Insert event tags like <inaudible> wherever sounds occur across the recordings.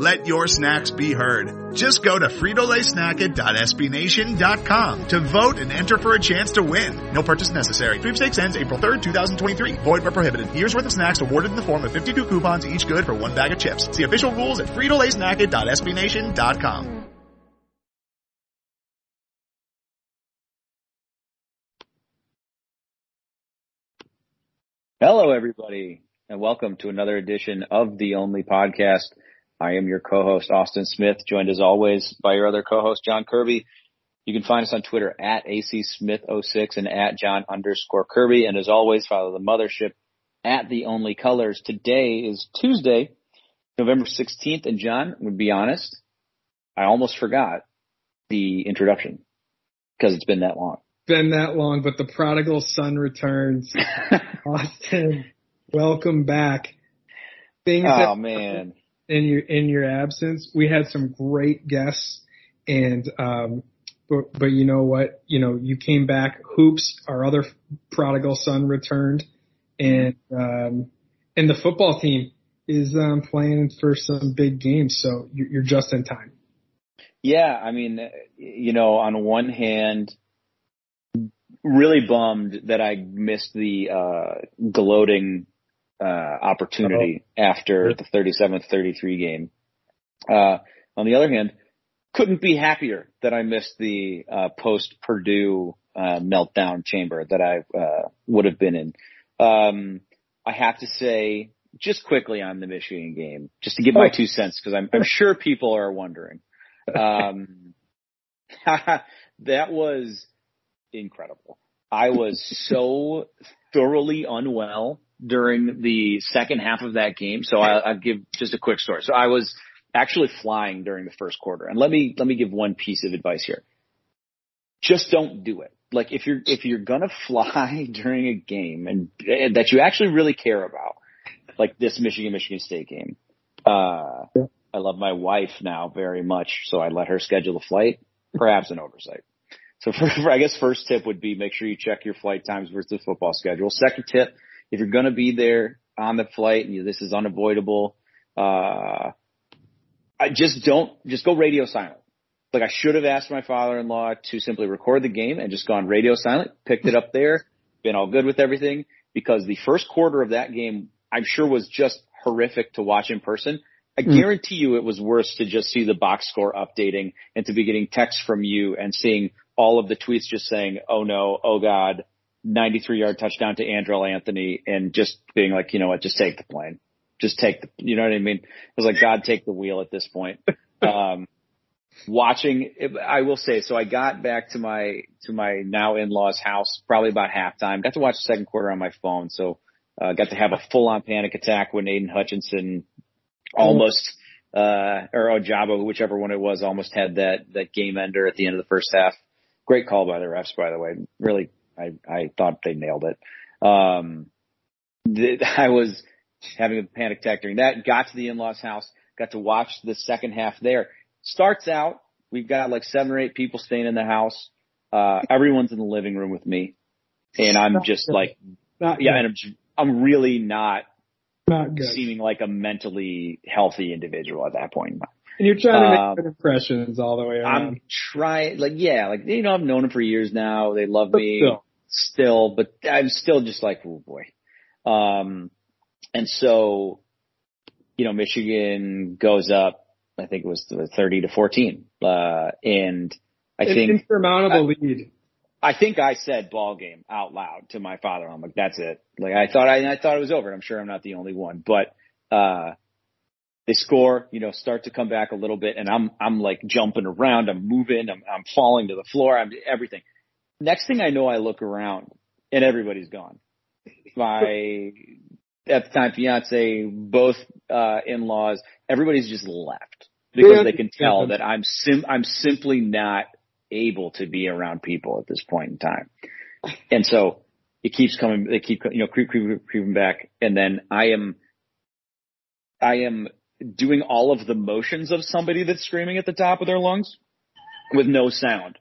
Let your snacks be heard. Just go to fritolaysnacket.sbnation.com to vote and enter for a chance to win. No purchase necessary. Sweepstakes ends April 3rd, 2023. Void where prohibited. Year's worth of snacks awarded in the form of 52 coupons, each good for one bag of chips. See official rules at fritolaysnacket.sbnation.com. Hello, everybody, and welcome to another edition of the Only Podcast. I am your co-host, Austin Smith, joined as always by your other co-host, John Kirby. You can find us on Twitter at ACSmith06 and at John underscore Kirby. And as always, follow the mothership at the Only Colors. Today is Tuesday, November 16th. And John, I'm be honest, I almost forgot the introduction because it's been that long been that long, but the prodigal son returns. <laughs> Austin, welcome back. Things oh man. In your in your absence, we had some great guests, and um, but but you know what? You know you came back. Hoops, our other prodigal son, returned, and um, and the football team is um, playing for some big games. So you're, you're just in time. Yeah, I mean, you know, on one hand, really bummed that I missed the uh, gloating uh, opportunity oh. after the 37-33 game. Uh, on the other hand, couldn't be happier that I missed the uh, post Purdue uh, meltdown chamber that I uh, would have been in. Um, I have to say, just quickly on the Michigan game, just to give my oh. two cents, because I'm, I'm sure people are wondering. Um, <laughs> that was incredible. I was so thoroughly unwell during the second half of that game. So I, I'll give just a quick story. So I was actually flying during the first quarter. And let me, let me give one piece of advice here. Just don't do it. Like if you're, if you're going <laughs> to fly during a game and, and that you actually really care about, like this Michigan, Michigan State game, uh, I love my wife now very much. So I let her schedule the flight. Perhaps an oversight. So <laughs> for, for, I guess first tip would be make sure you check your flight times versus the football schedule. Second tip, if you're going to be there on the flight and you, this is unavoidable, uh, I just don't, just go radio silent. Like I should have asked my father-in-law to simply record the game and just gone radio silent, picked it up there, been all good with everything because the first quarter of that game, I'm sure was just horrific to watch in person. I hmm. guarantee you it was worse to just see the box score updating and to be getting texts from you and seeing all of the tweets just saying, "Oh no, oh god, 93 yard touchdown to Andrel Anthony," and just being like, you know what, just take the plane, just take the, you know what I mean? It was like God take the wheel at this point. <laughs> Um, watching, I will say, so I got back to my to my now in laws house probably about halftime. Got to watch the second quarter on my phone, so uh, got to have a full on panic attack when Aidan Hutchinson almost. Uh, or Ojabo, whichever one it was, almost had that, that game ender at the end of the first half. Great call by the refs, by the way. Really, I, I thought they nailed it. Um, the, <laughs> I was having a panic attack during that. Got to the in-laws house. Got to watch the second half there. Starts out. We've got like seven or eight people staying in the house. Uh, everyone's in the living room with me, and I'm just like, yeah, and I'm, I'm really not, not seeming like a mentally healthy individual at that point in time. And you're trying to make um, good impressions all the way around. I'm trying, like, yeah, like, you know, I've known them for years now. They love but me still. still, but I'm still just like, oh boy. Um, and so, you know, Michigan goes up, I think it was 30 to 14. Uh, and I An think. Insurmountable I, lead. I think I said ball game out loud to my father. I'm like, that's it. Like I thought I, I thought it was over. I'm sure I'm not the only one, but, uh, they score, you know, start to come back a little bit and I'm, I'm like jumping around. I'm moving. I'm, I'm falling to the floor. I'm everything. Next thing I know, I look around and everybody's gone. My at the time fiance, both uh, in-laws, everybody's just left because yeah. they can tell that I'm sim I'm simply not able to be around people at this point in time. And so it keeps coming, they keep, you know, creep, creep, creeping back. And then I am, I am doing all of the motions of somebody that's screaming at the top of their lungs with no sound,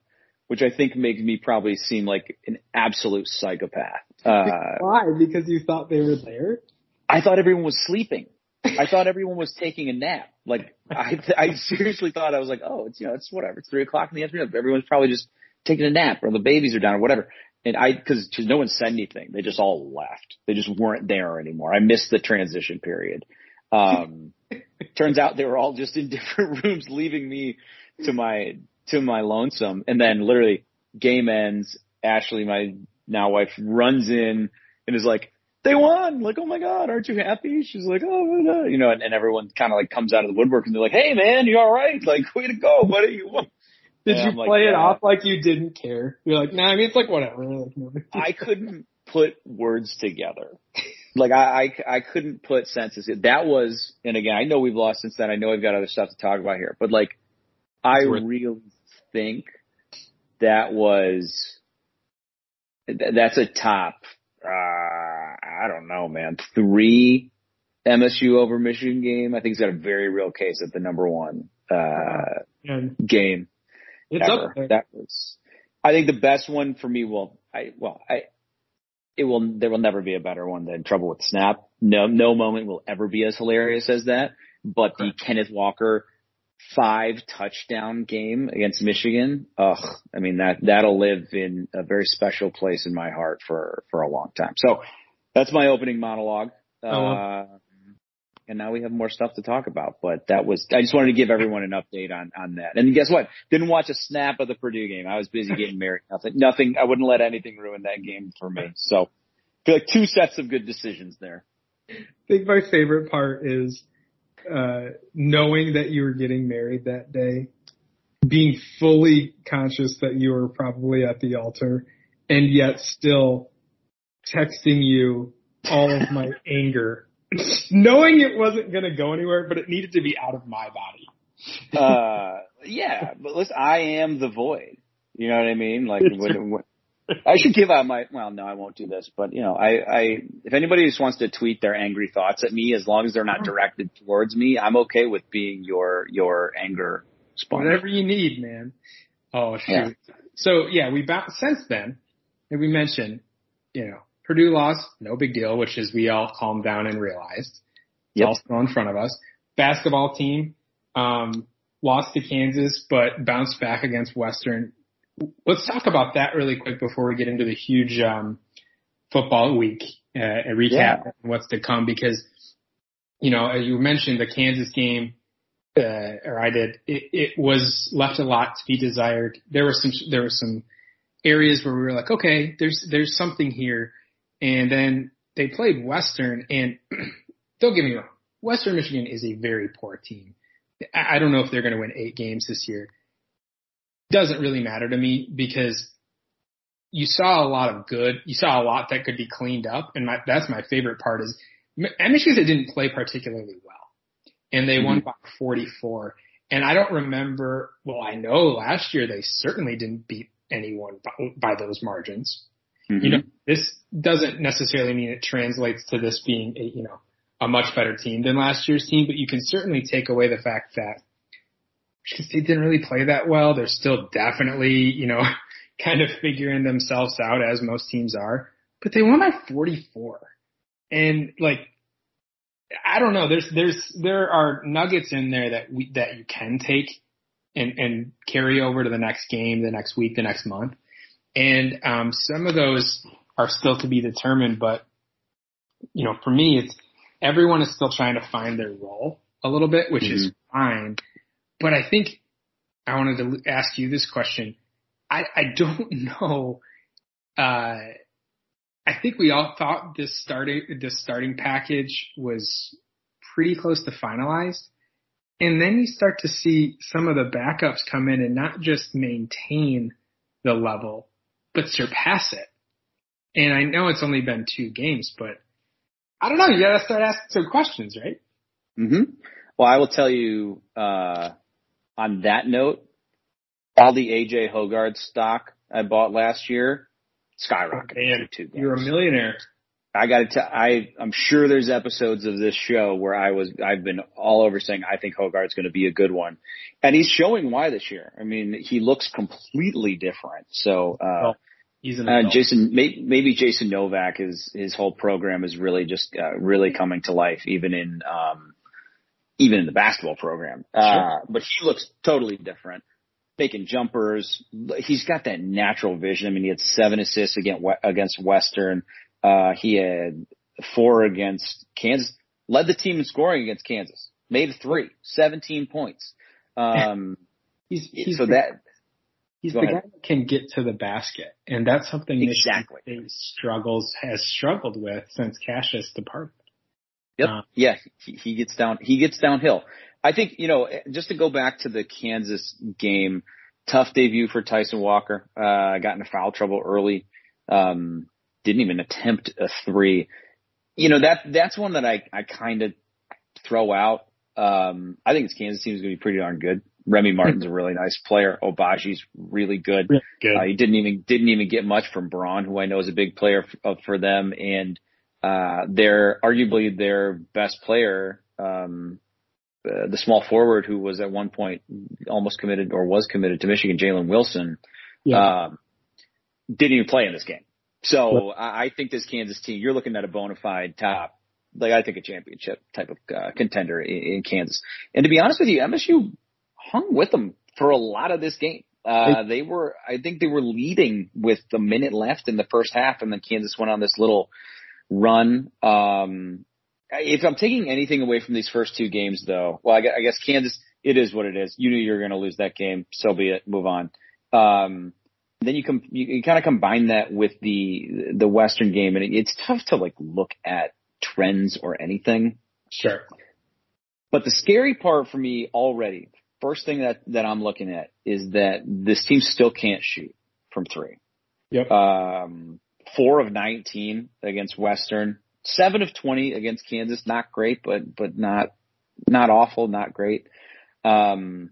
which I think makes me probably seem like an absolute psychopath. Uh, Why? Because you thought they were there? I thought everyone was sleeping. I thought everyone was taking a nap. Like I, I seriously thought I was like, oh, it's you know, it's whatever. It's three o'clock in the afternoon. Everyone's probably just taking a nap, or the babies are down, or whatever. And I, because no one said anything, they just all left. They just weren't there anymore. I missed the transition period. Um, <laughs> turns out they were all just in <laughs> different rooms, leaving me to my to my lonesome. And then literally, game ends. Ashley, my now wife, runs in and is like, they won. Like, oh my God, aren't you happy? She's like, oh, you know, and, and everyone kind of like comes out of the woodwork and they're like, hey man, you all right? Like, way to go, buddy. You won. Did and you I'm play like, it yeah. off like you didn't care? You're like, nah, I mean, it's like whatever. <laughs> Like, no I couldn't put words together. Like I, I, I couldn't put sentences. That was, and again, I know we've lost since then. I know we've got other stuff to talk about here, but like, I really think that was, that's a top, uh, I don't know, man, three MSU over Michigan game. I think he's got a very real case at the number one, uh, game. It's ever. That was, I think the best one for me Well, I, well, I, it will, there will never be a better one than Trouble with Snap. No, no moment will ever be as hilarious as that. But the Kenneth Walker five touchdown game against Michigan, ugh, I mean that, that'll live in a very special place in my heart for, for a long time. So that's my opening monologue. Uh, and now we have more stuff to talk about. But that was I just wanted to give everyone an update on on that. And guess what? Didn't watch a snap of the Purdue game. I was busy getting married. Nothing. Nothing. I wouldn't let anything ruin that game for me. So feel like two sets of good decisions there. I think my favorite part is uh, knowing that you were getting married that day, being fully conscious that you were probably at the altar, and yet still texting you all of my <laughs> anger <laughs> knowing it wasn't going to go anywhere, but it needed to be out of my body. uh, yeah, but listen, I am the void. You know what I mean? Like, when, when, I should give out my, well, no, I won't do this, but you know, I, I, if anybody just wants to tweet their angry thoughts at me, as long as they're not directed towards me, I'm okay with being your, your anger sponge. Whatever you need, man. Oh, shoot. Yeah. So yeah, we bounced since then, and we mentioned, you know, Purdue lost, no big deal, which is we all calmed down and realized. It's yep. all still in front of us. Basketball team, um, lost to Kansas, but bounced back against Western. Let's talk about that really quick before we get into the huge, um, football week, uh, a recap yeah. what's to come because, you know, as you mentioned, the Kansas game, uh, or I did, it, it was left a lot to be desired. There were some, there were some areas where we were like, okay, there's, there's something here. And then they played Western and <clears throat> don't get me wrong, Western Michigan is a very poor team. I don't know if they're going to win eight games this year. Doesn't really matter to me because you saw a lot of good. You saw a lot that could be cleaned up, and my, that's my favorite part is Michigan State didn't play particularly well, and they mm-hmm. won by 44. And I don't remember. Well, I know last year they certainly didn't beat anyone by, by those margins. Mm-hmm. You know, this doesn't necessarily mean it translates to this being a, you know, a much better team than last year's team, but you can certainly take away the fact that they didn't really play that well. They're still definitely, you know, <laughs> kind of figuring themselves out as most teams are, but they won by 44. And like, I don't know, there's, there's, there are nuggets in there that we, that you can take and, and carry over to the next game, the next week, the next month. And, um, some of those are still to be determined. But, you know, for me, it's everyone is still trying to find their role a little bit, which mm-hmm. is fine. But I think I wanted to ask you this question. I, I don't <laughs> know. Uh, I think we all thought this starting, this starting package was pretty close to finalized. And then you start to see some of the backups come in and not just maintain the level, but surpass it. And I know it's only been two games, but I don't know. You got to start asking some questions, right? Mm-hmm. Well, I will tell you uh, on that note, all the AJ Hoggard stock I bought last year skyrocketed. Man, you're a millionaire. I got to tell, I, I'm sure there's episodes of this show where I was, I've been all over saying I think Hoggard's going to be a good one. And he's showing why this year. I mean, he looks completely different. So, uh, well, he's an uh, Jason, maybe, maybe Jason Novak is, his whole program is really just, uh, really coming to life, even in, um, even in the basketball program. Uh, but he looks totally different making jumpers. He's got that natural vision. I mean, he had seven assists against against Western. Uh, he had four against Kansas. Led the team in scoring against Kansas. Made three, 17 points. Um, <laughs> he's, he's so the, that he's the ahead. guy that can get to the basket, and that's something exactly struggles has struggled with since Cassius departed. Yep. Uh, yeah, he, he gets down. He gets downhill. I think, you know, just to go back to the Kansas game, tough debut for Tyson Walker. Uh, got into foul trouble early. Um, didn't even attempt a three. You know, that, that's one that I, I kind of throw out. Um, I think this Kansas team is going to be pretty darn good. Remy Martin's a really nice player. Agbaji's really good. Really good. Uh, he didn't even, didn't even get much from Braun, who I know is a big player f- for them. And, uh, they're arguably their best player, um, uh, the small forward who was at one point almost committed or was committed to Michigan, Jalen Wilson, yeah. um, didn't even play in this game. So I, I think this Kansas team, you're looking at a bona fide top, like I think a championship type of uh, contender in, in Kansas. And to be honest with you, MSU hung with them for a lot of this game. Uh, they were, I think they were leading with the minute left in the first half, and then Kansas went on this little run. Um, if I'm taking anything away from these first two games, though, well, I guess Kansas, it is what it is. You knew you were going to lose that game, so be it. Move on. Um, then you com- you, you kind of combine that with the the Western game, and it, it's tough to like look at trends or anything. Sure. But the scary part for me already, first thing that that I'm looking at is that this team still can't shoot from three. Yep. Um, four of 19 against Western seven of 20 against Kansas. Not great, but, but not, not awful, not great. Um,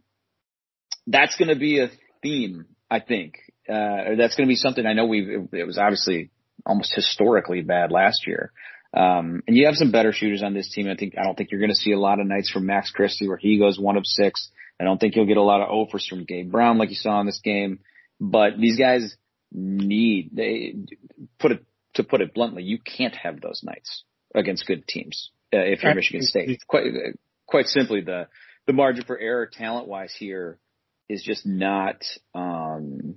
that's going to be a theme, I think. Uh, that's going to be something I know we've, it was obviously almost historically bad last year. Um, and you have some better shooters on this team. I think, I don't think you're going to see a lot of nights from Max Christie where he goes one of six. I don't think you'll get a lot of offers from Gabe Brown like you saw in this game, but these guys need, they put it to put it bluntly, you can't have those nights against good teams uh, if you're Michigan State. Quite quite simply, the the margin for error talent wise here is just not. Um,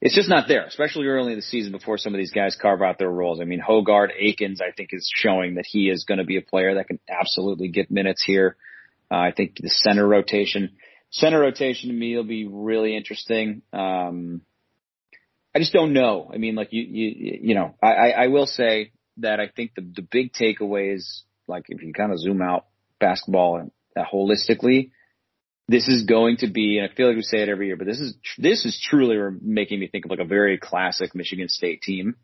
it's just not there, especially early in the season before some of these guys carve out their roles. I mean, Hoggard Akins, I think, is showing that he is going to be a player that can absolutely get minutes here. Uh, I think the center rotation, center rotation to me will be really interesting. Um, I just don't know. I mean, like you, you, you know, I, I will say that I think the, the big takeaways, like if you kind of zoom out basketball and uh, holistically, this is going to be, and I feel like we say it every year, but this is, this is truly making me think of like a very classic Michigan State team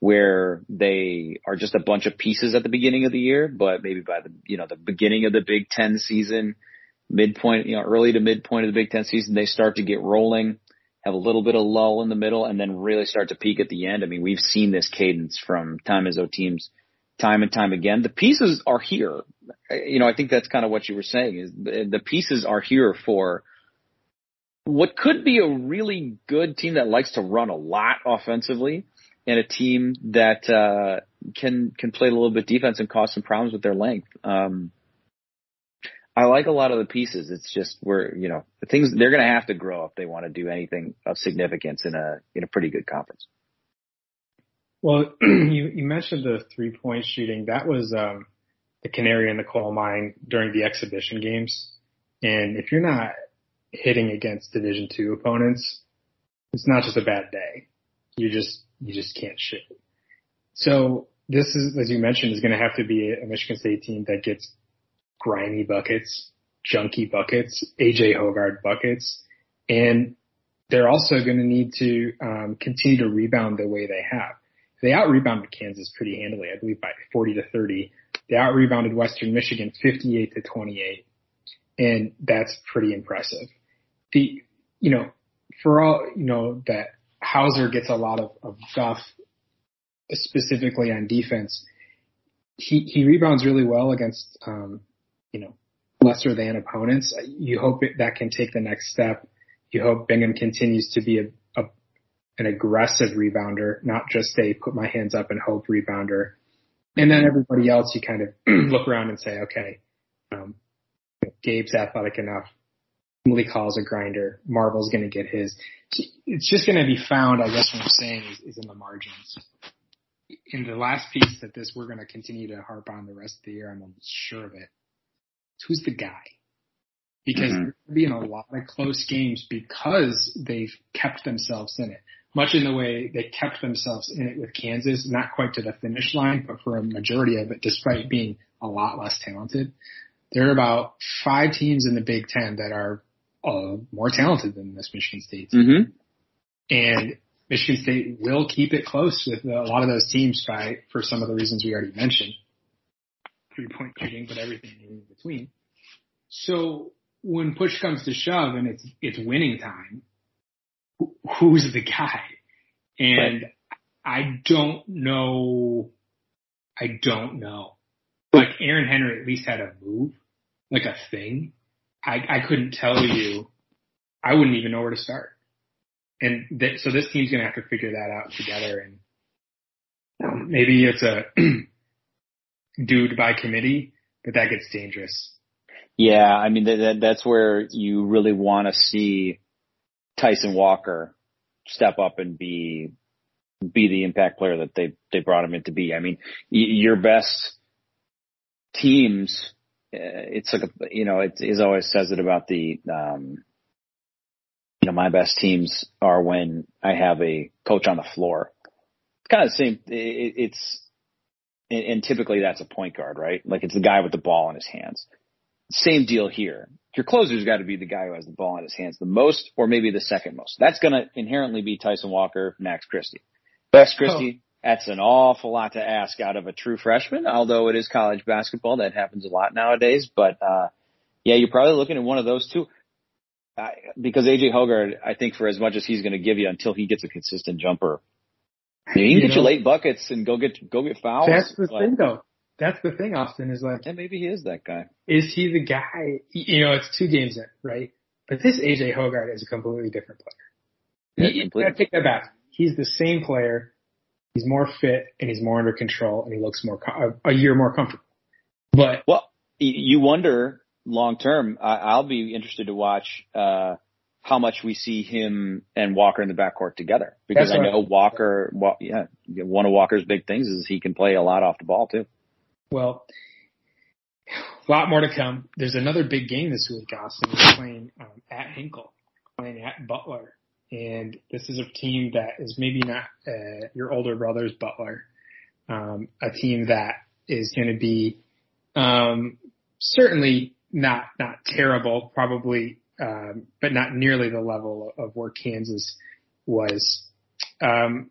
where they are just a bunch of pieces at the beginning of the year, but maybe by the, you know, the beginning of the Big Ten season, midpoint, you know, early to midpoint of the Big Ten season, they start to get rolling have a little bit of lull in the middle and then really start to peak at the end. I mean, we've seen this cadence from time Izzo teams time and time again. The pieces are here. You know, I think that's kind of what you were saying is the pieces are here for what could be a really good team that likes to run a lot offensively and a team that, uh, can, can play a little bit defense and cause some problems with their length. Um, I like a lot of the pieces. It's just we're you know the things they're going to have to grow if they want to do anything of significance in a in a pretty good conference. Well, <clears throat> you you mentioned the three point shooting. That was um, the canary in the coal mine during the exhibition games. And if you're not hitting against Division two opponents, it's not just a bad day. You just you just can't shoot. So this is, as you mentioned, is going to have to be a Michigan State team that gets grimy buckets, junky buckets, AJ Hoggard buckets, and they're also going to need to um, continue to rebound the way they have. they out rebounded Kansas pretty handily, I believe by 40 to 30. They out rebounded Western Michigan 58 to 28. And that's pretty impressive. The, you know, for all, you know, that Hauser gets a lot of, of guff specifically on defense. He, he rebounds really well against, um, you know, lesser than opponents. You hope it, that can take the next step. You hope Bingham continues to be a, a an aggressive rebounder, not just a put my hands up and hope rebounder. And then everybody else, you kind of <clears throat> look around and say, okay, um, Gabe's athletic enough. Malik Hall's a grinder. Marble's going to get his. It's just going to be found, I guess what I'm saying is, is in the margins. In the last piece that this we're going to continue to harp on the rest of the year, I'm almost sure of it. Who's the guy? Because mm-hmm. there's going to be in a lot of close games because they've kept themselves in it. Much in the way they kept themselves in it with Kansas, not quite to the finish line, but for a majority of it, despite being a lot less talented. There are about five teams in the Big Ten that are uh, more talented than this Michigan State team. Mm-hmm. And Michigan State will keep it close with a lot of those teams by, for some of the reasons we already mentioned. Three point shooting, but everything in between. So when push comes to shove and it's, it's winning time, who's the guy? And right. I don't know. I don't know. Like Aaron Henry at least had a move, like a thing. I, I couldn't tell you. I wouldn't even know where to start. And th- so this team's going to have to figure that out together. And um, maybe it's a <clears throat> dude by committee, but that gets dangerous. Yeah, I mean that, that that's where you really want to see Tyson Walker step up and be be the impact player that they they brought him in to be. I mean, your best teams uh, it's like a, you know, it is always says it about the, um, you know, my best teams are when I have a coach on the floor. It's kind of the same. It, it's, and typically that's a point guard, right? Like it's the guy with the ball in his hands. Same deal here. Your closer's got to be the guy who has the ball in his hands the most, or maybe the second most. That's going to inherently be Tyson Walker, Max Christie. Max Christie, that's an awful lot to ask out of a true freshman, although it is college basketball. That happens a lot nowadays. But, uh, yeah, you're probably looking at one of those two. Uh, because AJ Hoggard, I think for as much as he's going to give you until he gets a consistent jumper, you, can you get know, your late buckets and go get, go get fouls. That's the thing though. That's the thing, Austin, is like. And maybe he is that guy. Is he the guy? You know, it's two games in, right? But this AJ Hoggard is a completely different player. Yeah, he, completely. I take that back. He's the same player He's more fit and he's more under control and he looks more a year more comfortable. But well, you wonder long term. I'll be interested to watch uh, how much we see him and Walker in the backcourt together because I know Walker. Well, yeah, one of Walker's big things is he can play a lot off the ball too. Well, a <sighs> lot more to come. There's another big game this week. Austin is playing um, at Hinkle, playing at Butler. And this is a team that is maybe not uh, your older brother's Butler, um, a team that is going to be um, certainly not not terrible, probably, um, but not nearly the level of where Kansas was. Um,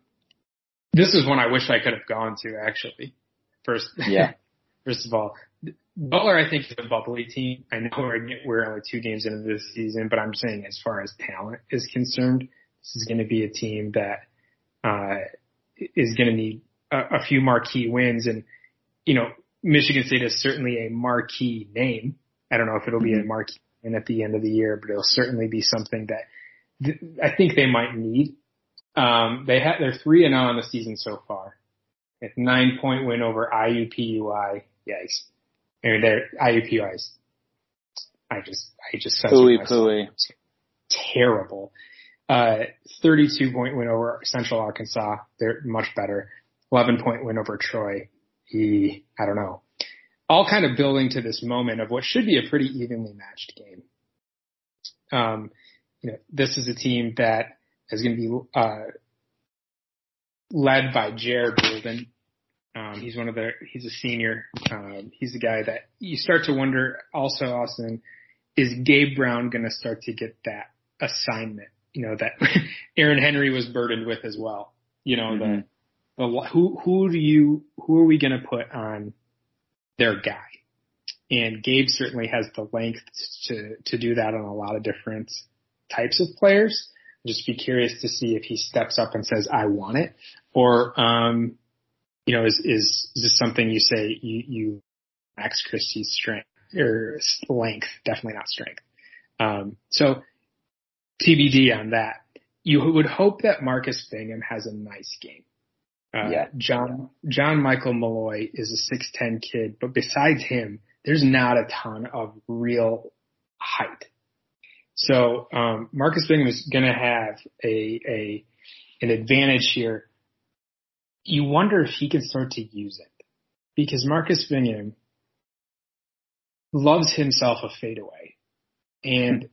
this is one I wish I could have gone to actually. First, yeah. <laughs> first of all, Butler, I think, is a bubbly team. I know we're, we're only two games into this season, but I'm saying as far as talent is concerned, this is going to be a team that uh, is going to need a, a few marquee wins. And, you know, Michigan State is certainly a marquee name. I don't know if it'll be a mm-hmm. marquee win at the end of the year, but it'll certainly be something that th- I think they might need. Um, they have, they're three and zero oh on the season so far. A nine point win over IUPUI. Yikes. I mean, they're IUPUI's. I just, I just pooey pooey. Terrible. Uh, 32 point win over Central Arkansas. They're much better. 11 point win over Troy. He, I don't know. All kind of building to this moment of what should be a pretty evenly matched game. Um, you know, this is a team that is going to be, uh, led by Jair Bolden, um, he's one of the, he's a senior. Um, he's the guy that you start to wonder also, Austin, is Gabe Brown going to start to get that assignment, you know, that <laughs> Aaron Henry was burdened with as well, you know, mm-hmm. the, but who who do you who are we going to put on their guy? And Gabe certainly has the length to to do that on a lot of different types of players. Just be curious to see if he steps up and says, "I want it," or um, you know, is is is this something you say you you Max Christie's strength or length? Definitely not strength. Um, so TBD on that. You would hope that Marcus Bingham has a nice game. Uh, yeah. John John Michael Mulloy is a six ten kid, but besides him, there's not a ton of real height. So um, Marcus Bingham is going to have a a an advantage here. You wonder if he can start to use it because Marcus Bingham loves himself a fadeaway, and hmm.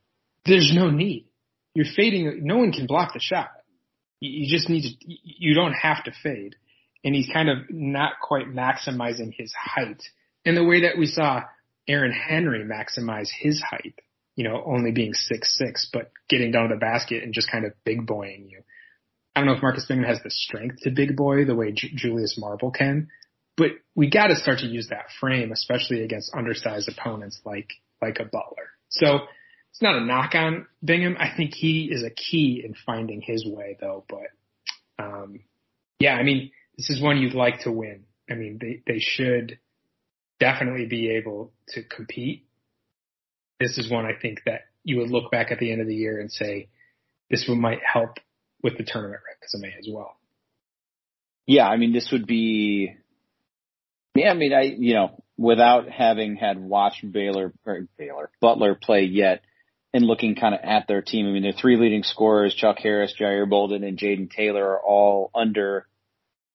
there's no need. You're fading. No one can block the shot. You just need to. You don't have to fade, and he's kind of not quite maximizing his height in the way that we saw Aaron Henry maximize his height, you know, only being six six, but getting down to the basket and just kind of big boying you. I don't know if Marcus Bingham has the strength to big boy the way J- Julius Marble can, but we got to start to use that frame, especially against undersized opponents like like a Butler. So it's not a knock on Bingham. I think he is a key in finding his way, though. But um, yeah, I mean, this is one you'd like to win. I mean, they they should definitely be able to compete. This is one I think that you would look back at the end of the year and say, this one might help with the tournament resume as a May as well. Yeah, I mean, this would be, yeah, I mean, I, you know, without having had watched Baylor, or Baylor, Butler play yet and looking kind of at their team, I mean, their three leading scorers, Chuck Harris, Jair Bolden, and Jayden Taylor are all under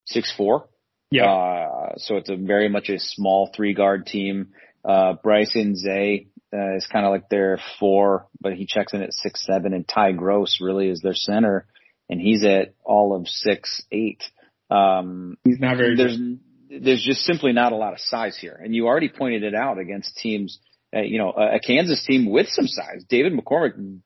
six four. Yeah. Uh, so it's a very much a small three guard team. Uh, Bryce Nze, uh, is kind of like their four, but he checks in at six, seven and Ty Gross really is their center and he's at all of six, eight. Um, he's not very there's, good. there's just simply not a lot of size here. And you already pointed it out against teams, uh, you know, a, a Kansas team with some size. David McCormack,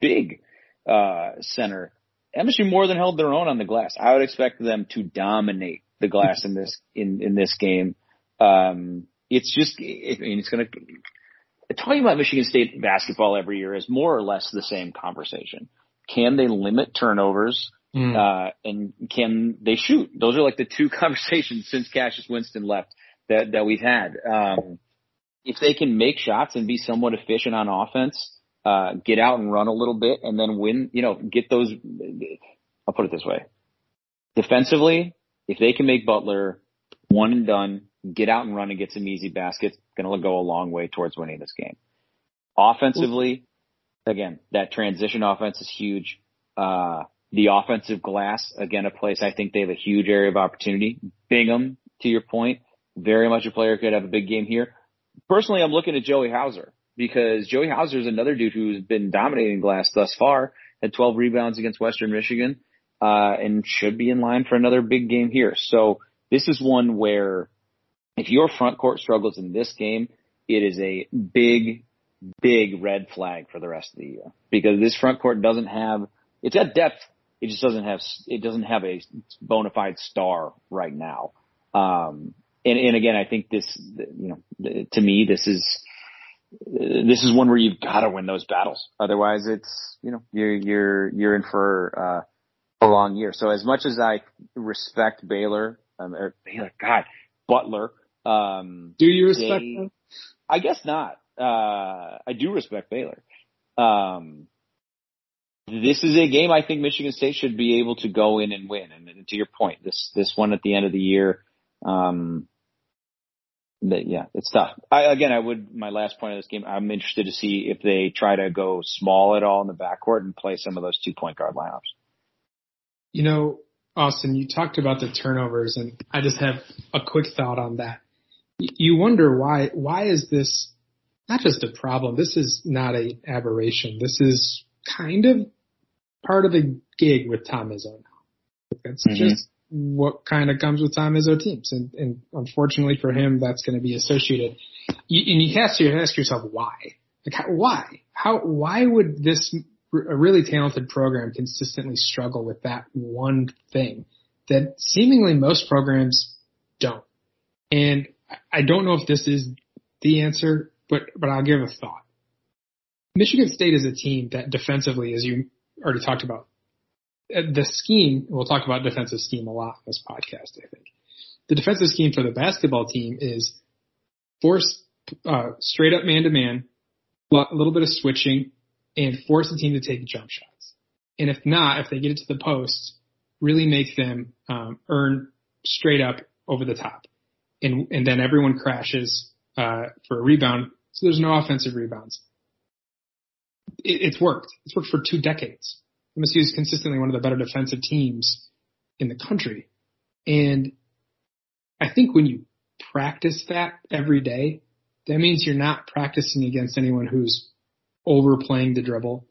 big, uh, center. MSU more than held their own on the glass. I would expect them to dominate the glass in this in in this game. Um, it's just, I mean, it's going to talking about Michigan State basketball every year is more or less the same conversation. Can they limit turnovers? Mm. Uh, and can they shoot? Those are like the two <laughs> conversations since Cassius Winston left that, that we've had. Um, if they can make shots and be somewhat efficient on offense, uh, get out and run a little bit and then win, you know, get those, I'll put it this way. Defensively, if they can make Butler one and done, get out and run and get some easy baskets, going to go a long way towards winning this game. Offensively, again, that transition offense is huge. Uh, the offensive glass, again, a place I think they have a huge area of opportunity. Bingham, to your point, very much a player could have a big game here. Personally, I'm looking at Joey Hauser because Joey Hauser is another dude who's been dominating glass thus far, had 12 rebounds against Western Michigan uh, and should be in line for another big game here. So this is one where if your front court struggles in this game, it is a big, big red flag for the rest of the year because this front court doesn't have, it's at depth. It just doesn't have, it doesn't have a bona fide star right now. Um, and, and again, I think this, you know, to me, this is, this is one where you've got to win those battles. Otherwise it's, you know, you're, you're, you're in for, uh, a long year. So as much as I respect Baylor, um, or Baylor, God, Butler, um, do you respect they, them? I guess not. Uh, I do respect Baylor. Um, this is a game I think Michigan State should be able to go in and win. And, and to your point, this this one at the end of the year, um, yeah, it's tough. I, again, I would my last point of this game. I'm interested to see if they try to go small at all in the backcourt and play some of those two point guard lineups. You know, Austin, you talked about the turnovers, and I just have a quick thought on that. You wonder why why is this not just a problem? This is not a aberration. This is kind of part of the gig with Tom Izzo. That's mm-hmm. just what kind of comes with Tom Izzo teams, and, and unfortunately for him, that's going to be associated. You, and you have to ask yourself why. Like how, why? How? Why would this a really talented program consistently struggle with that one thing that seemingly most programs don't. And I don't know if this is the answer, but, but I'll give a thought. Michigan State is a team that defensively, as you already talked about, uh, the scheme, we'll talk about defensive scheme a lot in this podcast, I think. The defensive scheme for the basketball team is force uh, straight up man to man, a little bit of switching, and force the team to take jump shots. And if not, if they get it to the post, really make them um, earn straight up over the top, and and then everyone crashes uh, for a rebound, so there's no offensive rebounds. It, it's worked. It's worked for two decades. MSU is consistently one of the better defensive teams in the country, and I think when you practice that every day, that means you're not practicing against anyone who's overplaying the dribble,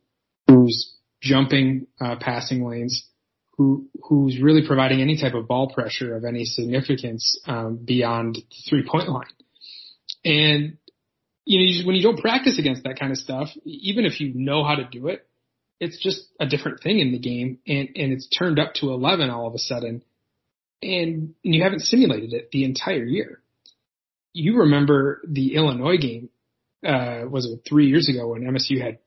who's jumping uh, passing lanes, who who's really providing any type of ball pressure of any significance um, beyond the three point line. And you know, you just, when you don't practice against that kind of stuff, even if you know how to do it, it's just a different thing in the game, and and it's turned up to eleven all of a sudden, and, and you haven't simulated it the entire year. You remember the Illinois game? Uh, was it three years ago when MSU had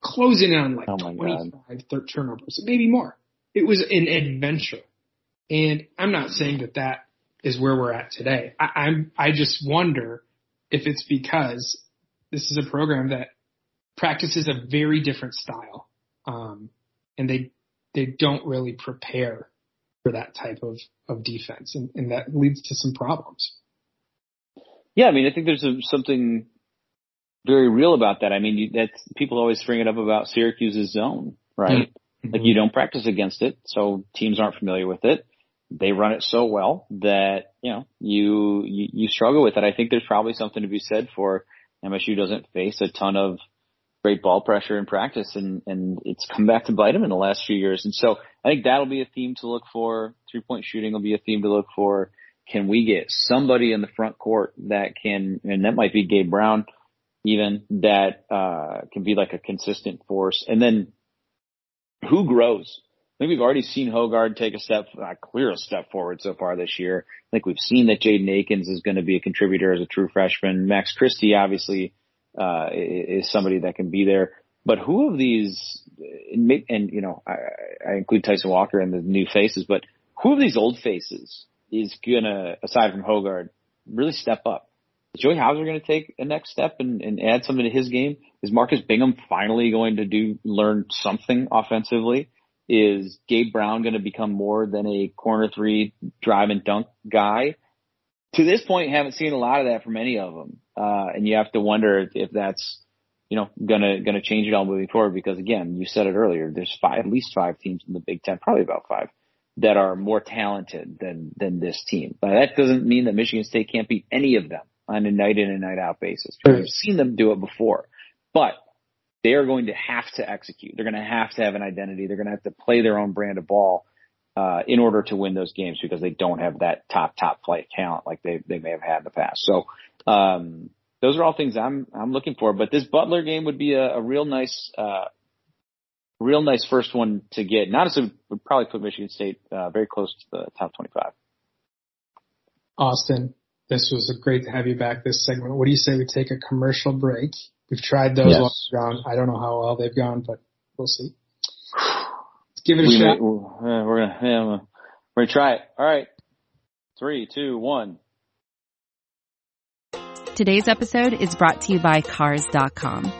closing in on like oh 25 30 turnovers, maybe more. It was an adventure. And I'm not saying that that is where we're at today. I, I'm, I just wonder if it's because this is a program that practices a very different style. Um, and they, they don't really prepare for that type of, of defense and, and that leads to some problems. Yeah. I mean, I think there's a, something very real about that. I mean, you, that's people always bring it up about Syracuse's zone, right? Mm-hmm. Like you don't practice against it, so teams aren't familiar with it. They run it so well that you know you, you you struggle with it. I think there's probably something to be said for MSU doesn't face a ton of great ball pressure in practice, and and it's come back to bite them in the last few years. And so I think that'll be a theme to look for. Three point shooting will be a theme to look for. Can we get somebody in the front court that can, and that might be Gabe Brown even that uh, can be like a consistent force. And then who grows? I think we've already seen Hoggard take a step, uh, clear a step forward so far this year. I think we've seen that Jaden Akins is going to be a contributor as a true freshman. Max Christie obviously uh, is somebody that can be there. But who of these, and you know, I, I include Tyson Walker and the new faces, but who of these old faces is gonna, aside from Hoggard, really step up? Is Joey Hauser going to take a next step and, and add something to his game? Is Marcus Bingham finally going to do learn something offensively? Is Gabe Brown going to become more than a corner three drive and dunk guy? To this point, haven't seen a lot of that from any of them, uh, and you have to wonder if that's you know gonna gonna change it all moving forward. Because again, you said it earlier. There's five, at least five teams in the Big Ten, probably about five, that are more talented than than this team. But that doesn't mean that Michigan State can't beat any of them on a night in and night out basis. We've seen them do it before, but they are going to have to execute. They're going to have to have an identity. They're going to have to play their own brand of ball uh, in order to win those games because they don't have that top top flight talent like they they may have had in the past. So um, those are all things I'm I'm looking for. But this Butler game would be a, a real nice. Uh, real nice first one to get. And honestly, would probably put Michigan State uh, very close to the top 25. Austin, this was great to have you back this segment. What do you say we take a commercial break? We've tried those yes. gone. I don't know how well they've gone, but we'll see. Let's give it a we shot. May, we're gonna yeah, we're gonna try it. All right, three, two, one. Today's episode is brought to you by Cars.com.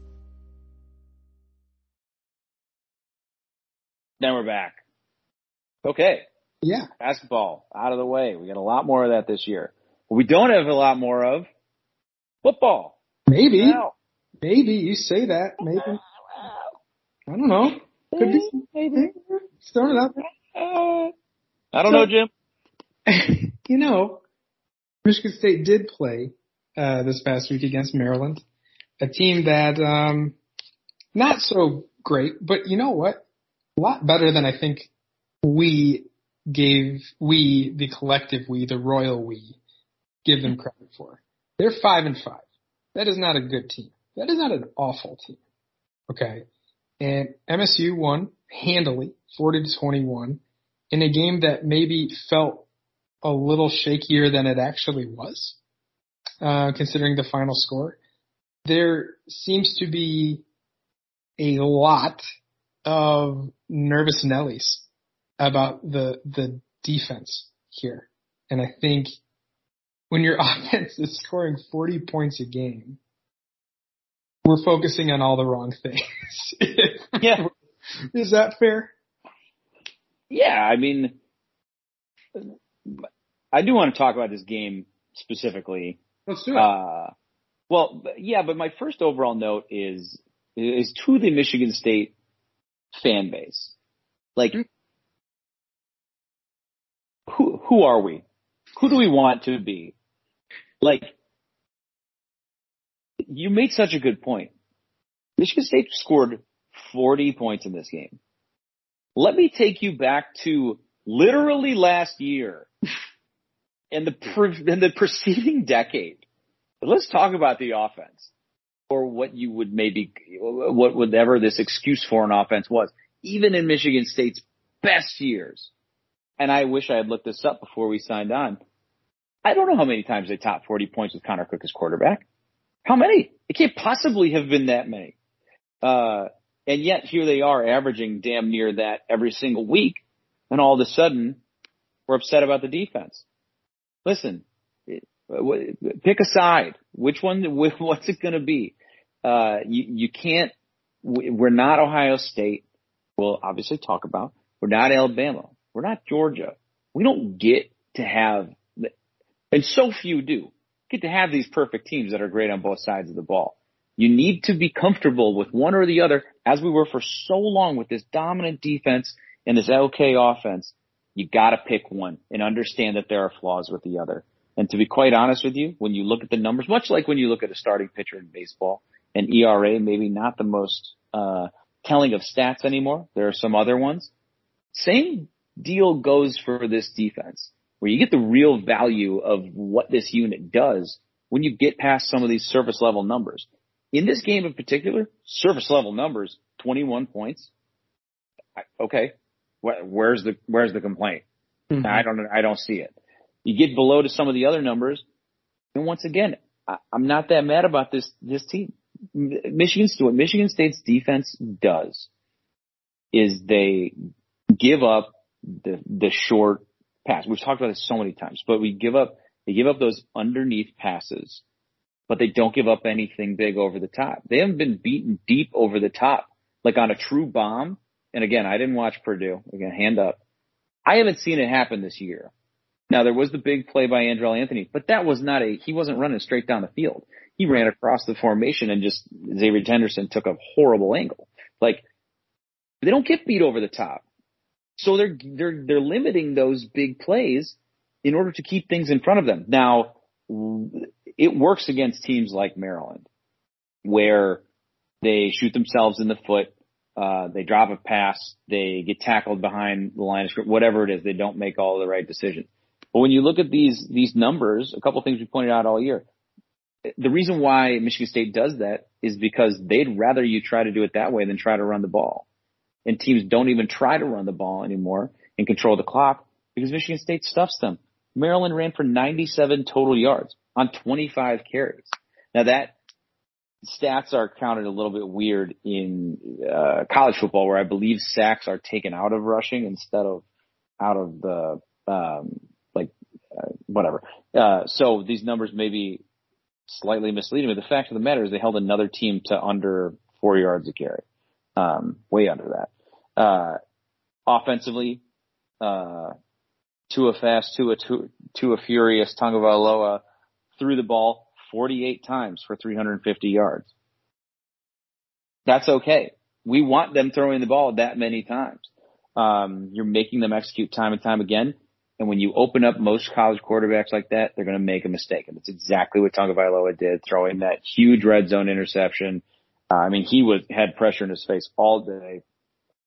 Then we're back. Okay. Yeah. Basketball out of the way. We got a lot more of that this year. What we don't have a lot more of football. Maybe. Wow. Maybe you say that. Maybe. I don't know. Could be. Maybe. Start it up. I don't know, Jim. <laughs> you know, Michigan State did play uh, this past week against Maryland, a team that um, not so great, but you know what? Lot better than I think we gave we the collective we the royal we give them credit for. They're five and five. That is not a good team. That is not an awful team. Okay. And MSU won handily, 40 to 21 in a game that maybe felt a little shakier than it actually was, uh, considering the final score. There seems to be a lot of nervous Nellies about the, the defense here. And I think when your <laughs> offense is scoring 40 points a game, we're focusing on all the wrong things. <laughs> yeah. Is that fair? Yeah, I mean, I do want to talk about this game specifically. Let's do it. Uh, well, yeah, but my first overall note is is to the Michigan State fan base. Like, hmm. who who are we? Who do we want to be? Like, you made such a good point. Michigan State scored 40 points in this game. Let me take you back to literally last year <laughs> and the pre- and the preceding decade. But let's talk about the offense or what you would maybe what whatever this excuse for an offense was. Even in Michigan State's best years, and I wish I had looked this up before we signed on. I don't know how many times they topped 40 points with Connor Cook as quarterback. How many? It can't possibly have been that many. Uh, and yet here they are averaging damn near that every single week. And all of a sudden we're upset about the defense. Listen, pick a side. Which one, <laughs> what's it going to be? Uh, you, you can't, we're not Ohio State. We'll obviously talk about. We're not Alabama. We're not Georgia. We don't get to have, and so few do, get to have these perfect teams that are great on both sides of the ball. You need to be comfortable with one or the other, as we were for so long with this dominant defense and this okay offense. You gotta pick one and understand that there are flaws with the other. And to be quite honest with you, when you look at the numbers, much like when you look at a starting pitcher in baseball, an ERA maybe not the most uh, telling of stats anymore. There are some other ones. Same deal goes for this defense, where you get the real value of what this unit does when you get past some of these surface level numbers. In this game in particular, surface level numbers, 21 points. Okay. Where's the, where's the complaint? Mm-hmm. I don't, I don't see it. You get below to some of the other numbers. And once again, I, I'm not that mad about this, this team. Michigan's what Michigan State's defense does is they give up the, the short pass. We've talked about this so many times, but we give up, they give up those underneath passes but they don't give up anything big over the top. They haven't been beaten deep over the top, like on a true bomb. And again, I didn't watch Purdue. Again, hand up. I haven't seen it happen this year. Now there was the big play by Andrel Anthony, but that was not a, he wasn't running straight down the field. He ran across the formation and just Xavier Henderson took a horrible angle. Like they don't get beat over the top. So they're, they're, they're limiting those big plays in order to keep things in front of them. Now, it works against teams like Maryland, where they shoot themselves in the foot, uh, they drop a pass, they get tackled behind the line of scrimmage, whatever it is, they don't make all the right decisions. But when you look at these these numbers, a couple of things we pointed out all year. The reason why Michigan State does that is because they'd rather you try to do it that way than try to run the ball. And teams don't even try to run the ball anymore and control the clock because Michigan State stuffs them. Maryland ran for 97 total yards on 25 carries. Now that stats are counted a little bit weird in uh, college football, where I believe sacks are taken out of rushing instead of out of the um, uh, whatever. Uh, so these numbers may be slightly misleading, but the fact of the matter is they held another team to under four yards a carry, um, way under that. Uh, offensively, uh, Tua fast, Tua, Tua, Tua furious, Tagovailoa threw the ball 48 times for 350 yards. That's okay. We want them throwing the ball that many times. Um, you're making them execute time and time again. And when you open up most college quarterbacks like that, they're going to make a mistake. And it's exactly what Tagovailoa did, throwing that huge red zone interception. Uh, I mean, he was, had pressure in his face all day,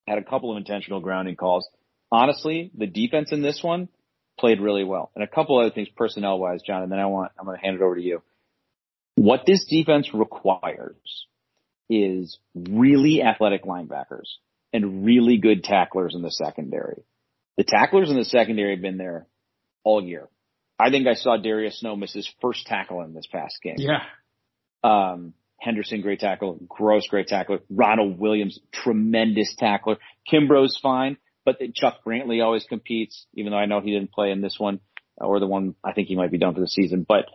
had a couple of intentional grounding calls. Honestly, the defense in this one played really well. And a couple other things personnel wise, John, and then I want, I'm going to hand it over to you. What this defense requires is really athletic linebackers and really good tacklers in the secondary. The tacklers in the secondary have been there all year. I think I saw Darius Snow miss his first tackle in this past game. Yeah. Um, Henderson, great tackle. Grose, great tackler. Ronald Williams, tremendous tackler. Kimbrough's fine, but Chuck Brantley always competes, even though I know he didn't play in this one or the one I think he might be done for the season. But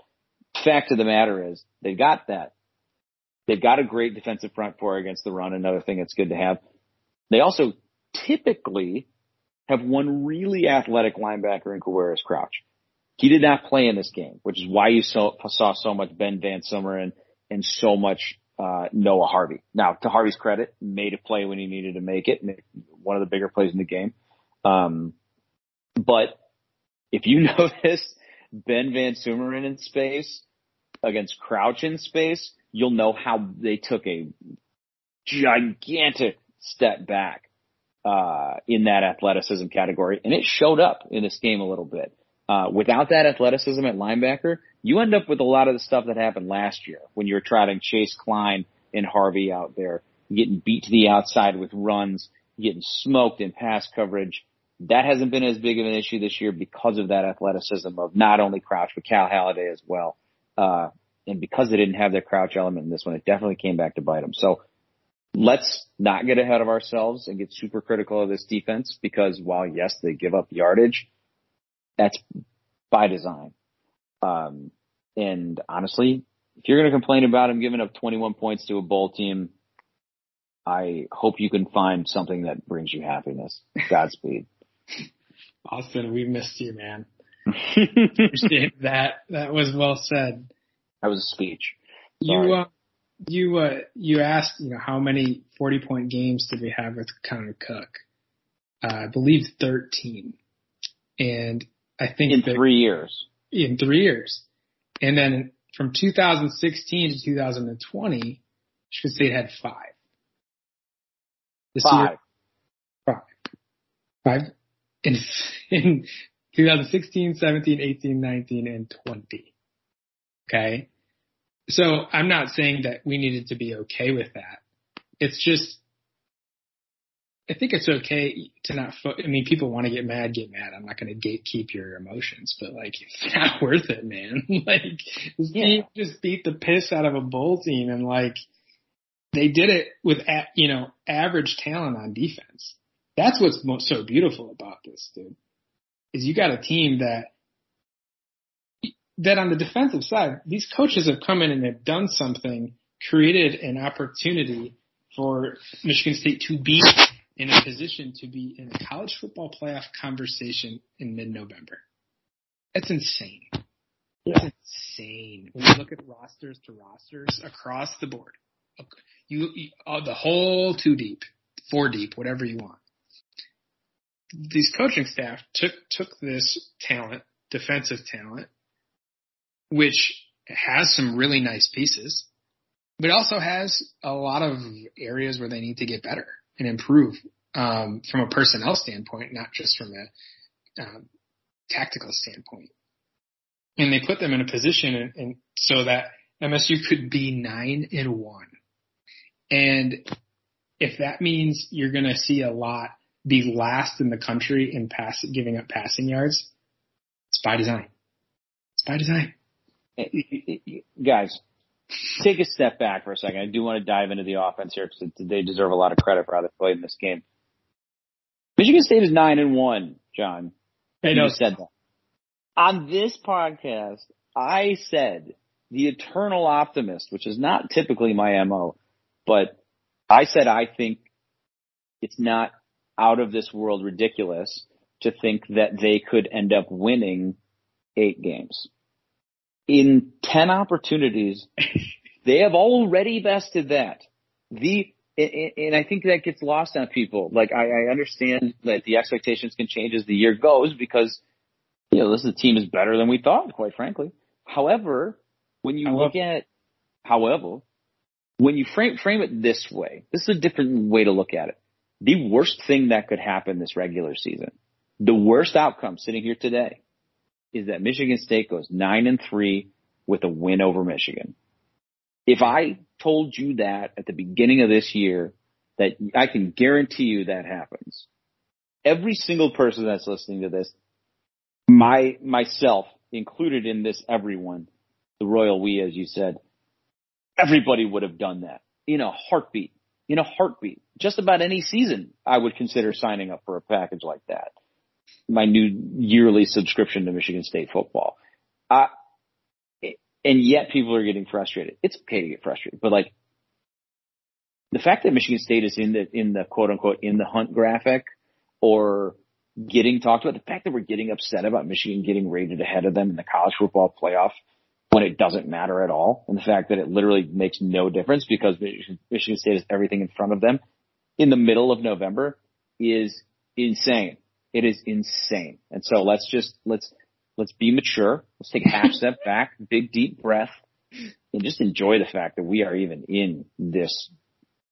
fact of the matter is they've got that. They've got a great defensive front four against the run. Another thing that's good to have. They also typically have one really athletic linebacker in Quavaris Crouch. He did not play in this game, which is why you saw, saw so much Ben VanSumeren and, and so much uh, Noah Harvey. Now, to Harvey's credit, made a play when he needed to make it, one of the bigger plays in the game. Um, but if you <laughs> notice Ben VanSumeren in space against Crouch in space, you'll know how they took a gigantic step back uh, in that athleticism category, and it showed up in this game a little bit. Uh, without that athleticism at linebacker, you end up with a lot of the stuff that happened last year when you were trotting Chase Kline and Harvey out there, getting beat to the outside with runs, getting smoked in pass coverage. That hasn't been as big of an issue this year because of that athleticism of not only Crouch, but Cal Haladay as well. Uh, and because they didn't have their Crouch element in this one, it definitely came back to bite them. So let's not get ahead of ourselves and get super critical of this defense because while yes, they give up yardage, that's by design. Um, and honestly, if you're going to complain about them giving up 21 points to a bowl team, I hope you can find something that brings you happiness. Godspeed. <laughs> Austin, we missed you, man. <laughs> that. That was well said. That was a speech. Sorry. You, uh, you uh you asked you know how many forty point games did we have with Connor Cook? Uh, I believe thirteen, and I think in three years. In three years, and then from 2016 to 2020, Michigan State had five. This five. Year, five. Five. In, <laughs> in 2016, 17, 18, 19, and 20. Okay. So I'm not saying that we needed to be okay with that. It's just, I think it's okay to not, fo- I mean, people want to get mad, get mad. I'm not going to gatekeep your emotions, but like, <laughs> it's not worth it, man. <laughs> like, this yeah. team just beat the piss out of a bowl team and like, they did it with, a- you know, average talent on defense. That's what's most, so beautiful about this, dude. Is you got a team that that on the defensive side, these coaches have come in and have done something, created an opportunity for Michigan State to be in a position to be in a college football playoff conversation in mid-November. That's insane. Yeah. That's insane. When you look at rosters to rosters across the board, you, you uh, the whole two deep, four deep, whatever you want. These coaching staff took took this talent, defensive talent, which has some really nice pieces, but also has a lot of areas where they need to get better and improve um, from a personnel standpoint, not just from a um, tactical standpoint. And they put them in a position and, so that MSU could be nine and one. And if that means you're going to see a lot be last in the country in pass, giving up passing yards, it's by design. It's by design guys, take a step back for a second. I do want to dive into the offense here because they deserve a lot of credit for how they played in this game. Michigan State is nine and one, John. I know. You said that. On this podcast, I said the eternal optimist, which is not typically my MO, but I said I think it's not out of this world ridiculous to think that they could end up winning eight games in 10 opportunities, <laughs> they have already vested that. The, and I think that gets lost on people. Like I, I understand that the expectations can change as the year goes because you know, this the team is better than we thought, quite frankly. However, when you look at, however, when you frame frame it this way, this is a different way to look at it. The worst thing that could happen this regular season, the worst outcome sitting here today, is that Michigan State goes nine and three with a win over Michigan. If I told you that at the beginning of this year, that I can guarantee you that happens. Every single person that's listening to this, my myself included in this, everyone, the royal we, as you said, everybody would have done that in a heartbeat. In a heartbeat. Just about any season, I would consider signing up for a package like that. My new yearly subscription to Michigan State football. Uh, and yet people are getting frustrated. It's okay to get frustrated, but like the fact that Michigan State is in the in the quote unquote in the hunt graphic or getting talked about, the fact that we're getting upset about Michigan getting rated ahead of them in the college football playoff when it doesn't matter at all, and the fact that it literally makes no difference because Michigan State has everything in front of them in the middle of November is insane. It is insane. And so let's just let's let's be mature. Let's take a half step <laughs> back, big deep breath, and just enjoy the fact that we are even in this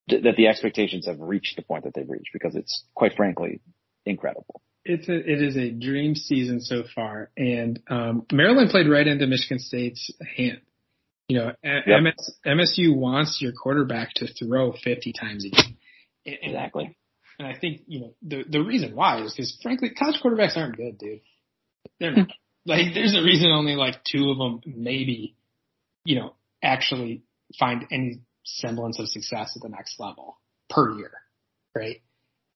that the expectations have reached the point that they've reached because it's quite frankly incredible it's a, it is a dream season so far, and um, Maryland played right into Michigan State's hand. You know, yep. MS, MSU wants your quarterback to throw 50 times a game. Exactly. And I think you know the the reason why is because frankly, college quarterbacks aren't good, dude. They're not. Hmm. like there's a reason only like two of them maybe, you know, actually find any semblance of success at the next level per year, right?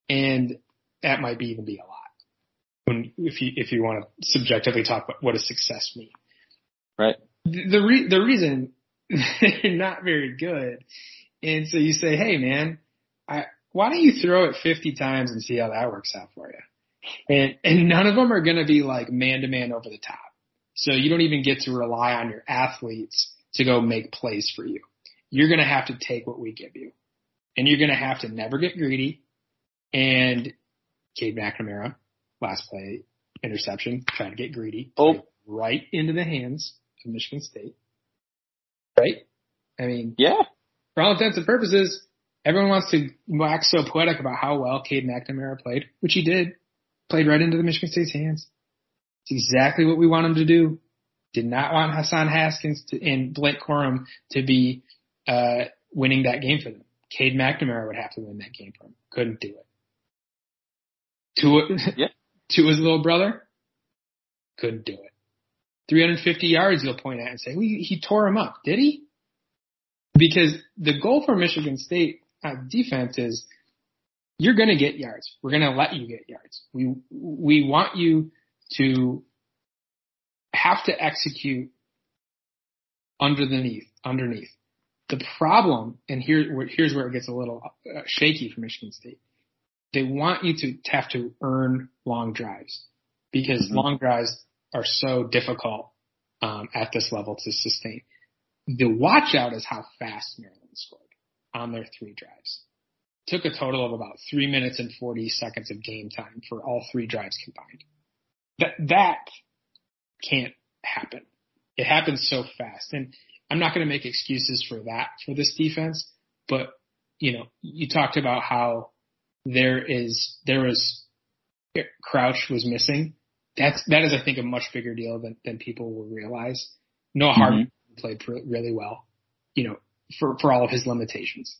And that might be even be a lot when if you if you want to subjectively talk about what does success mean. Right. The the, re- the reason <laughs> they're not very good, and so you say, hey man, I why don't you throw it 50 times and see how that works out for you? And and none of them are going to be like man to man over the top. So you don't even get to rely on your athletes to go make plays for you. You're going to have to take what we give you. And you're going to have to never get greedy. And Cade McNamara last play interception, trying to get greedy. Oh. Right into the hands of Michigan State. Right? I mean, yeah. For all intents and purposes, everyone wants to wax so poetic about how well Cade McNamara played, which he did. Played right into the Michigan State's hands. It's exactly what we want him to do. Did not want Hassan Haskins to, and Blake Corum to be uh, winning that game for them. Cade McNamara would have to win that game for them. Couldn't do it. Tua, yeah <laughs> to his little brother. Couldn't do it. 350 yards you'll point at and say, well, he tore him up. Did he? Because the goal for Michigan State uh, defense is you're going to get yards. We're going to let you get yards. We, we want you to have to execute underneath, underneath. The problem, and here, here's where it gets a little uh, shaky for Michigan State they want you to have to earn long drives because mm-hmm. long drives are so difficult um, at this level to sustain. The watch out is how fast Maryland scored on their three drives. Took a total of about three minutes and 40 seconds of game time for all three drives combined. That, that can't happen. It happens so fast. And I'm not going to make excuses for that for this defense, but you know, you talked about how there is there was Crouch was missing. That's that is I think a much bigger deal than than people will realize. Noah mm-hmm. Hart played really well, you know, for for all of his limitations.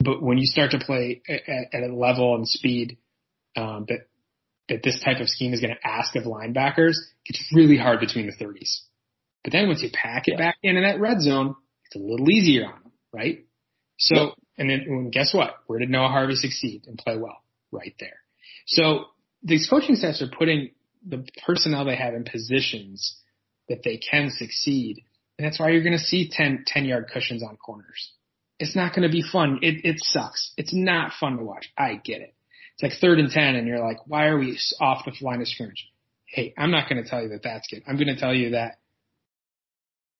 But when you start to play at, at a level and speed um, that that this type of scheme is going to ask of linebackers, it's really hard between the 30s. But then once you pack it yeah. back in in that red zone, it's a little easier on them, right? So yep. And then guess what? Where did Noah Harvey succeed and play well? Right there. So these coaching staffs are putting the personnel they have in positions that they can succeed. And that's why you're going to see 10, 10 yard cushions on corners. It's not going to be fun. It, it sucks. It's not fun to watch. I get it. It's like third and 10 and you're like, why are we off the line of scrimmage? Hey, I'm not going to tell you that that's good. I'm going to tell you that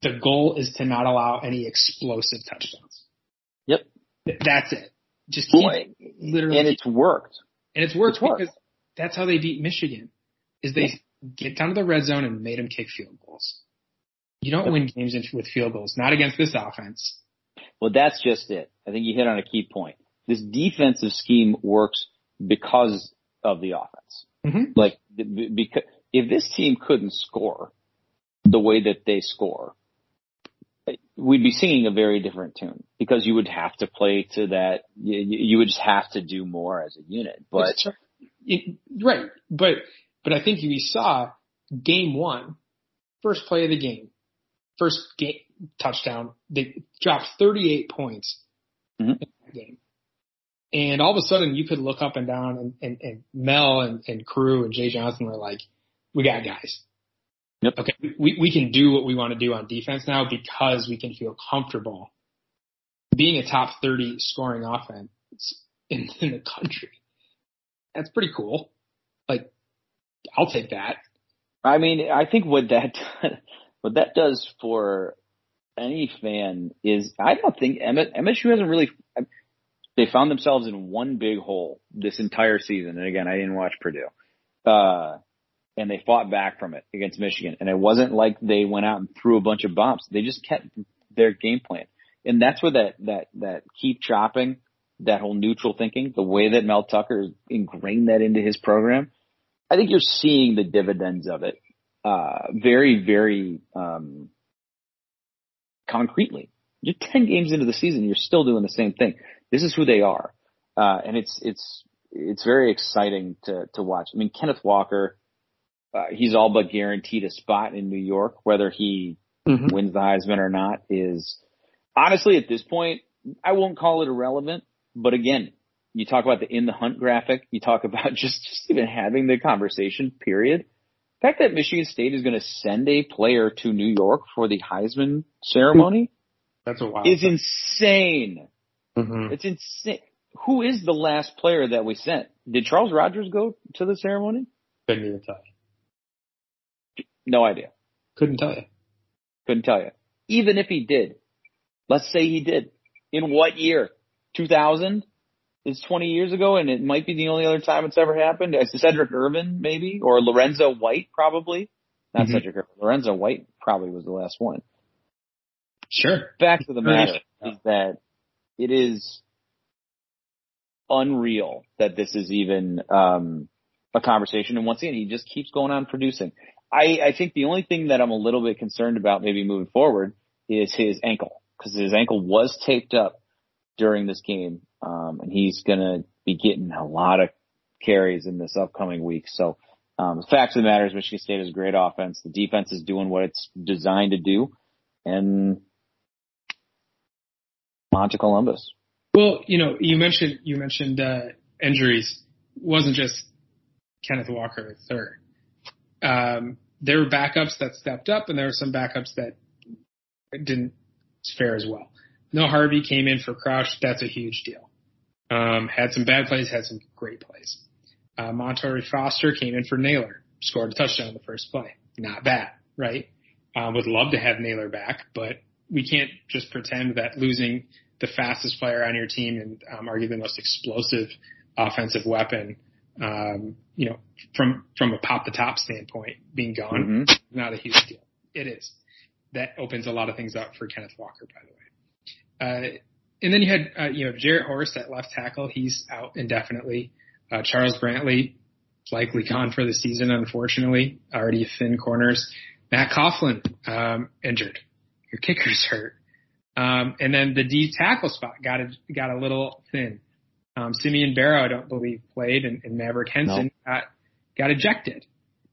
the goal is to not allow any explosive touchdowns. Yep. That's it. Just keep Boy, literally. And it's worked. And it's worked, it's worked because that's how they beat Michigan. Is they yeah. get down to the red zone and made them kick field goals. You don't win games with field goals, not against this offense. Well, that's just it. I think you hit on a key point. This defensive scheme works because of the offense. Mm-hmm. Like, because if this team couldn't score the way that they score, we'd be singing a very different tune because you would have to play to that. You, would just have to do more as a unit. But it, right, but but I think you saw game one, first play of the game, first game touchdown. They dropped 38 points mm-hmm. in that game. And all of a sudden you could look up and down and, and, and Mel and, and crew and Jay Johnson were like, we got guys. Yep. Okay. We, we can do what we want to do on defense now because we can feel comfortable being a top 30 scoring offense in, in the country. That's pretty cool. Like, I'll take that. I mean, I think what that, <laughs> what that does for any fan is I don't think MSU hasn't really, they found themselves in one big hole this entire season. And again, I didn't watch Purdue. Uh, and they fought back from it against Michigan. And it wasn't like they went out and threw a bunch of bombs. They just kept their game plan. And that's where that, that, that keep chopping, that whole neutral thinking, the way that Mel Tucker ingrained that into his program, I think you're seeing the dividends of it, uh, very, very, um, concretely. You're 10 games into the season, you're still doing the same thing. This is who they are. Uh, and it's, it's, it's very exciting to, to watch. I mean, Kenneth Walker, uh, he's all but guaranteed a spot in New York, whether he mm-hmm. wins the Heisman or not is honestly at this point, I won't call it irrelevant, but again, you talk about the in the hunt graphic, you talk <laughs> about just, just even having the conversation, period. The fact that Michigan State is going to send a player to New York for the Heisman ceremony That's a wild is thing. insane. Mm-hmm. It's insane. Who is the last player that we sent? Did Charles Rogers go to the ceremony? Couldn't even tell you. No idea. Couldn't tell you. Couldn't tell you. Even if he did, let's say he did. In what year? 2000? It's 20 years ago and it might be the only other time it's ever happened. Cedric Irvin maybe or Lorenzo White probably. Not Mhm. Cedric Irvin. Lorenzo White probably was the last one. Sure. Back to the matter Yeah. is that it is unreal that this is even um, a conversation. And once again, he just keeps going on producing. I, I think the only thing that I'm a little bit concerned about maybe moving forward is his ankle because his ankle was taped up during this game. Um, and he's going to be getting a lot of carries in this upcoming week. So, um, the fact of the matter is Michigan State is a great offense. The defense is doing what it's designed to do and on to Columbus. Well, you know, you mentioned you mentioned uh, injuries. It wasn't just Kenneth Walker third. Um, there were backups that stepped up, and there were some backups that didn't fare as well. No Harvey came in for Crouch. That's a huge deal. Um, had some bad plays, had some great plays. Uh, Montorie Foster came in for Nailor, scored a touchdown the first play. Not bad, right? Uh, would love to have Nailor back, but we can't just pretend that losing the fastest player on your team and um, arguably the most explosive offensive weapon, um, you know, from from a pop the top standpoint, being gone, Mhm. not a huge deal. It is. That opens a lot of things up for Kenneth Walker, by the way. Uh, and then you had, uh, you know, Jarrett Horst at left tackle. He's out indefinitely. Uh, Charles Brantley likely gone for the season, unfortunately. Already thin corners. Matt Coughlin, um, injured. Your kicker's hurt. Um, and then the D tackle spot got a, got a little thin. Um, Simeon Barrow, I don't believe played and, and Maverick Hansen got, got ejected.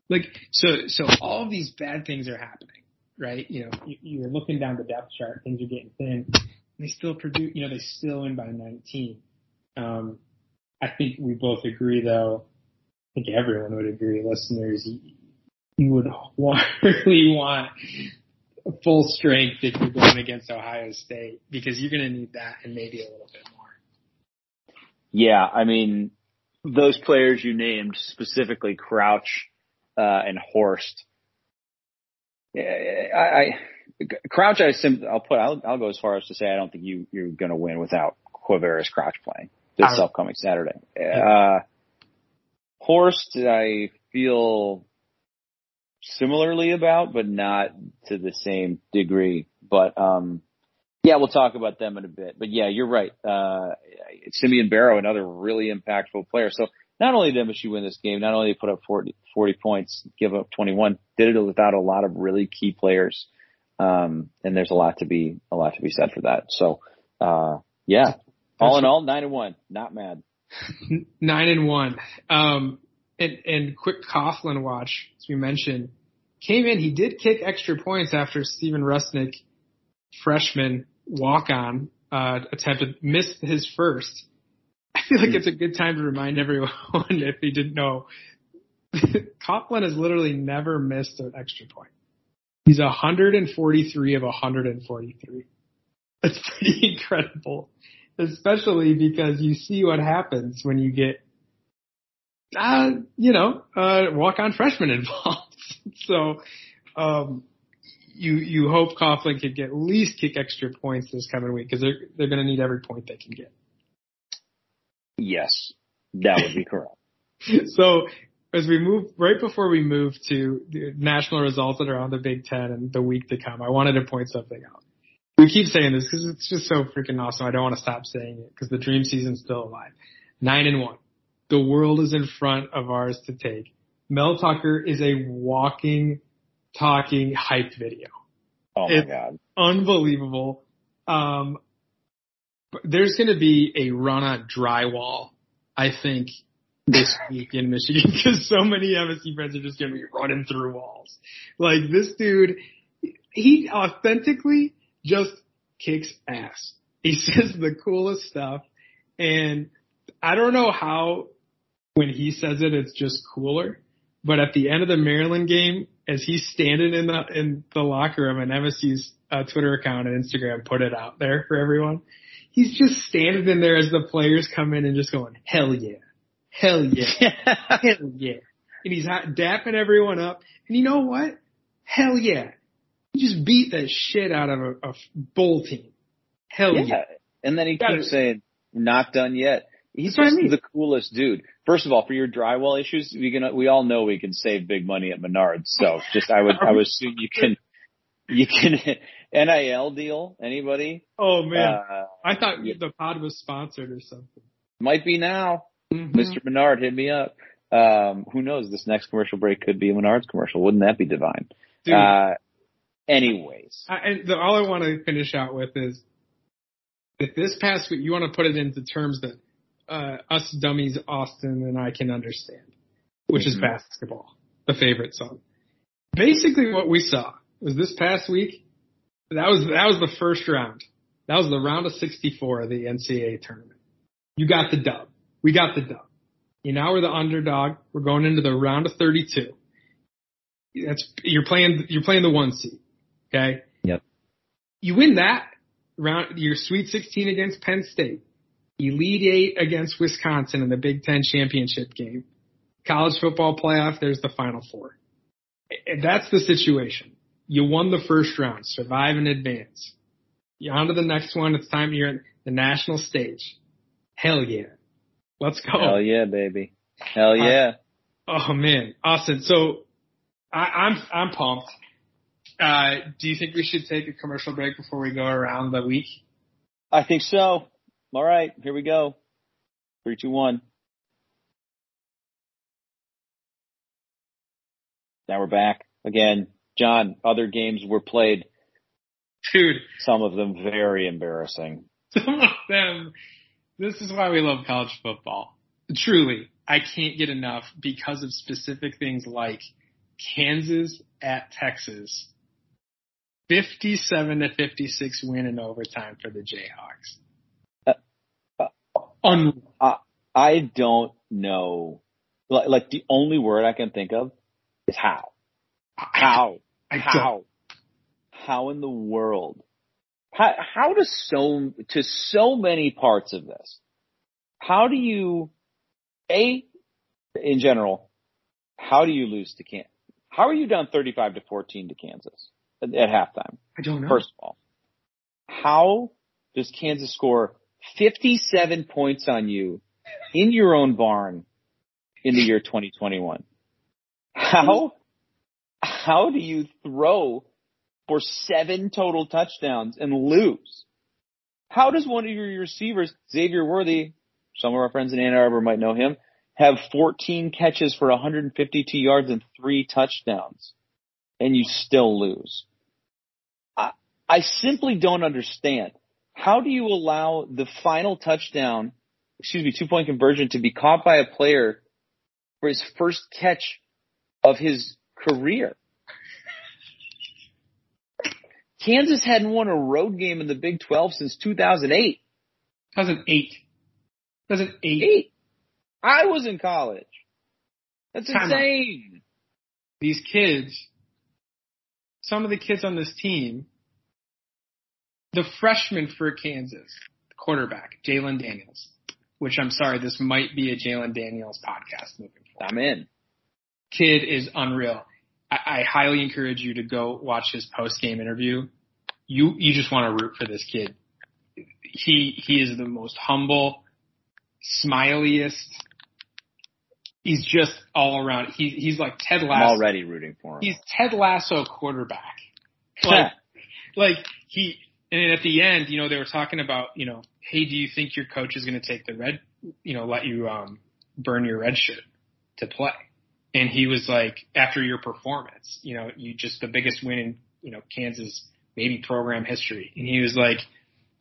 Like, so, so all of these bad things are happening, right? You know, you, you're looking down the depth chart, things are getting thin. They still produce, you know, they still win by 19. Um, I think we both agree though, I think everyone would agree, listeners, you, would really <laughs> want full strength if you're going against Ohio State because you're going to need that and maybe a little bit more. Yeah, I mean, those players you named, specifically Crouch uh, and Horst. I Crouch, I sim, I'll put, I'll, I'll go as far as to say I don't think you you're going to win without Quavaris Crouch playing this upcoming Saturday. Uh, Horst, I feel similarly about, but not to the same degree. But um, yeah, we'll talk about them in a bit. But yeah, you're right. Uh, Simeon Barrow, another really impactful player. So not only did MSU win this game, not only they put up 40, 40 points, give up 21, did it without a lot of really key players. Um, and there's a lot to be, a lot to be said for that. So, uh, yeah, all in all, nine and one, not mad. <laughs> nine and one. Um, and, and quick Coughlin watch, as we mentioned, came in. He did kick extra points after Steven Rusnick, freshman walk on, uh, attempted, missed his first. I feel like it's a good time to remind everyone <laughs> if they didn't know. <laughs> Coughlin has literally never missed an extra point. He's 143 of 143. That's <laughs> pretty incredible, especially because you see what happens when you get, uh, you know, uh, walk on freshman <laughs> involved. so, um, you, you hope Coughlin could get at least kick extra points this coming week because they're, they're going to need every point they can get. Yes, that would be correct. <laughs> so as we move right before we move to the national results that are on the Big Ten and the week to come, I wanted to point something out. We keep saying this because it's just so freaking awesome. I don't want to stop saying it because the dream season's still alive. Nine and one. The world is in front of ours to take. Mel Tucker is a walking, talking hype video. Oh my it's god. Unbelievable. Um, there's going to be a run on drywall, I think, this week in Michigan <laughs> because so many MSU fans are just going to be running through walls. Like this dude, he authentically just kicks ass. He <laughs> says the coolest stuff and I don't know how when he says it, it's just cooler. But at the end of the Maryland game, as he's standing in the in the locker room, and MSU's uh, Twitter account and Instagram put it out there for everyone he's just standing in there as the players come in and just going, hell yeah, hell <laughs> yeah, hell yeah. And he's dapping everyone up. And you know what? Hell yeah. He just beat the shit out of a, a bowl team. Hell yeah. yeah. And then he keeps saying, not done yet. He's just I mean. the coolest dude. First of all, for your drywall issues, we can we all know we can save big money at Menards. So just I would I would assume you can you can <laughs> NIL deal? Anybody? Oh man, uh, I thought yeah. the pod was sponsored or something. Might be now. Mm-hmm. Mr. Menard, hit me up. Um, who knows? This next commercial break could be a Menards commercial. Wouldn't that be divine? Dude, uh, anyways, I, and the, all I want to finish out with is that this past week you want to put it into terms that uh, us dummies, Austin and I can understand, which mm-hmm. is basketball, the favorite song. Basically, what we saw was this past week that was that was the first round. That was the round of 64 of the NCAA tournament. You got the dub. We got the dub. You now we're the underdog. We're going into the round of 32. That's you're playing you're playing the one seed. Okay. Yep. You win that round. Your Sweet 16 against Penn State. Elite Eight against Wisconsin in the Big Ten championship game. College football playoff. There's the Final Four. That's the situation. You won the first round, survive and advance. You're on to the next one. It's time you're at the national stage. Hell yeah. Let's go. Hell yeah, baby. Hell yeah. Uh, oh man. Austin. So I, I'm, I'm pumped. Uh, do you think we should take a commercial break before we go around the week? I think so. All right. Here we go. Three, two, one. Now we're back again. John, other games were played. Dude. Some of them very embarrassing. <laughs> Some of them. This is why we love college football. Truly, I can't get enough because of specific things like Kansas at Texas. 57 to 56 win in overtime for the Jayhawks. Uh, uh, Un- uh, I don't know. Like, like the only word I can think of is how. How? I how? Don't. How in the world? How, how does so, to so many parts of this, how do you, A, in general, how do you lose to Kansas? How are you down 35 to 14 to Kansas at, at halftime? I don't know. First of all, how does Kansas score 57 points on you in your own barn in the year 2021? How how do you throw for seven total touchdowns and lose? How does one of your receivers, Xavier Worthy, some of our friends in Ann Arbor might know him, have 14 catches for 152 yards and three touchdowns and you still lose? I, I simply don't understand. How do you allow the final touchdown, excuse me, two point conversion to be caught by a player for his first catch of his career? Kansas hadn't won a road game in the Big 12 since 2008. 2008. 2008. Eight. I was in college. That's Time out. insane. These kids, some of the kids on this team, the freshman for Kansas, the quarterback, Jalon Daniels, which I'm sorry, this might be a Jalon Daniels podcast moving forward. I'm in. Kid is unreal. I, I highly encourage you to go watch his post game interview. You you just want to root for this kid. He he is the most humble, smiliest. He's just all around. He he's like Ted I'm Lasso. already rooting for him. He's Ted Lasso quarterback. <laughs> Like like he and at the end, you know, they were talking about, you know, hey, do you think your coach is going to take the red, you know, let you um burn your red shirt to play? And he was like, after your performance, you know, you just the biggest win in, you know, Kansas maybe program history. And he was like,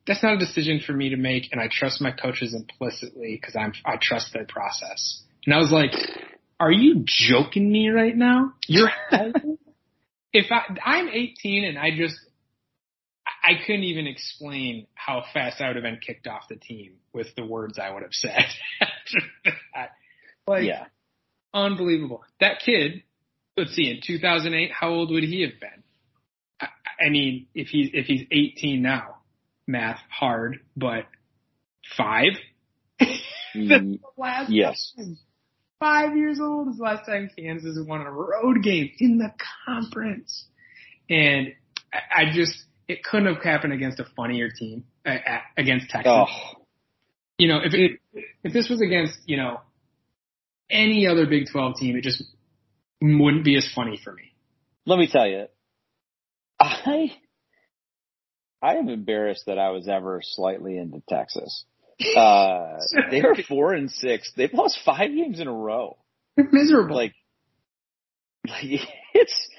that's not a decision for me to make, and I trust my coaches implicitly because I'm I trust their process. And I was like, are you joking me right now? You're <laughs> if I I'm 18 and I just I couldn't even explain how fast I would have been kicked off the team with the words I would have said <laughs> after that. Like, yeah. unbelievable. That kid, let's see, in 2008, how old would he have been? I, I mean, if he's if he's 18 now, math hard, but five. Last yes. time. Five years old is the last time Kansas won a road game in the conference, and I, I just it couldn't have happened against a funnier team uh, uh, against Texas. Oh, You know, if it if this was against you know any other Big 12 team, it just wouldn't be as funny for me. let me tell you, I I am embarrassed that I was ever slightly into Texas. <laughs> Uh, they are four and six. They've lost five games in a row. They're miserable. Like, like <laughs> it's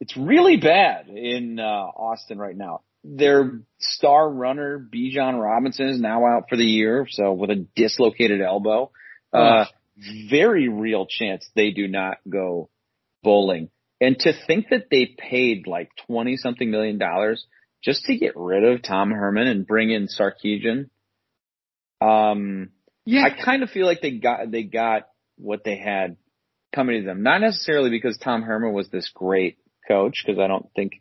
it's really bad in uh, Austin right now. Their star runner Bijan Robinson is now out for the year, so with a dislocated elbow. Uh, very real chance they do not go bowling. And to think that they paid like twenty something million dollars just to get rid of Tom Herman and bring in Sarkisian, um, yeah, I kind of feel like they got they got what they had coming to them. Not necessarily because Tom Herman was this great coach, because I don't think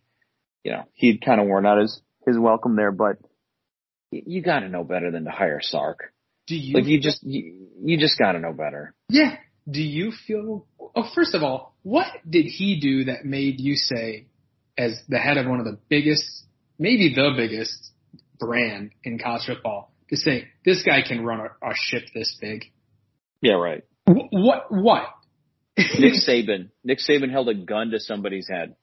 you know he'd kind of worn out his his welcome there. But you got to know better than to hire Sark. do you Like you just you, you just got to know better. Yeah. Do you feel? Oh, first of all, what did he do that made you say, as the head of one of the biggest, maybe the biggest brand in college football, to say this guy can run a, a ship this big? Yeah, right. Wh- What? What? Nick <laughs> Saban. Nick Saban held a gun to somebody's head.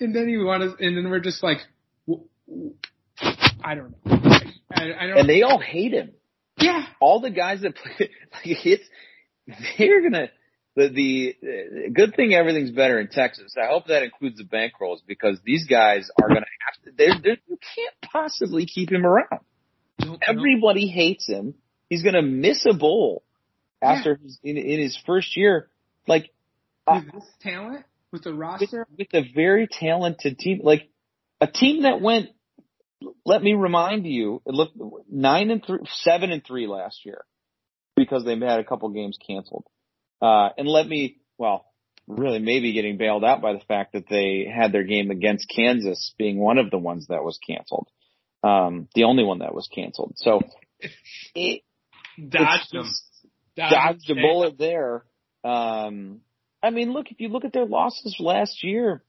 and then he wanted, and then we're just like, I don't know. I, I don't. And they all hate him. yeah. all the guys that play, <laughs> like it's, <laughs> they're gonna, the, the, uh, good thing everything's better in Texas. I hope that includes the bankrolls because these guys are gonna have to, they're, they're, you can't possibly keep him around. Everybody hates him. He's gonna miss a bowl after his, in, in his first year. Like, uh, with this talent, with the with, roster, with a very talented team, like a team that went. Let me remind you, it looked nine and three, seven and three last year because they had a couple games canceled. Uh, and let me, well, really maybe getting bailed out by the fact that they had their game against Kansas being one of the ones that was canceled. Um, the only one that was canceled. So it, dodged them. Dodged dodged a bullet there. Um, I mean, look, if you look at their losses last year,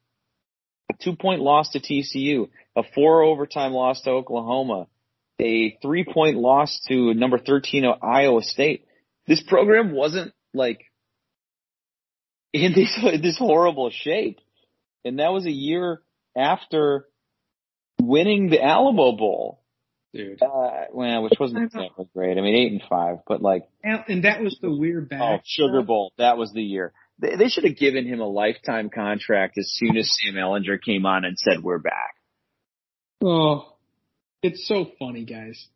a two point loss to TCU, a four overtime loss to Oklahoma, a three point loss to number 13 Iowa State. This program wasn't like in this <laughs> this horrible shape, and that was a year after winning the Alamo Bowl. Dude. Uh, well, which wasn't that was great. I mean, eight and five, but like, and that was the weird back. oh, Sugar Bowl, that was the year. They, they should have given him a lifetime contract as soon as Sam Ehlinger came on and said, "We're back." Oh, it's so funny, guys.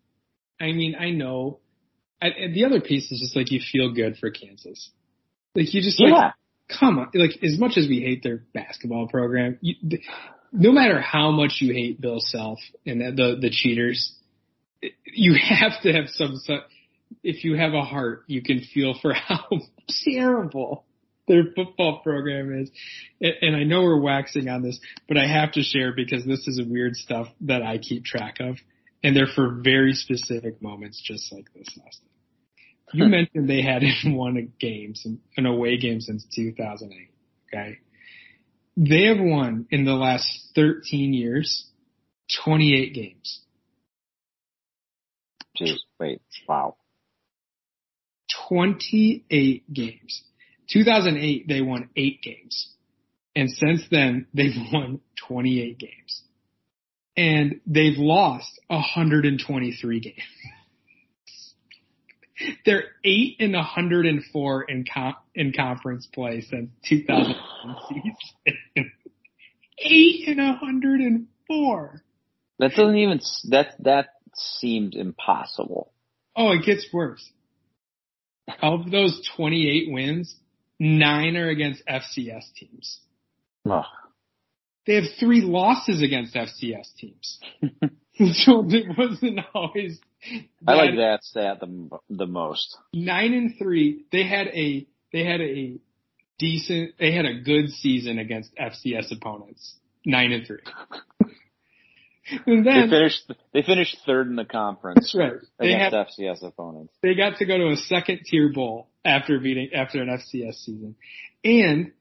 I mean, I know. I, the other piece is just like you feel good for Kansas. Like you just like, Yeah, come on. Like as much as we hate their basketball program, you, no matter how much you hate Bill Self and the the, cheaters, you have to have some. some- If you have a heart, you can feel for how <laughs> terrible their football program is. And, I know we're waxing on this, but I have to share because this is a weird stuff that I keep track of, and they're for very specific moments, just like this last time. You mentioned they hadn't <laughs> won a game, an away game since 2008. Okay. They have won in the last 13 years 28 games. Jeez, wait, wow. 28 games. 2008, they won eight games. And since then, they've <laughs> won 28 games. And they've lost 123 games. <laughs> They're eight and 104 in com- in conference play since 2001 season. <laughs> eight and 104. That doesn't even that that seemed impossible. Oh, it gets worse. Of those 28 wins, nine are against FCS teams. They have three losses against FCS teams. <laughs> so it wasn't always. I like that stat the the most. Nine and three. They had a they had a decent. They had a good season against FCS opponents. Nine and three. <laughs> <laughs> and They finished they finished third in the conference that's right. They had against FCS opponents. they got to go to a second tier bowl after beating after an FCS season, and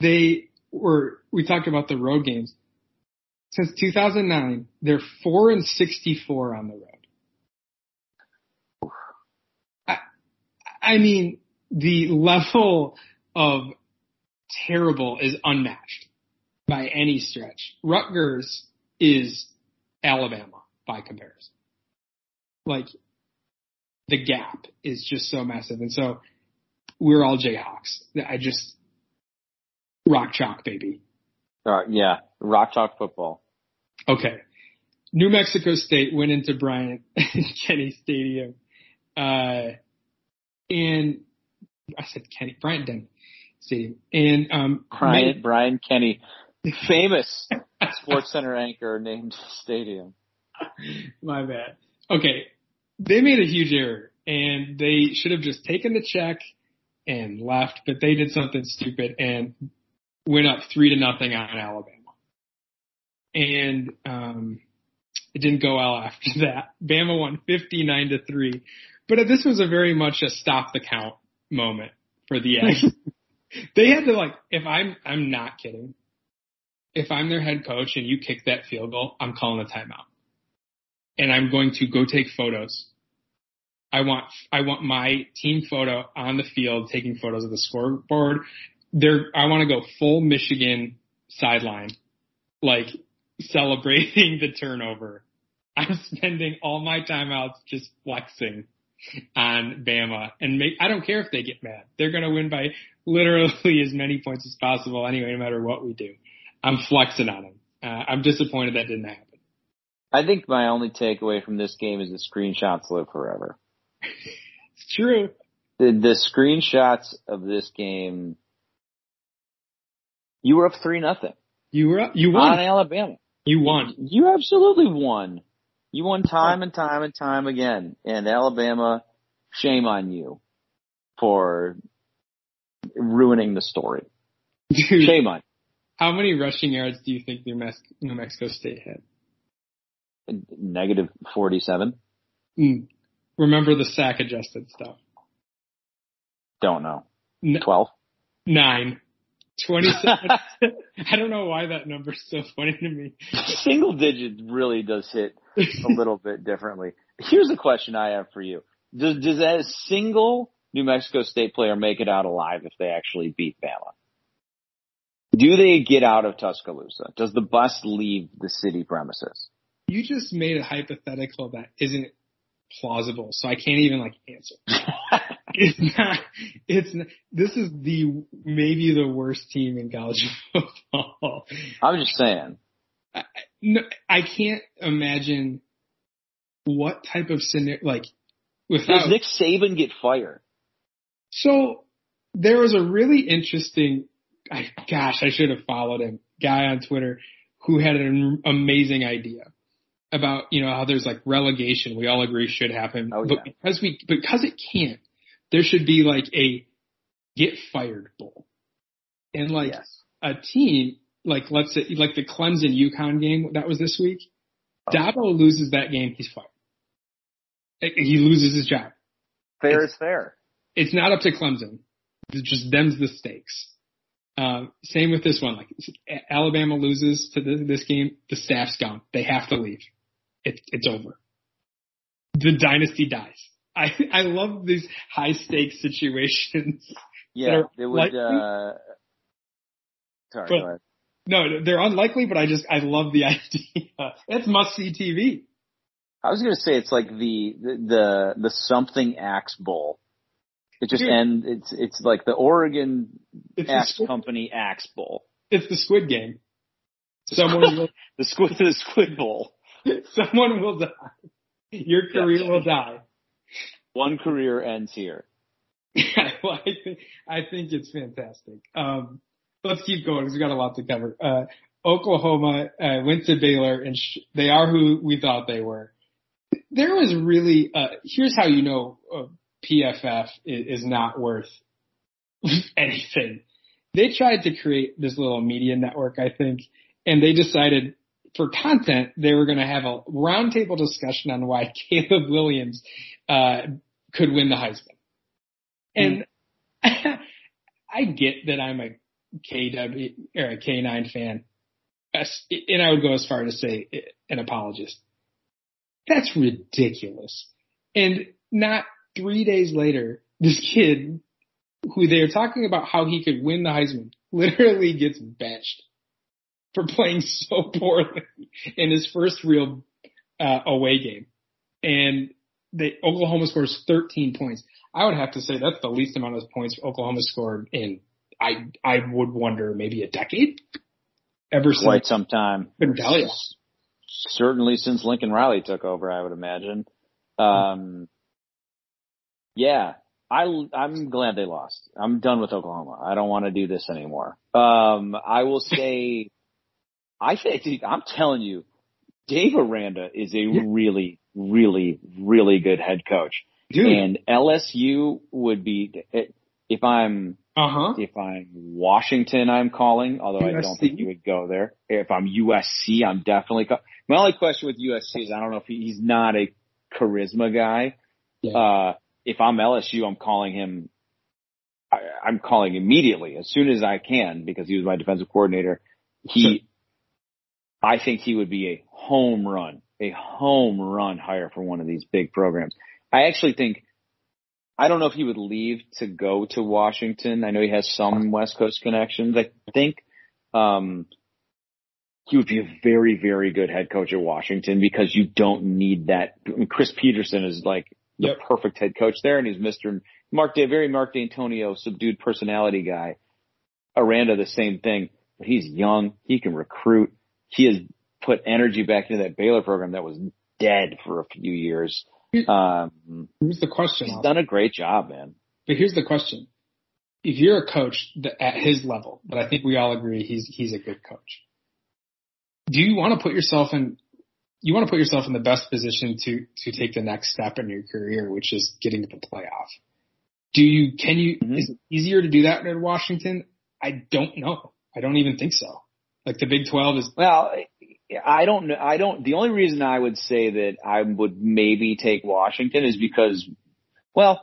they were. We talked about the road games. Since 2009, they're four and 64 on the road. I, I mean, the level of terrible is unmatched by any stretch. Rutgers is Alabama by comparison. Like the gap is just so massive. And so we're all Jayhawks. I just rock chalk, baby. Uh, yeah, rock chalk football. Okay. New Mexico State went into Bryant <laughs> Kenny Stadium. Uh, and I said Kenny, Bryant Denny Stadium. And, um, Brian Brian Kenny, famous <laughs> Sports Center anchor named Stadium. <laughs> My bad. Okay. They made a huge error and they should have just taken the check and left, but they did something stupid and went up three to nothing on Alabama. And, um, it didn't go well after <laughs> that. Bama won 59 to three, but this was a very much a stop the count moment for the Aggies. <laughs> they had to like, if I'm, I'm not kidding. If I'm their head coach and you kick that field goal, I'm calling a timeout and I'm going to go take photos. I want I want my team photo on the field taking photos of the scoreboard. There I want to go full Michigan sideline, like celebrating <laughs> the turnover. I'm spending all my timeouts just flexing on Bama and make I don't care if they get mad. They're gonna win by literally <laughs> as many points as possible anyway, no matter what we do. I'm flexing on him. Uh, I'm disappointed that didn't happen. I think my only takeaway from this game is the screenshots live forever. <laughs> It's true. The, the screenshots of this game, you were up three nothing You were up. You on won. Alabama. You won. You absolutely won. You won time and time and time again. And Alabama, shame on you for ruining the story. Dude, Shame on how many rushing yards do you think New, Mex- New Mexico State had? Negative 47? Mm. Remember the sack adjusted stuff. Don't know. N- 12? nine. 27. <laughs> <laughs> I don't know why that number's so funny to me. Single digit really does hit a little <laughs> bit differently. Here's a question I have for you. Does, does a single New Mexico State player make it out alive if they actually beat Bama? Do they get out of Tuscaloosa? Does the bus leave the city premises? You just made a hypothetical that isn't plausible, so I can't even like answer. <laughs> it's not. It's not, this is the maybe the worst team in college <laughs> football. I'm just saying. I, no, I can't imagine what type of scenario like without Does Nick Saban get fired? So there was a really interesting, I, gosh, I should have followed him, guy on Twitter who had an amazing idea about, you know, how there's like relegation. We all agree should happen. Oh, but yeah. because we, because it can't, there should be like a get fired bowl. And like yes. a team, like let's say, like the Clemson UConn game that was this week, Oh. Dabo loses that game, he's fired. He loses his job Fair it's- is fair. it's not up to Clemson. It's just them's the stakes. Um, same with this one. Like Alabama loses to this, this game, the staff's gone. They have to leave. It, it's over. The dynasty dies. I I love these high stakes situations. Yeah, it would. Uh, sorry, But- go ahead. No, they're unlikely, but I just I love the <laughs> idea. It's must see TV. I was gonna say it's like the the the, the something axe bowl. It just Dude. and it's it's like the Oregon the, Axe squid, Company Axe Bowl. it's the Squid Game. <laughs> Someone will, The squid the squid bowl. <laughs> someone will die. Your career will die. One career ends here. <laughs> well, I think I think it's fantastic. Um, let's keep going because we got a lot to cover. Uh, Oklahoma uh, went to Baylor, and sh- they are who we thought they were. There was really uh, here's how you know uh, PFF is, is not worth <laughs> anything. They tried to create this little media network, I think, and they decided for content they were going to have a roundtable discussion on why <laughs> Caleb Williams uh, could win the Heisman. And <laughs> I get that I'm a KW or a K9 fan, and I would go as far to say an apologist. That's ridiculous. And not three days later, this kid who they're talking about how he could win the Heisman literally gets benched for playing so <laughs> poorly in his first real uh, away game. And they, Oklahoma scores 13 points. I would have to say that's the least amount of points Oklahoma scored in, I, I would wonder maybe a decade ever since. Quite some time. Couldn't tell you. Certainly since Lincoln Riley took over, I would imagine. Um, yeah, I, I'm glad they lost. I'm done with Oklahoma. I don't want to do this anymore. Um, I will <laughs> say, I think, dude, I'm telling you, Dave Aranda is a Yeah. really, really, really good head coach. Dude. And LSU would be, if I'm, Uh huh. if I'm Washington, I'm calling, although I don't think you would go there. If I'm USC, I'm definitely call- My only question with USC is I don't know if he, he's not a charisma guy. Yeah. Uh, if I'm LSU, I'm calling him, I, I'm calling immediately as soon as I can because he was my defensive coordinator. He, I think he would be a home run, a home run hire for one of these big programs. I actually think I don't know if he would leave to go to Washington. I know he has some West Coast connections. I think um, he would be a very, very good head coach at Washington because you don't need that. I mean, Chris Petersen is like the Yep. perfect head coach there, and he's Mr. Mark, De, very Mark Dantonio, subdued personality guy. Aranda, the same thing. But he's young. He can recruit. He has put energy back into that Baylor program that was dead for a few years. Um, Here's the question. he's done a great job, man. But here's the question: If you're a coach at his level, but I think we all agree he's he's a good coach. Do you want to put yourself in? You want to put yourself in the best position to to take the next step in your career, which is getting to the playoff. Do you? Can you? Mhm. Is it easier to do that in Washington? I don't know. I don't even think so. Like the Big Twelve is. Well, I don't know. I don't. The only reason I would say that I would maybe take Washington is because, well,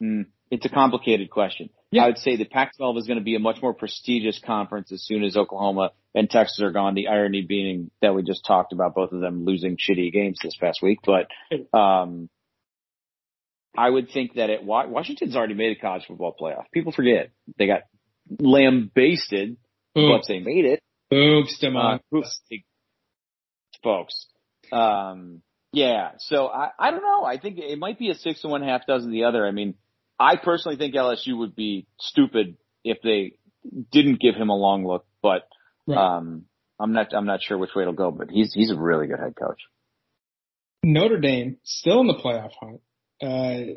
hmm, it's a complicated question. Yeah. I would say the Pac-12 is going to be a much more prestigious conference as soon as Oklahoma and Texas are gone. The irony being that we just talked about both of them losing shitty games this past week, but um, I would think that it Wa- Washington's already made a college football playoff. People forget they got lambasted but they made it. Oops, Demond. Uh, oops, folks. Um, yeah. So I, I don't know. I think it might be a six and one half dozen the other. I mean, I personally think LSU would be stupid if they didn't give him a long look, but right. um, I'm not I'm not sure which way it'll go. But he's he's a really good head coach. Notre Dame still in the playoff hunt. Uh,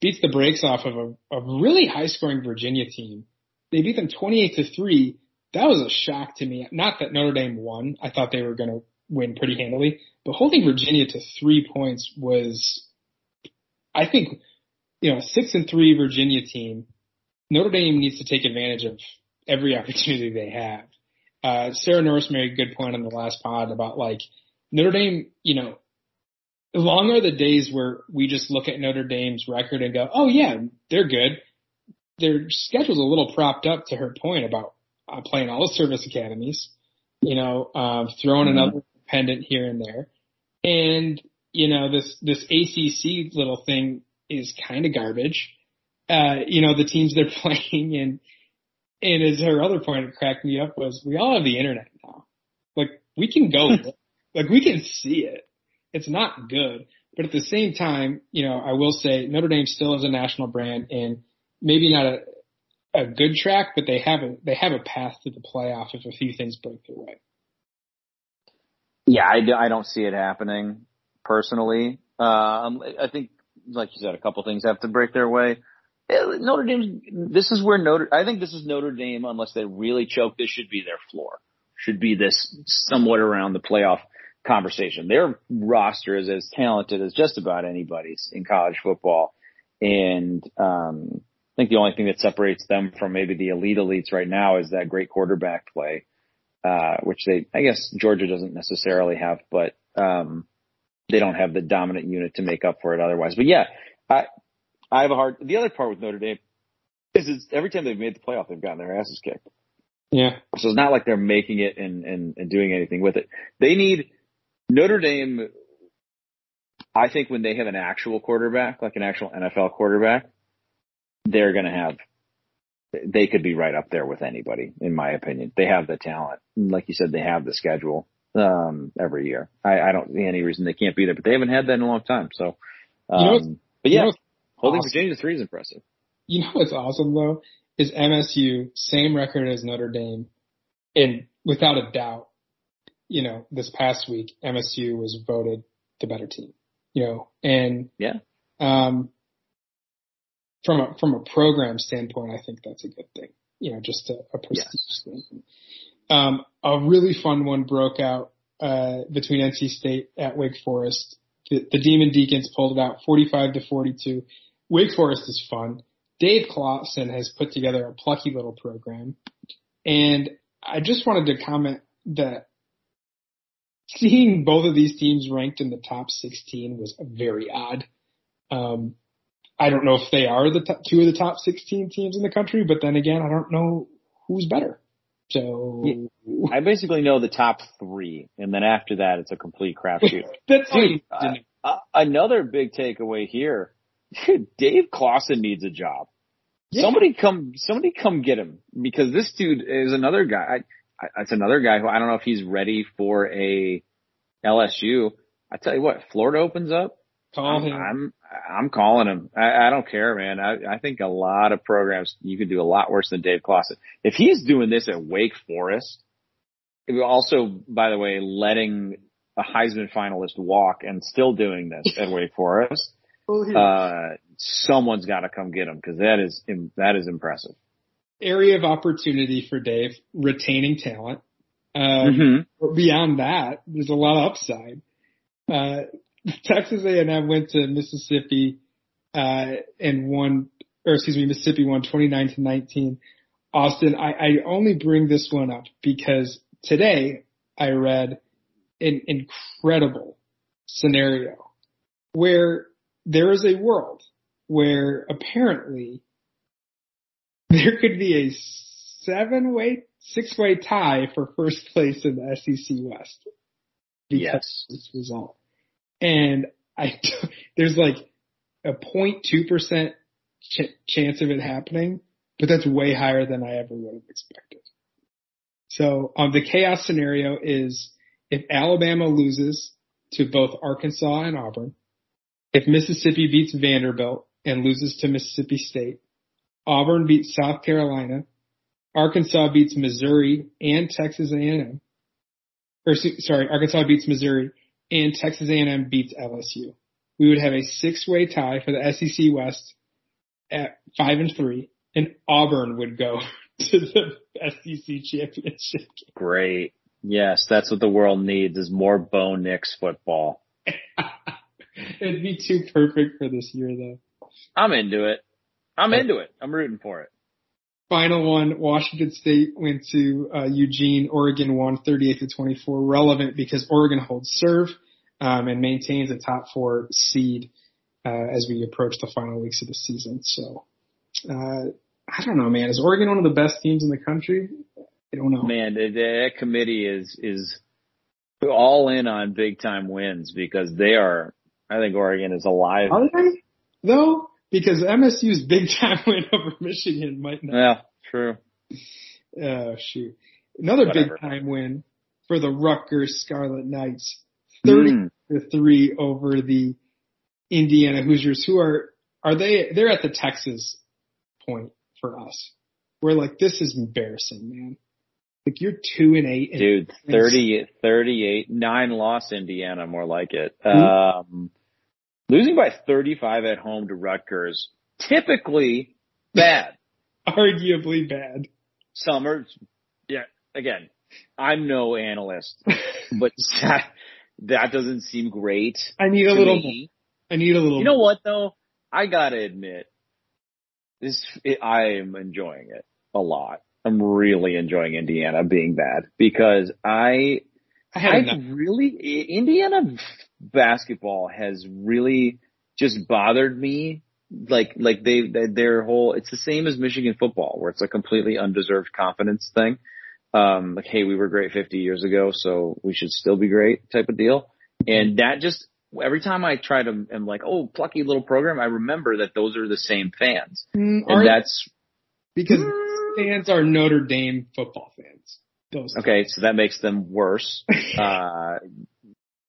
beats the brakes off of a, a really high scoring Virginia team. They beat them 28 to three. That was a shock to me. Not that Notre Dame won. I thought they were going to win pretty handily, but holding Virginia to three points was, I think, you know, six and three Virginia team. Notre Dame needs to take advantage of every <laughs> opportunity they have. Uh, Sarah Norris made a good point on the last pod about like Notre Dame, you know, long are the days where we just look at Notre Dame's record and go, oh yeah, they're good. Their schedule's a little propped up to her point about uh, playing all the service academies, you know, um, throwing mm-hmm. another pendant here and there. And, you know, this, this ACC little thing is kind of garbage. Uh, you know, the teams they're <laughs> playing and, and as her other point that cracked me up was we all have the internet now. Like we can go, <laughs> like we can see it. It's not good, but at the same time, you know, I will say Notre Dame still is a national brand and maybe not a, a good track, but they have a, they have a path to the playoff if a few things break their way. Yeah, I, I don't see it happening personally. Um, I think, like you said, a couple things have to break their way. Notre Dame, this is where Notre, I think this is Notre Dame, unless they really choke, this should be their floor. Should be this somewhat around the playoff conversation. Their roster is as talented as just about anybody's in college football. And, um, I think the only thing that separates them from maybe the elite elites right now is that great quarterback play, uh, which they, I guess Georgia doesn't necessarily have, but, um, they don't have the dominant unit to make up for it otherwise. But yeah, I, I have a hard, the other part with Notre Dame is it's every time they've made the playoff, they've gotten their asses kicked. Yeah. So it's not like they're making it and, and, and doing anything with it. They need Notre Dame. I think when they have an actual quarterback, like an actual NFL quarterback, they're going to have, they could be right up there with anybody, in my opinion. They have the talent. Like you said, they have the schedule, um, every year. I, I don't see any reason they can't be there, but they haven't had that in a long time. So, um, you know, um, but yeah, you know holding awesome. Virginia to three is impressive. You know what's awesome though is MSU, same record as Notre Dame, and without a doubt, you know, this past week MSU was voted the better team. You know, and yeah, um, from a from a program standpoint, I think that's a good thing. You know, just a, a prestige yes. thing. Um, a really fun one broke out uh, between NC State at Wake Forest. The, the Demon Deacons pulled it out 45 to 42. Wake Forest is fun. Dave Clawson has put together a plucky little program. And I just wanted to comment that seeing both of these teams ranked in the top 16 was very odd. Um, I don't know if they are the top, two of the top 16 teams in the country, but then again, I don't know who's better. So I basically know the top three, and then after that, it's a complete crapshoot. <laughs> That's Dude, uh, uh, another big takeaway here. Dave Clawson needs a job. Yeah. Somebody come, somebody come get him because this dude is another guy. I, I, it's another guy who I don't know if he's ready for a LSU. I tell you what, Florida opens up. Call I'm, him. I'm, I'm calling him. I, I don't care, man. I, I think a lot of programs you could do a lot worse than Dave Clawson. If he's doing this at Wake Forest, also, by the way, letting a Heisman finalist walk and still doing this at <laughs> Wake Forest, uh, someone's got to come get him because that is that is impressive. Area of opportunity for Dave, retaining talent. Um, mm-hmm. Beyond that, there's a lot of upside. Uh, <laughs> Texas A&M went to Mississippi uh, and won, or excuse me, Mississippi won 29 to 19. Austin, I, I only bring this one up because today I read an incredible scenario where there is a world where apparently there could be a seven way, six way tie for first place in the SEC West. Because yes. this result. And I, <laughs> there's like a 0.2% ch- chance of it happening, but that's way higher than I ever would have expected. So um, the chaos scenario is if Alabama loses to both Arkansas and Auburn, if Mississippi beats Vanderbilt and loses to Mississippi State, Auburn beats South Carolina, Arkansas beats Missouri and Texas A&M, or sorry, Arkansas beats Missouri and Texas A&M beats LSU. We would have a six-way tie for the SEC West at five and three, and Auburn would go <laughs> to the SEC championship. Great. Yes, that's what the world needs is more Bo Nix football. <laughs> It'd be too perfect for this year though. I'm into it. I'm into it. I'm rooting for it. Final one, Washington State went to uh, Eugene. Oregon won 38 to 24. Relevant because Oregon holds serve um, and maintains a top four seed uh, as we approach the final weeks of the season. So uh, I don't know, man. Is Oregon one of the best teams in the country? I don't know. Man, that committee is is all in on big time wins because they are. I think Oregon is alive. Are they though? Because MSU's big time <laughs> win over Michigan might not. Yeah, true. Oh shoot! Another Whatever. big time win for the Rutgers Scarlet Knights, thirty mm. to three over the Indiana Hoosiers, who are are they? They're at the Texas point for us. We're like, this is embarrassing, man. Like you're two and eight. And Dude, 30, 38, nine loss Indiana, more like it. Mm-hmm. Um, losing by 35 at home to Rutgers, typically bad. <laughs> Arguably bad. Summers, yeah, again, I'm no analyst, <laughs> but that, that doesn't seem great. I need a little me. I need a little You know what though? I gotta admit, this, it, I am enjoying it a lot. I'm really enjoying Indiana being bad because I, I, I really, Indiana basketball has really just bothered me. Like, like they, they, their whole, it's the same as Michigan football where it's a completely undeserved confidence thing. Um, like, hey, we were great 50 years ago, so we should still be great type of deal. And that just, every time I try to, am like, oh, plucky little program, I remember that those are the same fans. Mm, and that's because fans are Notre Dame football fans. Those okay, so that makes them worse. <laughs> uh,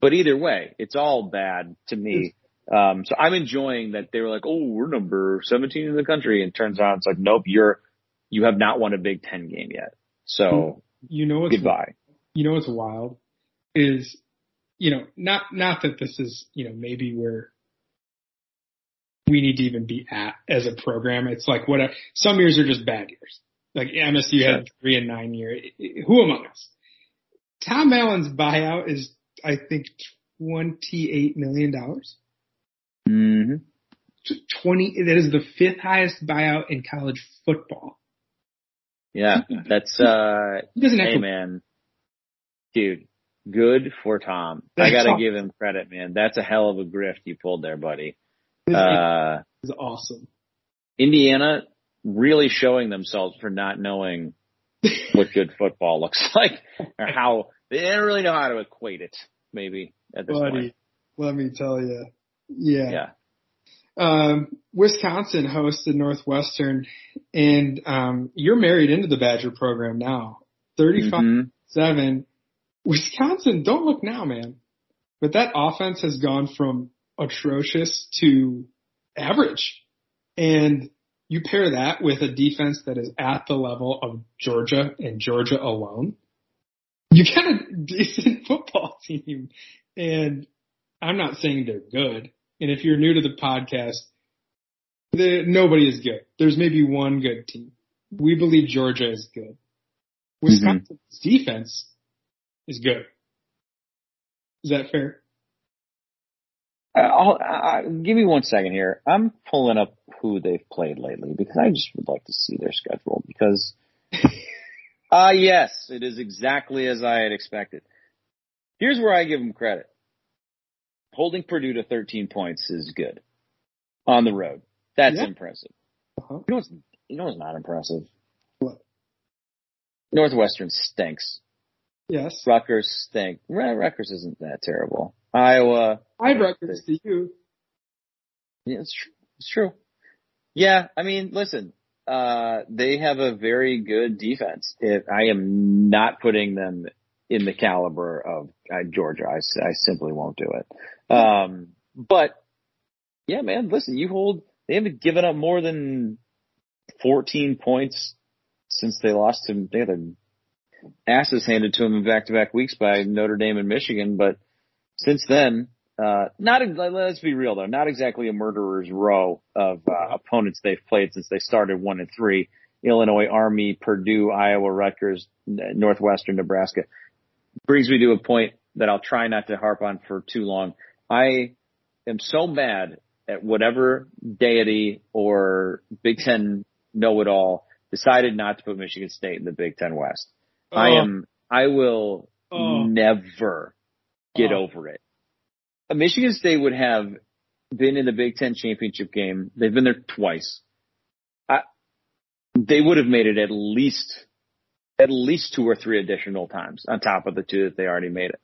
but either way, it's all bad to me. Um, so I'm enjoying that they were like, oh, we're number 17 in the country. And turns out it's like, nope, you're, you have not won a Big Ten game yet. So you know what's goodbye. You know what's wild is, you know, not, not that this is, you know, maybe where we need to even be at as a program. It's like what a, some years are just bad years. Like MSU sure. had three and nine year. Who among us? Tom Allen's buyout is, I think, twenty-eight million dollars. Mm-hmm. Twenty. That is the fifth highest buyout in college football. Yeah, <laughs> that's uh. Doesn't hey, man, dude. Good for Tom. I gotta give him credit, man. That's a hell of a grift you pulled there, buddy. This uh, is awesome. Indiana really showing themselves for not knowing what good football looks <laughs> like or how they don't really know how to equate it. Maybe at this Buddy, point. Let me tell you, yeah. Yeah. Um, Wisconsin hosted Northwestern, and um, you're married into the Badger program now. Thirty-five mm-hmm. seven. Wisconsin, don't look now, man. But that offense has gone from atrocious to average, and you pair that with a defense that is at the level of Georgia and Georgia alone, you got a decent <laughs> football team. And I'm not saying they're good. And if you're new to the podcast, the, nobody is good. There's maybe one good team. We believe Georgia is good. Wisconsin's mm-hmm. defense is good. Is that fair? I'll, I'll, give me one second here. I'm pulling up who they've played lately because I just would like to see their schedule because, <laughs> ah, yes, it is exactly as I had expected. Here's where I give them credit. Holding Purdue to 13 points is good on the road. That's yeah. impressive. Uh-huh. You know what's, you know what's not impressive? What? Northwestern stinks. Yes. Rutgers stink. Rutgers isn't that terrible. Iowa. I Rutgers to you. Yeah, it's true. It's true. Yeah, I mean, listen, uh, they have a very good defense. It, I am not putting them in the caliber of uh, Georgia. I, I simply won't do it. Um, but yeah, man, listen, you hold, they haven't given up more than 14 points since they lost to, they had their asses handed to them in back to back weeks by Notre Dame and Michigan. But since then, uh, not, let's be real though, not exactly a murderer's row of, uh, opponents they've played since they started one and three. Illinois, Army, Purdue, Iowa, Rutgers, Northwestern, Nebraska. Brings me to a point that I'll try not to harp on for too long. I am so mad at whatever deity or Big Ten know-it-all decided not to put Michigan State in the Big Ten West. Oh. I am, I will oh. never get oh. over it. Michigan State would have been in the Big Ten championship game. They've been there twice. I, they would have made it at least, at least two or three additional times on top of the two that they already made it.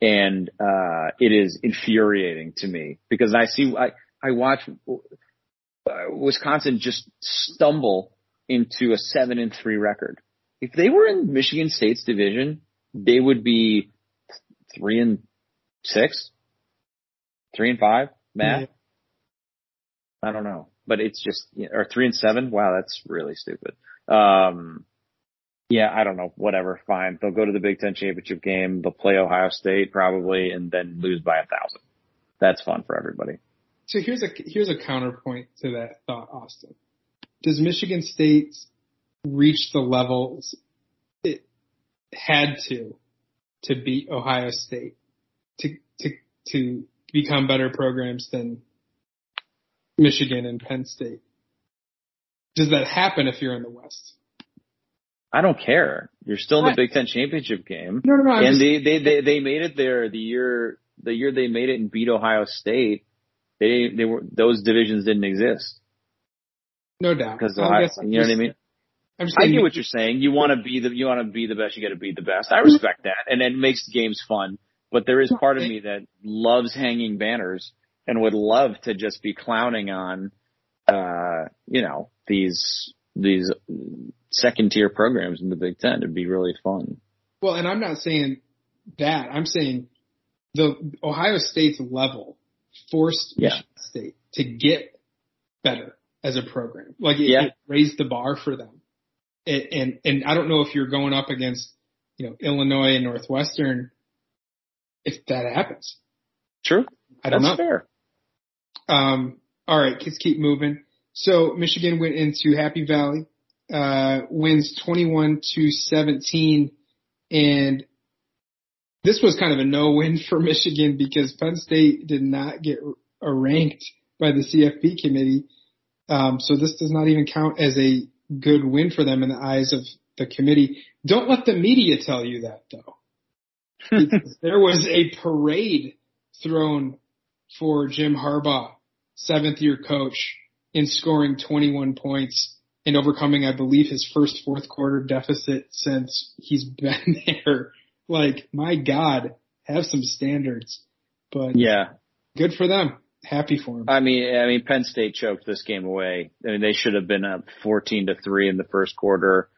And, uh, it is infuriating to me because I see, I, I watch uh, Wisconsin just stumble into a seven and three record. If they were in Michigan State's division, they would be three and six, three and five, Matt. Yeah. I don't know, but it's just or three and seven. Wow, that's really stupid. Um, yeah, I don't know. Whatever, fine. They'll go to the Big Ten championship game. They'll play Ohio State probably, and then lose by a thousand. That's fun for everybody. So here's a here's a counterpoint to that thought, Austin. Does Michigan State reach the levels it had to to beat Ohio State to to to become better programs than Michigan and Penn State. Does that happen if you're in the West? I don't care. You're still in the Big Ten championship game. No, no, no. and just, they, they, they, they made it there the year, the year they made it and beat Ohio State. They, they were, those divisions didn't exist. No doubt. Because Ohio, you know what I mean? I'm I get what you're saying. You want to be the, you want to be the best. You got to be the best. I respect that. And it makes the games fun. But there is part of me that loves hanging banners and would love to just be clowning on, uh, you know, these, these second tier programs in the Big Ten. It'd be really fun. Well, and I'm not saying that. I'm saying the Ohio State's level forced yeah. Michigan State to get better as a program. Like it, yeah. it raised the bar for them. It, and and I don't know if you're going up against you know Illinois and Northwestern if that happens. True. I don't That's know. fair. Um, all right, let's keep moving. So Michigan went into Happy Valley, uh, wins 21 to 17 and this was kind of a no win for <laughs> Michigan because Penn State did not get ranked by the CFP committee. Um, so this does not even count as a good win for them in the eyes of the committee. Don't let the media tell you that though. <laughs> there was a parade thrown for Jim Harbaugh, seventh year coach, in scoring 21 points and overcoming, I believe, his first fourth quarter deficit since he's <laughs> been there. Like, my God, have some standards. But yeah, good for them. Happy for him. I mean, I mean, Penn State choked this game away. I mean, they should have been up 14 to three in the first quarter.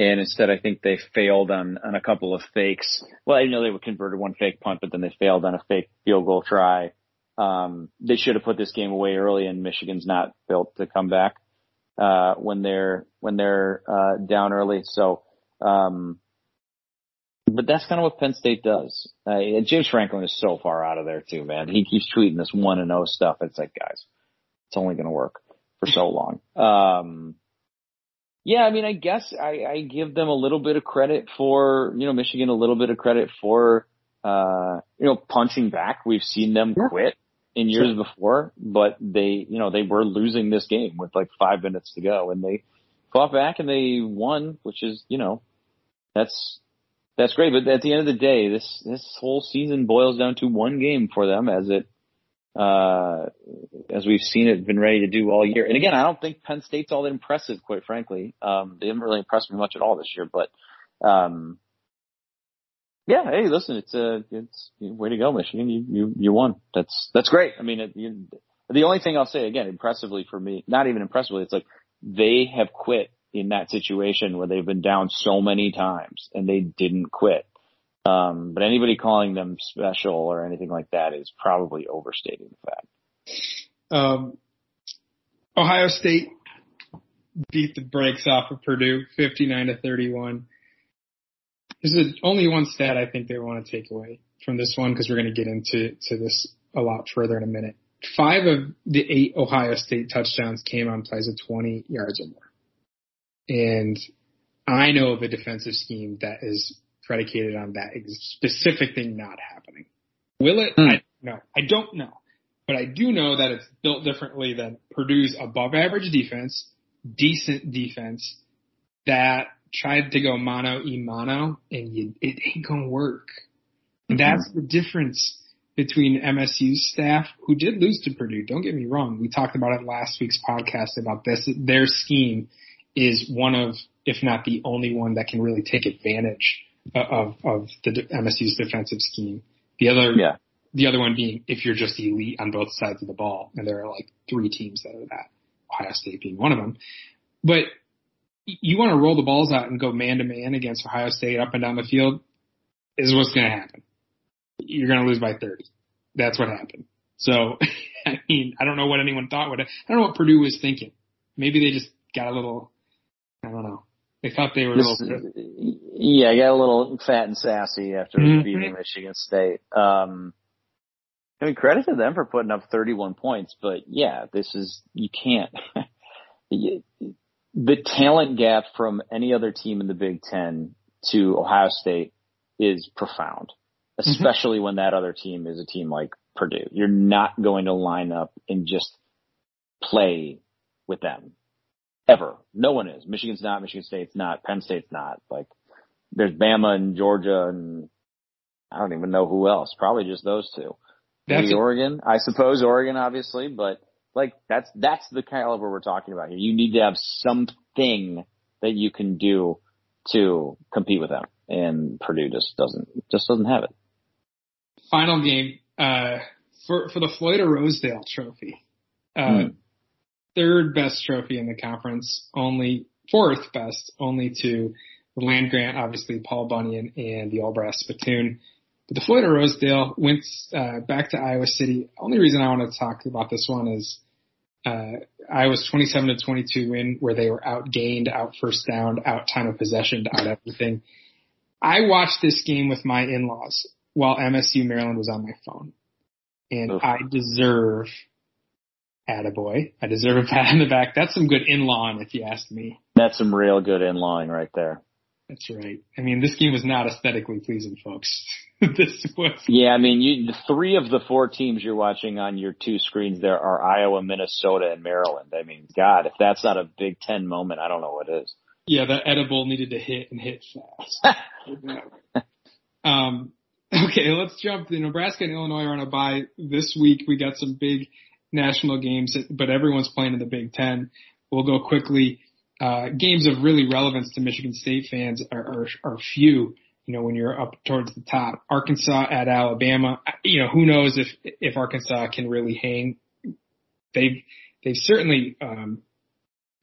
And instead, I think they failed on, on a couple of fakes. Well, I know they were converted one fake punt, but then they failed on a fake field goal try. Um, they should have put this game away early and Michigan's not built to come back, uh, when they're, when they're, uh, down early. So, um, but that's kind of what Penn State does. Uh, James Franklin is so far out of there too, man. He keeps tweeting this one and zero oh stuff. It's like, guys, it's only going to work for so long. Um, yeah, I mean, I guess I, I give them a little bit of credit for, you know, Michigan a little bit of credit for, uh, you know, punching back. We've seen them quit in years sure. before, but they, you know, they were losing this game with like five minutes to go and they fought back and they won, which is, you know, that's, that's great. But at the end of the day, this, this whole season boils down to one game for them as it, uh, as we've seen it, been ready to do all year. And again, I don't think Penn State's all that impressive, quite frankly. Um, they haven't really impressed me much at all this year, but, um, yeah, hey, listen, it's a, it's way to go, Michigan. You, you, you won. That's, that's great. I mean, it, you, the only thing I'll say again, impressively for me, not even impressively, it's like they have quit in that situation where they've been down so many times and they didn't quit. Um, but anybody calling them special or anything like that is probably overstating the fact. Um, Ohio State beat the brakes off of Purdue, 59 to 31. There's only one stat I think they want to take away from this one because we're going to get into to this a lot further in a minute. Five of the eight Ohio State touchdowns came on plays of 20 yards or more. And I know of a defensive scheme that is predicated on that specific thing not happening. Will it? Hmm. I, no, I don't know. But I do know that it's built differently than Purdue's above average defense, decent defense that tried to go mono e mono and you, it ain't gonna work. And that's the difference between MSU's staff who did lose to Purdue. Don't get me wrong. We talked about it last week's podcast about this. Their scheme is one of, if not the only one that can really take advantage Uh, of, of the MSU's defensive scheme. The other, Yeah. the other one being if you're just elite on both sides of the ball, and there are like three teams that are that. Ohio State being one of them. But you want to roll the balls out and go man to man against Ohio State up and down the field is what's going to happen. You're going to lose by 30. That's what happened. So, <laughs> I mean, I don't know what anyone thought would. I don't know what Purdue was thinking. Maybe they just got a little. I don't know. They thought they were a little. yeah, got a little fat and sassy after Mhm. beating Michigan State. Um, I mean, credit to them for putting up 31 points, but yeah, this is, you can't. <laughs> The talent gap from any other team in the Big Ten to Ohio State is profound, especially when that other team is a team like Purdue. You're not going to line up and just play with them ever. No one is. Michigan's not. Michigan State's not. Penn State's not. Like there's Bama and Georgia and I don't even know who else. Probably just those two. That's Maybe a- Oregon. I suppose Oregon, obviously, but like that's that's the caliber we're talking about here. You need to have something that you can do to compete with them, and Purdue just doesn't just doesn't have it. final game uh, for for the Floyd Rosedale Trophy, uh, Hmm. Third best trophy in the conference, only fourth best, only to the land grant, obviously Paul Bunyan and the Old Brass Spittoon. But the Floyd Rosedale went uh, back to Iowa City. Only reason I want to talk about this one is uh, Iowa's 27 to 22 win, where they were outgained, out first down, out time of possession, out everything. I watched this game with my in-laws while MSU Maryland was on my phone. And. I deserve, attaboy, I deserve a pat on the back. That's some good in-law, if you ask me. That's some real good in line right there. That's right. I mean, this game was not aesthetically pleasing, folks. <laughs> this was, Yeah, I mean, you the three of the four teams you're watching on your two screens there are Iowa, Minnesota, and Maryland. I mean, God, if that's not a Big Ten moment, I don't know what is. yeah, that edible needed to hit and hit fast. <laughs> um, <laughs> okay, let's jump. The Nebraska and Illinois are on a bye this week. We got some big national games, but everyone's playing in the Big Ten. We'll go quickly. Uh, games of really relevance to Michigan State fans are, are, are few. You know, when you're up towards the top, Arkansas at Alabama. You know, who knows if if Arkansas can really hang? They've they've certainly um,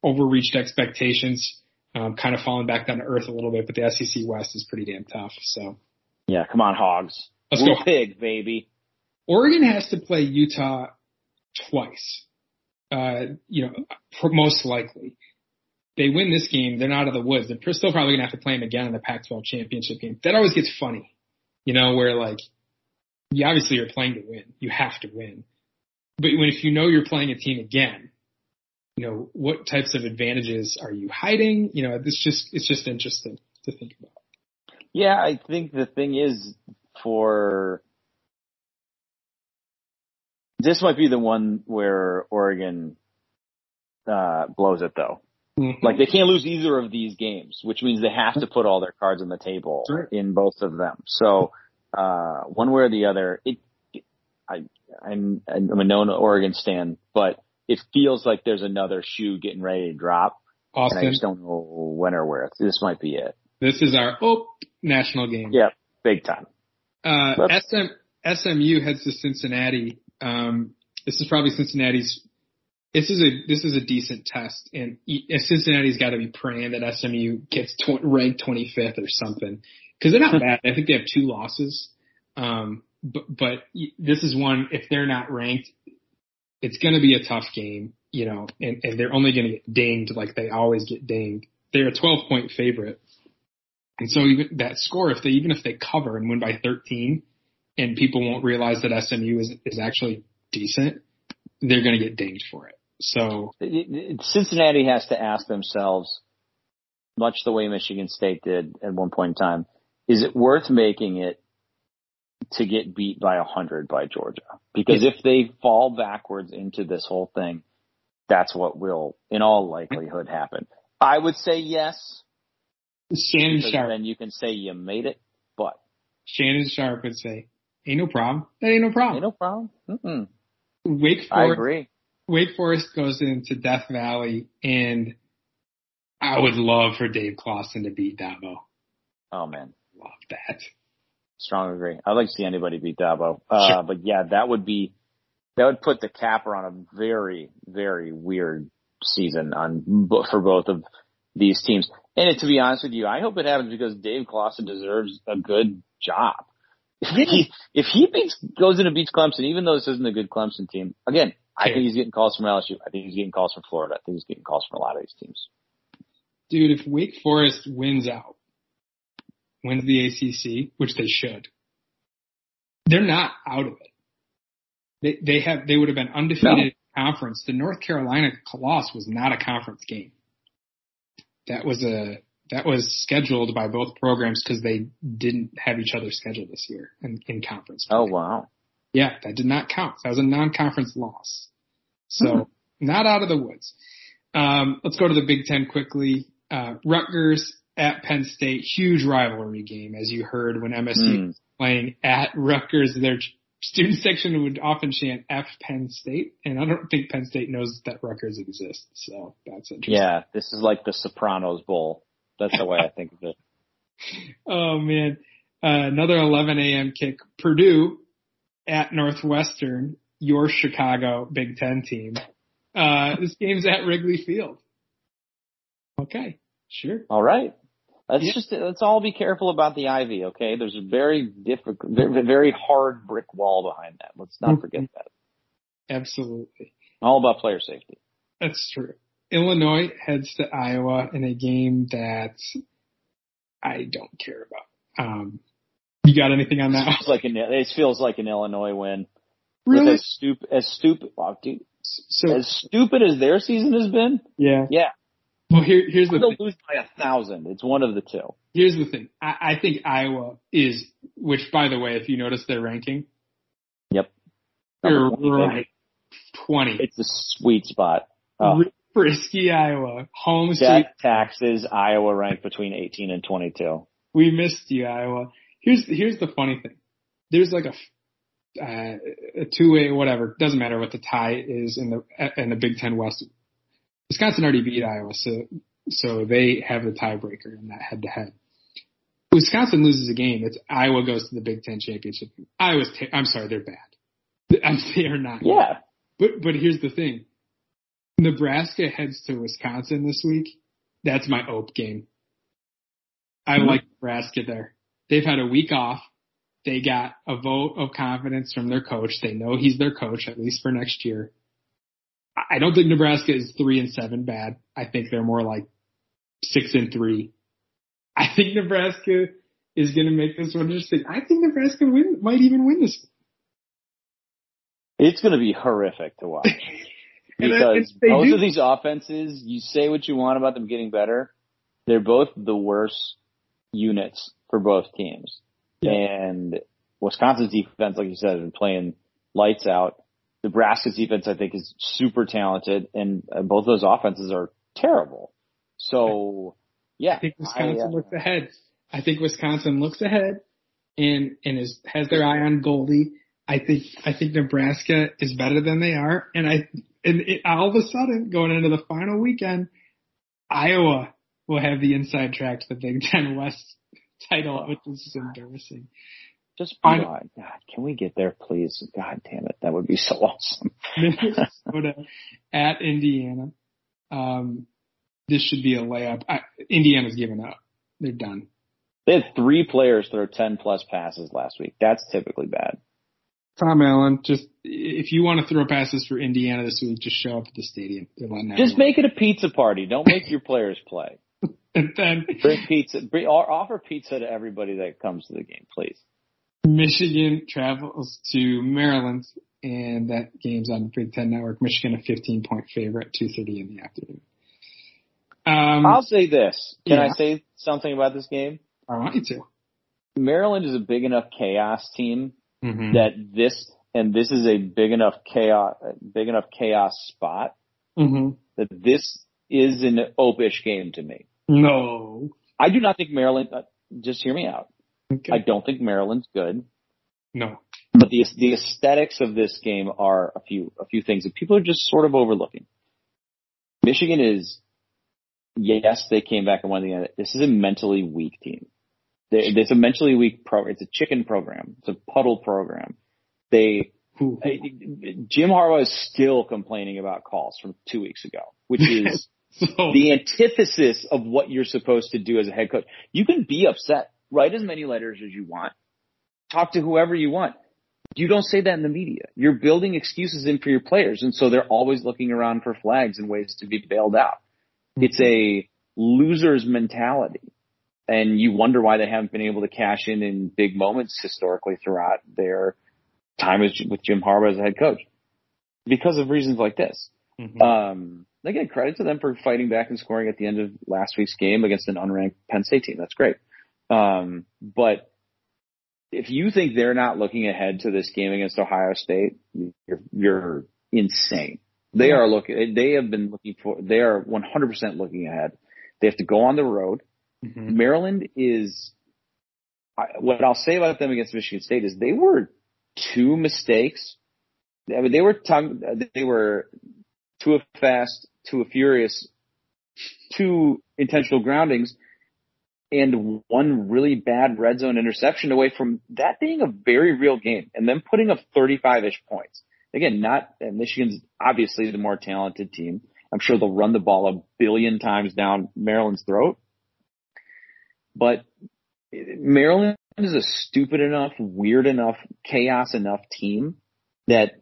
overreached expectations, um, kind of fallen back down to earth a little bit. But the SEC West is pretty damn tough. So Yeah, come on, Hogs. let's Woo go. pig, baby. Oregon has to play Utah twice. Uh, you know, most likely. They win this game, they're not out of the woods. They're still probably gonna have to play them again in the Pac-12 championship game. That always gets funny, you know, where like, you obviously you're playing to win. You have to win. But when if you know you're playing a team again, you know, what types of advantages are you hiding? You know, this just it's just interesting to think about. Yeah, I think the thing is for this might be the one where Oregon uh blows it though. Like they can't lose either of these games, which means they have to put all their cards on the table Right. in both of them. So uh one way or the other, it I I'm I'm a known Oregon stan, but it feels like there's another shoe getting ready to drop, and I just don't know when or where. This might be it. this is our oh national game. Yeah, big time. Uh, SM, SMU heads to Cincinnati. Um, this is probably Cincinnati's this is a this is a decent test, and Cincinnati's got to be praying that SMU gets tw- ranked 25th or something because they're not <laughs> bad. I think they have two losses, um, but but this is one if they're not ranked, it's going to be a tough game, you know, and, and they're only going to get dinged like they always get dinged. They're a 12 point favorite, and so even that score, if they even if they cover and win by 13, and people won't realize that SMU is is actually decent, they're going to get dinged for it. So Cincinnati has to ask themselves, much the way Michigan State did at one point in time, is it worth making it to get beat by a hundred by Georgia? Because if they fall backwards into this whole thing, that's what will, in all likelihood, happen. I would say yes. Shannon Sharpe. Then you can say you made it, but Shannon Sharpe would say, "Ain't no problem. That ain't no problem. Ain't no problem." Mm-mm. Wake Forest. I agree. Wake Forest goes into Death Valley, and I would love for Dave Clawson to beat Dabo. Oh man, love that. Strong agree. I'd like to see anybody beat Dabo. Uh, sure. but yeah, that would be, that would put the capper on a very, very weird season on, for both of these teams. And to be honest with you, I hope it happens because Dave Clawson deserves a good job. If he, if he beats, goes in and beats Clemson, even though this isn't a good Clemson team, again, I think he's getting calls from LSU. I think he's getting calls from Florida. I think he's getting calls from a lot of these teams. Dude, if Wake Forest wins out, wins the ACC, which they should, they're not out of it. They they have they would have been undefeated no. conference. The North Carolina loss was not a conference game. That was a that was scheduled by both programs because they didn't have each other scheduled this year in, in conference. Play. Oh wow! Yeah, that did not count. That was a non-conference loss. So mm-hmm. not out of the woods. Um, let's go to the Big Ten quickly. Uh, Rutgers at Penn State, huge rivalry game, as you heard when MSU mm. was playing at Rutgers. Their student <laughs> section would often chant F Penn State, and I don't think Penn State knows that Rutgers exists. So that's interesting. Yeah, this is like the Sopranos Bowl. That's the way I think of it. <laughs> Oh man, uh, another 11 a.m. kick. Purdue at Northwestern, your Chicago Big Ten team. Uh, this game's at Wrigley Field. Okay, sure. All right. Let's yeah. just let's all be careful about the ivy. Okay, there's a very difficult, very, hard brick wall behind that. Let's not mm-hmm. forget that. Absolutely. All about player safety. That's true. Illinois heads to Iowa in a game that I don't care about. Um, you got anything on that? It's like an, it feels like an Illinois win. Really? As stupid, as stupid, oh, dude, so as stupid as their season has been. Yeah. Yeah. Well, here, here's the they'll thing. lose by a thousand. It's one of the two. Here's the thing. I, I think Iowa is, which by the way, if you notice their ranking. Yep. They're right. 20. It's a sweet spot. Oh. Frisky, Iowa. Home Death taxes, Iowa ranked between 18 and 22. We missed you, Iowa. Here's here's the funny thing. There's like a uh, a two way whatever doesn't matter what the tie is in the in the Big Ten West. Wisconsin already beat Iowa, so so they have the tiebreaker in that head to head. Wisconsin loses a game, it's Iowa goes to the Big Ten championship. Iowa's i I'm sorry, they're bad. I'm, <laughs> they are not. Yeah. But but here's the thing. Nebraska heads to Wisconsin this week. That's my OPE game. I mm-hmm. like Nebraska there. They've had a week off. They got a vote of confidence from their coach. They know he's their coach, at least for next year. I don't think Nebraska is three and seven bad. I think they're more like six and three. I think Nebraska is going to make this one interesting. I think Nebraska win, might even win this. It's going to be horrific to watch <laughs> because both do. of these offenses, you say what you want about them getting better, they're both the worst units for both teams. Yeah. And Wisconsin's defense, like you said, has been playing lights out. Nebraska's defense, I think, is super talented, and uh, both those offenses are terrible. So, yeah, I think Wisconsin I, uh, looks ahead. I think Wisconsin looks ahead and and is has their eye on Goldie. I think I think Nebraska is better than they are, and I and it, all of a sudden going into the final weekend, Iowa will have the inside track to the Big Ten West title, which is embarrassing. Just God, God, can we get there, please? God damn it, that would be so awesome. <laughs> Minnesota at Indiana. Um, this should be a layup. I, Indiana's given up. They're done. They had three players throw ten plus passes last week. That's typically bad. Tom Allen, just if you want to throw passes for Indiana this week, just show up at the stadium. Just make it a pizza party. Don't make your players play. <laughs> and then Bring pizza. Bring, or offer pizza to everybody that comes to the game, please. Michigan travels to Maryland, and that game's on the Big Ten Network. Michigan a 15 point favorite, 2:30 in the afternoon. Um, I'll say this. Can I say something about this game? I want you to. Maryland is a big enough chaos team Mm-hmm. that this and this is a big enough chaos, big enough chaos spot hmm that this is an opish game to me. No. I do not think Maryland. Uh, just hear me out. Okay. I don't think Maryland's good, no. but the the aesthetics of this game are a few a few things that people are just sort of overlooking. Michigan is, yes, they came back and won the. end. This is a mentally weak team. They, it's a mentally weak pro. It's a chicken program. It's a puddle program. They Jim Harbaugh is still complaining about calls from two weeks ago, which <laughs> is So, the antithesis of what you're supposed to do as a head coach. You can be upset, write as many letters as you want, talk to whoever you want. You don't say that in the media. You're building excuses in for your players, and so they're always looking around for flags and ways to be bailed out. It's a loser's mentality. And you wonder why they haven't been able to cash in in big moments historically throughout their time as, with Jim Harbaugh as a head coach. Because of reasons like this. Mhm. Um, again, credit to them for fighting back and scoring at the end of last week's game against an unranked Penn State team. That's great. Um, but if you think they're not looking ahead to this game against Ohio State, you're, you're insane. They are looking, they have been looking for, they are 100% looking ahead. They have to go on the road. Mhm. Maryland is, what I'll say about them against Michigan State is they were two mistakes. I mean, they were tongue, they were too fast, too furious, two intentional groundings, and one really bad red zone interception away from that being a very real game and then putting up 35-ish points. Again, not, Michigan's obviously the more talented team. I'm sure they'll run the ball a billion times down Maryland's throat. But Maryland is a stupid enough, weird enough, chaos enough team that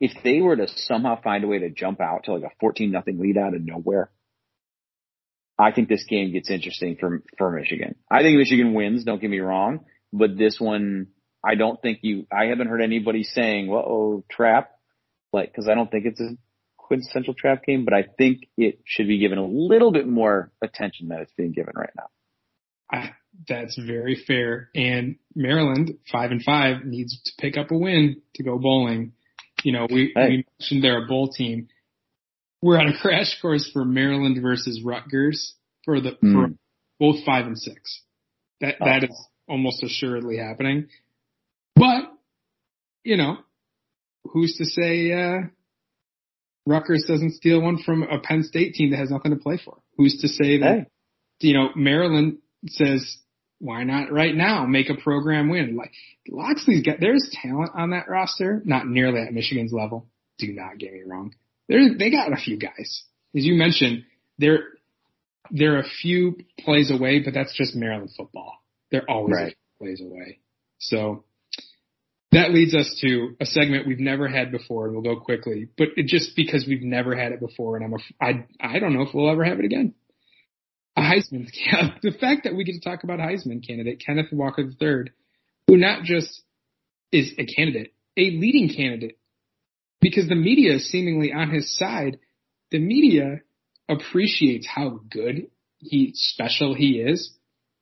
if they were to somehow find a way to jump out to like a 14 nothing lead out of nowhere, I think this game gets interesting for, for Michigan. I think Michigan wins, don't get me wrong, but this one, I don't think you, I haven't heard anybody saying, well, oh, trap, like, cause I don't think it's a quintessential trap game, but I think it should be given a little bit more attention than it's being given right now. I, that's very fair. And Maryland, five and five, needs to pick up a win to go bowling. You know, we, Hey. we mentioned they're a bowl team. We're on a crash course for Maryland versus Rutgers for the for Mm. both five and six. That Oh. that is almost assuredly happening. But you know, who's to say uh, Rutgers doesn't steal one from a Penn State team that has nothing to play for? Who's to say that Hey, you know, Maryland says, why not right now make a program win? Like Locksley's got, there's talent on that roster, not nearly at Michigan's level. Do not get me wrong. There, they got a few guys. As you mentioned, they're, they're a few plays away, but that's just Maryland football. They're always a Right. few plays away. So that leads us to a segment we've never had before, and we'll go quickly. But it just because we've never had it before, and I'm a, I I don't know if we'll ever have it again. A Heisman, <laughs> the fact that we get to talk about Heisman candidate Kenneth Walker III, who not just is a candidate, a leading candidate, because the media is seemingly on his side. The media appreciates how good he special he is,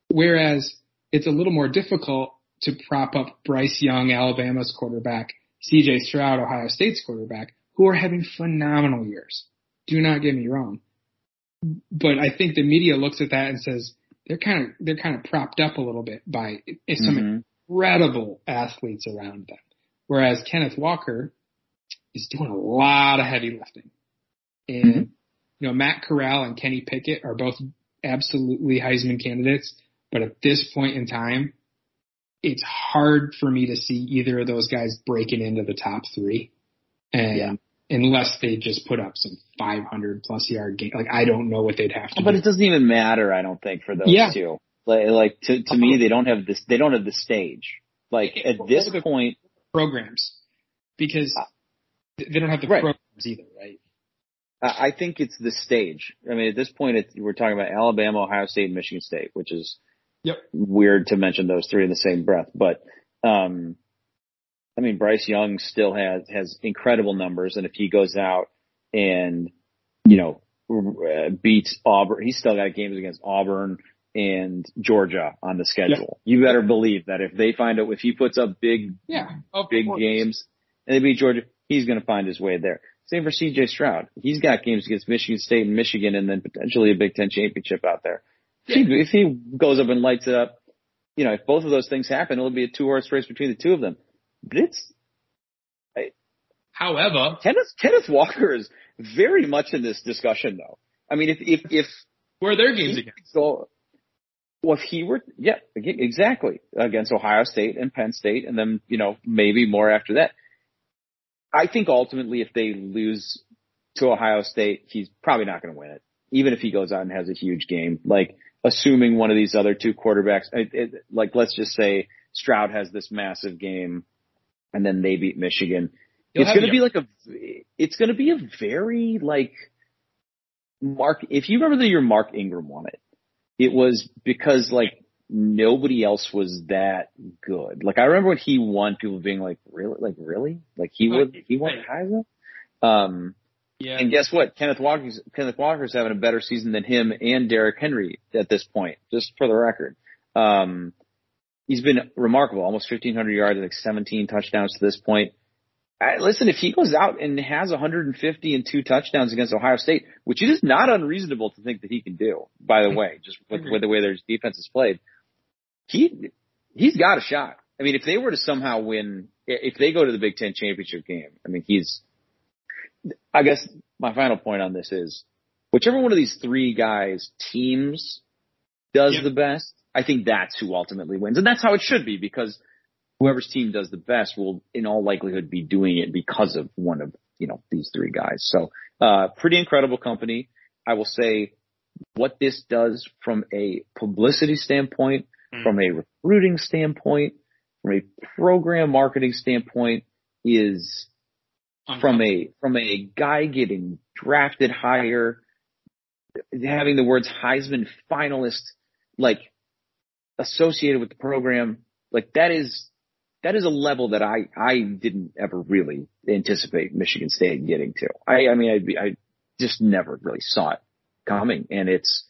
whereas it's a little more difficult to prop up Bryce Young, Alabama's quarterback, CJ Stroud, Ohio State's quarterback, who are having phenomenal years. Do not get me wrong. But I think the media looks at that and says they're kind of they're kind of propped up a little bit by some Mhm. incredible athletes around them. Whereas Kenneth Walker is doing a lot of heavy lifting. And, Mhm. you know, Matt Corral and Kenny Pickett are both absolutely Heisman candidates. But at this point in time, it's hard for me to see either of those guys breaking into the top three. And Yeah. Unless they just put up some 500 plus yard game, like I don't know what they'd have to But do. it doesn't even matter, I don't think, for those Yeah. two. Like, like to to me, they don't have this. They don't have the stage. Like at this What are the- point, programs because Uh, they don't have the right. programs either, right? I I think it's the stage. I mean, at this point, we're talking about Alabama, Ohio State, and Michigan State, which is Yep. weird to mention those three in the same breath. But um, I mean, Bryce Young still has has incredible numbers, and if he goes out and you know beats Auburn, he's still got games against Auburn and Georgia on the schedule. You better believe that if they find out if he puts up big Yeah, big course. games and they beat Georgia, he's going to find his way there. Same for CJ Stroud. He's got games against Michigan State and Michigan and then potentially a Big Ten championship out there. If, he, if he goes up and lights it up, you know, if both of those things happen, it'll be a two horse race between the two of them. But it's, However, Kenneth, Kenneth Walker is very much in this discussion though. I mean, if, if, if, where are their games against? so, well, if he were, yeah, exactly, against Ohio State and Penn State, and then, you know, maybe more after that. I think ultimately if they lose to Ohio State, he's probably not going to win it, even if he goes out and has a huge game. Like, assuming one of these other two quarterbacks, it, it, like, let's just say Stroud has this massive game, and then they beat Michigan. He'll it's going to be like a, it's going to be a very like Mark. If you remember the year Mark Ingram won it, it was because like nobody else was that good. Like I remember when he won, people being like, really, like really, like he would, he won Heisman. Um, Yeah, and guess what? Kenneth Walker's Kenneth Walker's having a better season than him and Derrick Henry at this point, just for the record. Um, he's been remarkable, almost 1500 yards, like 17 touchdowns to this point. I, listen, if he goes out and has 150 and two touchdowns against Ohio State, which it is not unreasonable to think that he can do, by the way, just with, with the way their defense is played, he, he's got a shot. I mean, if they were to somehow win, if they go to the Big Ten championship game, I mean, he's, I guess my final point on this is whichever one of these three guys teams does Yep. the best, I think that's who ultimately wins. And that's how it should be because whoever's team does the best will in all likelihood be doing it because of one of, you know, these three guys. So, uh, pretty incredible company. I will say what this does from a publicity standpoint, Mm. from a recruiting standpoint, from a program marketing standpoint is from a from a guy getting drafted higher, having the words Heisman finalist like associated with the program, like that is that is a level that I I didn't ever really anticipate Michigan State getting to. I I mean I I just never really saw it coming, and it's.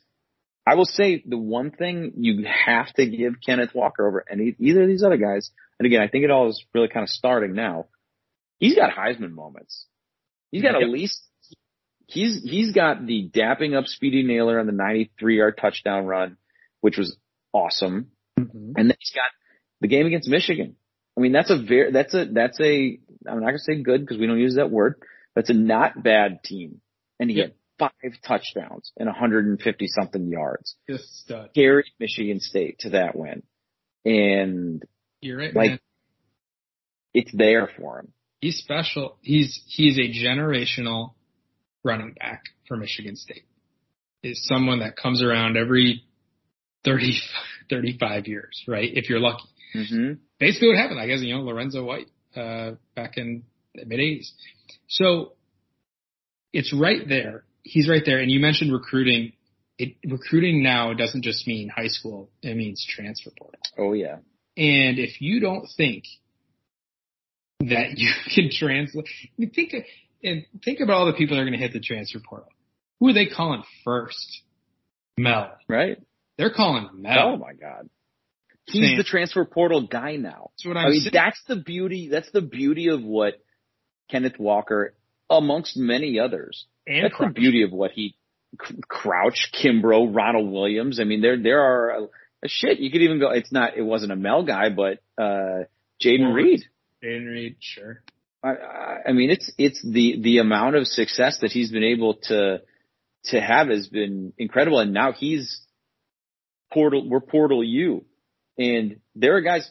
I will say the one thing you have to give Kenneth Walker over any either of these other guys, and again I think it all is really kind of starting now. He's got Heisman moments. He's got at least he's he's got the dapping up Speedy Nailor on the 93 yard touchdown run, which was awesome. Mhm. And then he's got the game against Michigan. I mean, that's a very, that's a, that's a, I'm not going to say good because we don't use that word. That's a not bad team. And he had five touchdowns and 150 something yards. Just stud. Carried Michigan State to that win. And You're right, Like- man. it's there for him. He's special. He's he's a generational running back for Michigan State. Is someone that comes around every 30, 35 years, right? If you're lucky. hmm Basically what happened, I guess, you know, Lorenzo White, uh, back in the mid eighties. So it's right there. He's right there. And you mentioned recruiting. It, recruiting now doesn't just mean high school. It means transfer portal. Oh yeah. And if you don't think that you <laughs> can translate, I mean, think and think about all the people that are going to hit the transfer portal. Who are they calling first? Mel. Right? They're calling him Mel. Oh my God. He's Sam. the transfer portal guy now. That's what I I'm mean, saying. that's the beauty. That's the beauty of what Kenneth Walker, amongst many others, and that's Crouch. the beauty of what he Crouch, Kimbrough, Ronald Williams. I mean, there there are a, a shit. You could even go. It's not. It wasn't a Mel guy, but uh Jayden. Reed. Jayden Reed, sure. I, I, I mean, it's it's the the amount of success that he's been able to to have has been incredible, and now he's portal. We're portal U, and there are guys.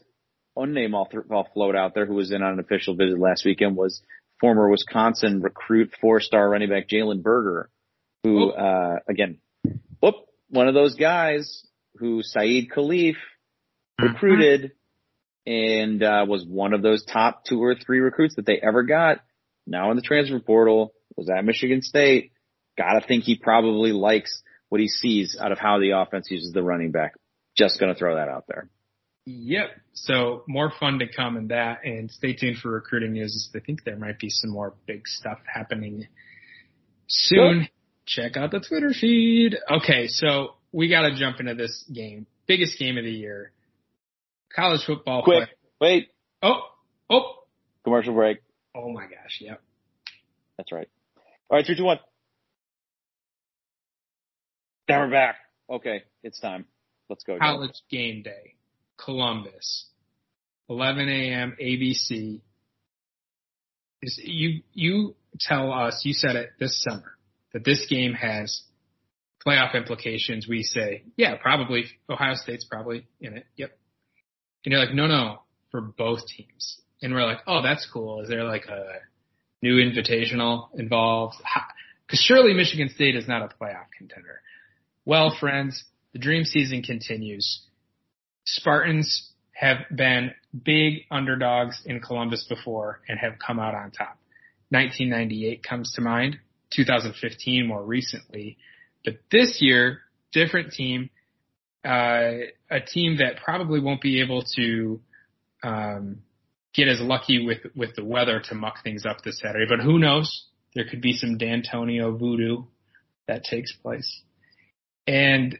one name I'll, th- I'll float out there who was in on an official visit last weekend was former Wisconsin recruit four-star running back Jalen Berger, who, oh. uh, again, whoop, one of those guys who Saeed Khalif mm-hmm. recruited and uh, was one of those top two or three recruits that they ever got. Now in the transfer portal, was at Michigan State. Gotta think he probably likes what he sees out of how the offense uses the running back. Just gonna throw that out there. Yep. So more fun to come in that and stay tuned for recruiting news. I think there might be some more big stuff happening soon. Check out the Twitter feed. Okay. So we got to jump into this game. Biggest game of the year. College football. Quick. Play. Wait. Oh. Oh. Commercial break. Oh my gosh. Yep. That's right. All right. Three, two, one. Now we're back. Okay. It's time. Let's go. College game day. Columbus. 11 a.m. ABC. Is you you tell us you said it this summer that this game has playoff implications. We say, yeah, probably Ohio State's probably in it. Yep. And you're like, no, no, for both teams. And we're like, oh, that's cool. Is there like a new invitational involved? Because surely Michigan State is not a playoff contender. Well, friends, the dream season continues. Spartans have been big underdogs in Columbus before and have come out on top. 1998 comes to mind, 2015 more recently, but this year, different team, uh, a team that probably won't be able to um, get as lucky with with the weather to muck things up this Saturday. But who knows? There could be some Dantonio voodoo that takes place. And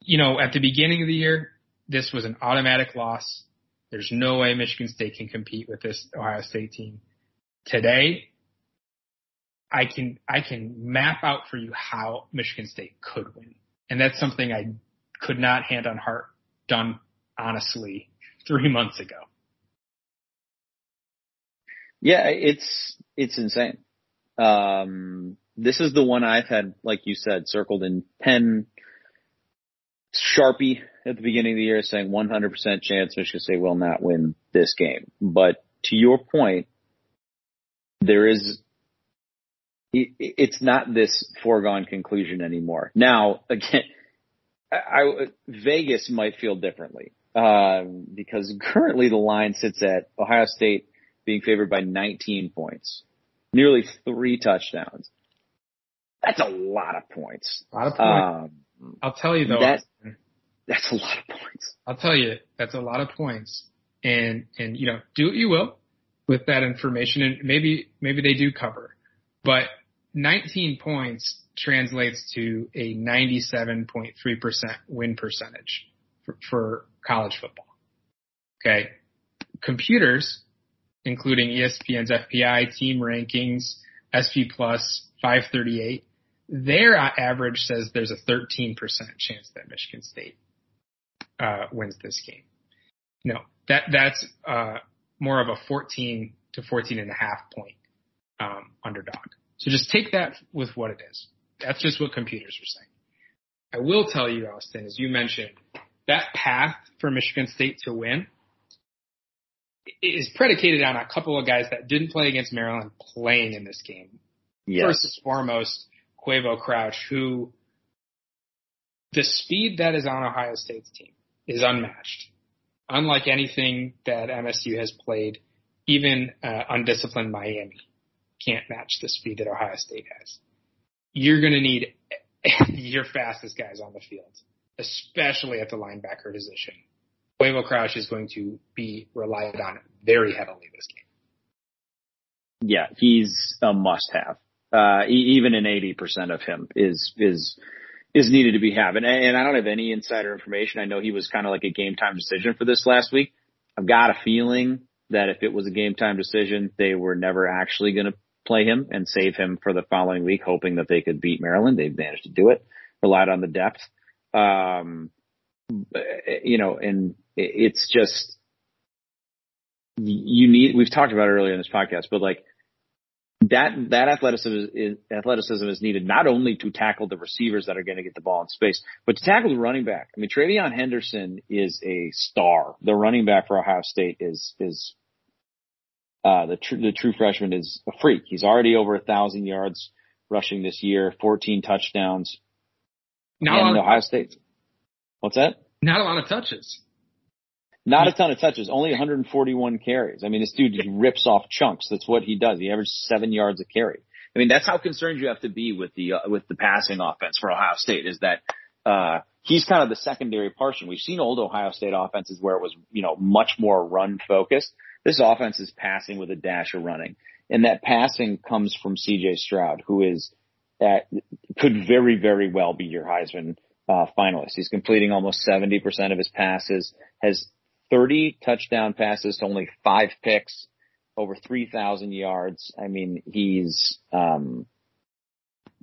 you know, at the beginning of the year, this was an automatic loss. There's no way Michigan State can compete with this Ohio State team. Today, I can I can map out for you how Michigan State could win. And that's something I could not hand on heart done honestly three months ago. Yeah, it's it's insane. Um, this is the one I've had, like you said, circled in pen Sharpie at the beginning of the year saying 100% chance Michigan State will not win this game. But to your point, there is, it's not this foregone conclusion anymore. Now, again, I, Vegas might feel differently, um, because currently the line sits at Ohio State being favored by 19 points, nearly three touchdowns. That's a lot of points. A lot of points. Um, I'll tell you though. That, that's a lot of points. I'll tell you, that's a lot of points. And, and, you know, do what you will with that information and maybe, maybe they do cover, but 19 points translates to a 97.3% win percentage for, for college football. Okay. Computers, including ESPN's FPI team rankings, SP plus 538, their average says there's a 13% chance that Michigan State uh, wins this game. No, that that's uh, more of a 14 to 14 and a half point um, underdog. So just take that with what it is. That's just what computers are saying. I will tell you, Austin, as you mentioned, that path for Michigan State to win is predicated on a couple of guys that didn't play against Maryland playing in this game. Yes. First and foremost, Quavo Crouch, who the speed that is on Ohio State's team is unmatched. Unlike anything that MSU has played, even uh, undisciplined Miami can't match the speed that Ohio State has. You're going to need <laughs> your fastest guys on the field, especially at the linebacker position. Quavo Crouch is going to be relied on very heavily this game. Yeah, he's a must have. Uh, even an 80% of him is, is is needed to be having. And I don't have any insider information. I know he was kind of like a game time decision for this last week. I've got a feeling that if it was a game time decision, they were never actually going to play him and save him for the following week, hoping that they could beat Maryland. They've managed to do it, relied on the depth. Um, you know, and it's just, you need, we've talked about it earlier in this podcast, but like that that athleticism is, athleticism is needed not only to tackle the receivers that are going to get the ball in space, but to tackle the running back. I mean, TreVeyon Henderson is a star. The running back for Ohio State is is uh, the true the true freshman is a freak. He's already over a thousand yards rushing this year, 14 touchdowns. Not and Ohio State. What's that? Not a lot of touches. Not a ton of touches, only 141 carries. I mean, this dude <laughs> rips off chunks. That's what he does. He averages seven yards a carry. I mean, that's how concerned you have to be with the uh, with the passing offense for Ohio State. Is that uh, he's kind of the secondary portion. We've seen old Ohio State offenses where it was you know much more run focused. This offense is passing with a dash of running, and that passing comes from C.J. Stroud, who is at, could very very well be your Heisman uh, finalist. He's completing almost 70% of his passes, has 30 touchdown passes to only five picks, over 3,000 yards. I mean, he's, um,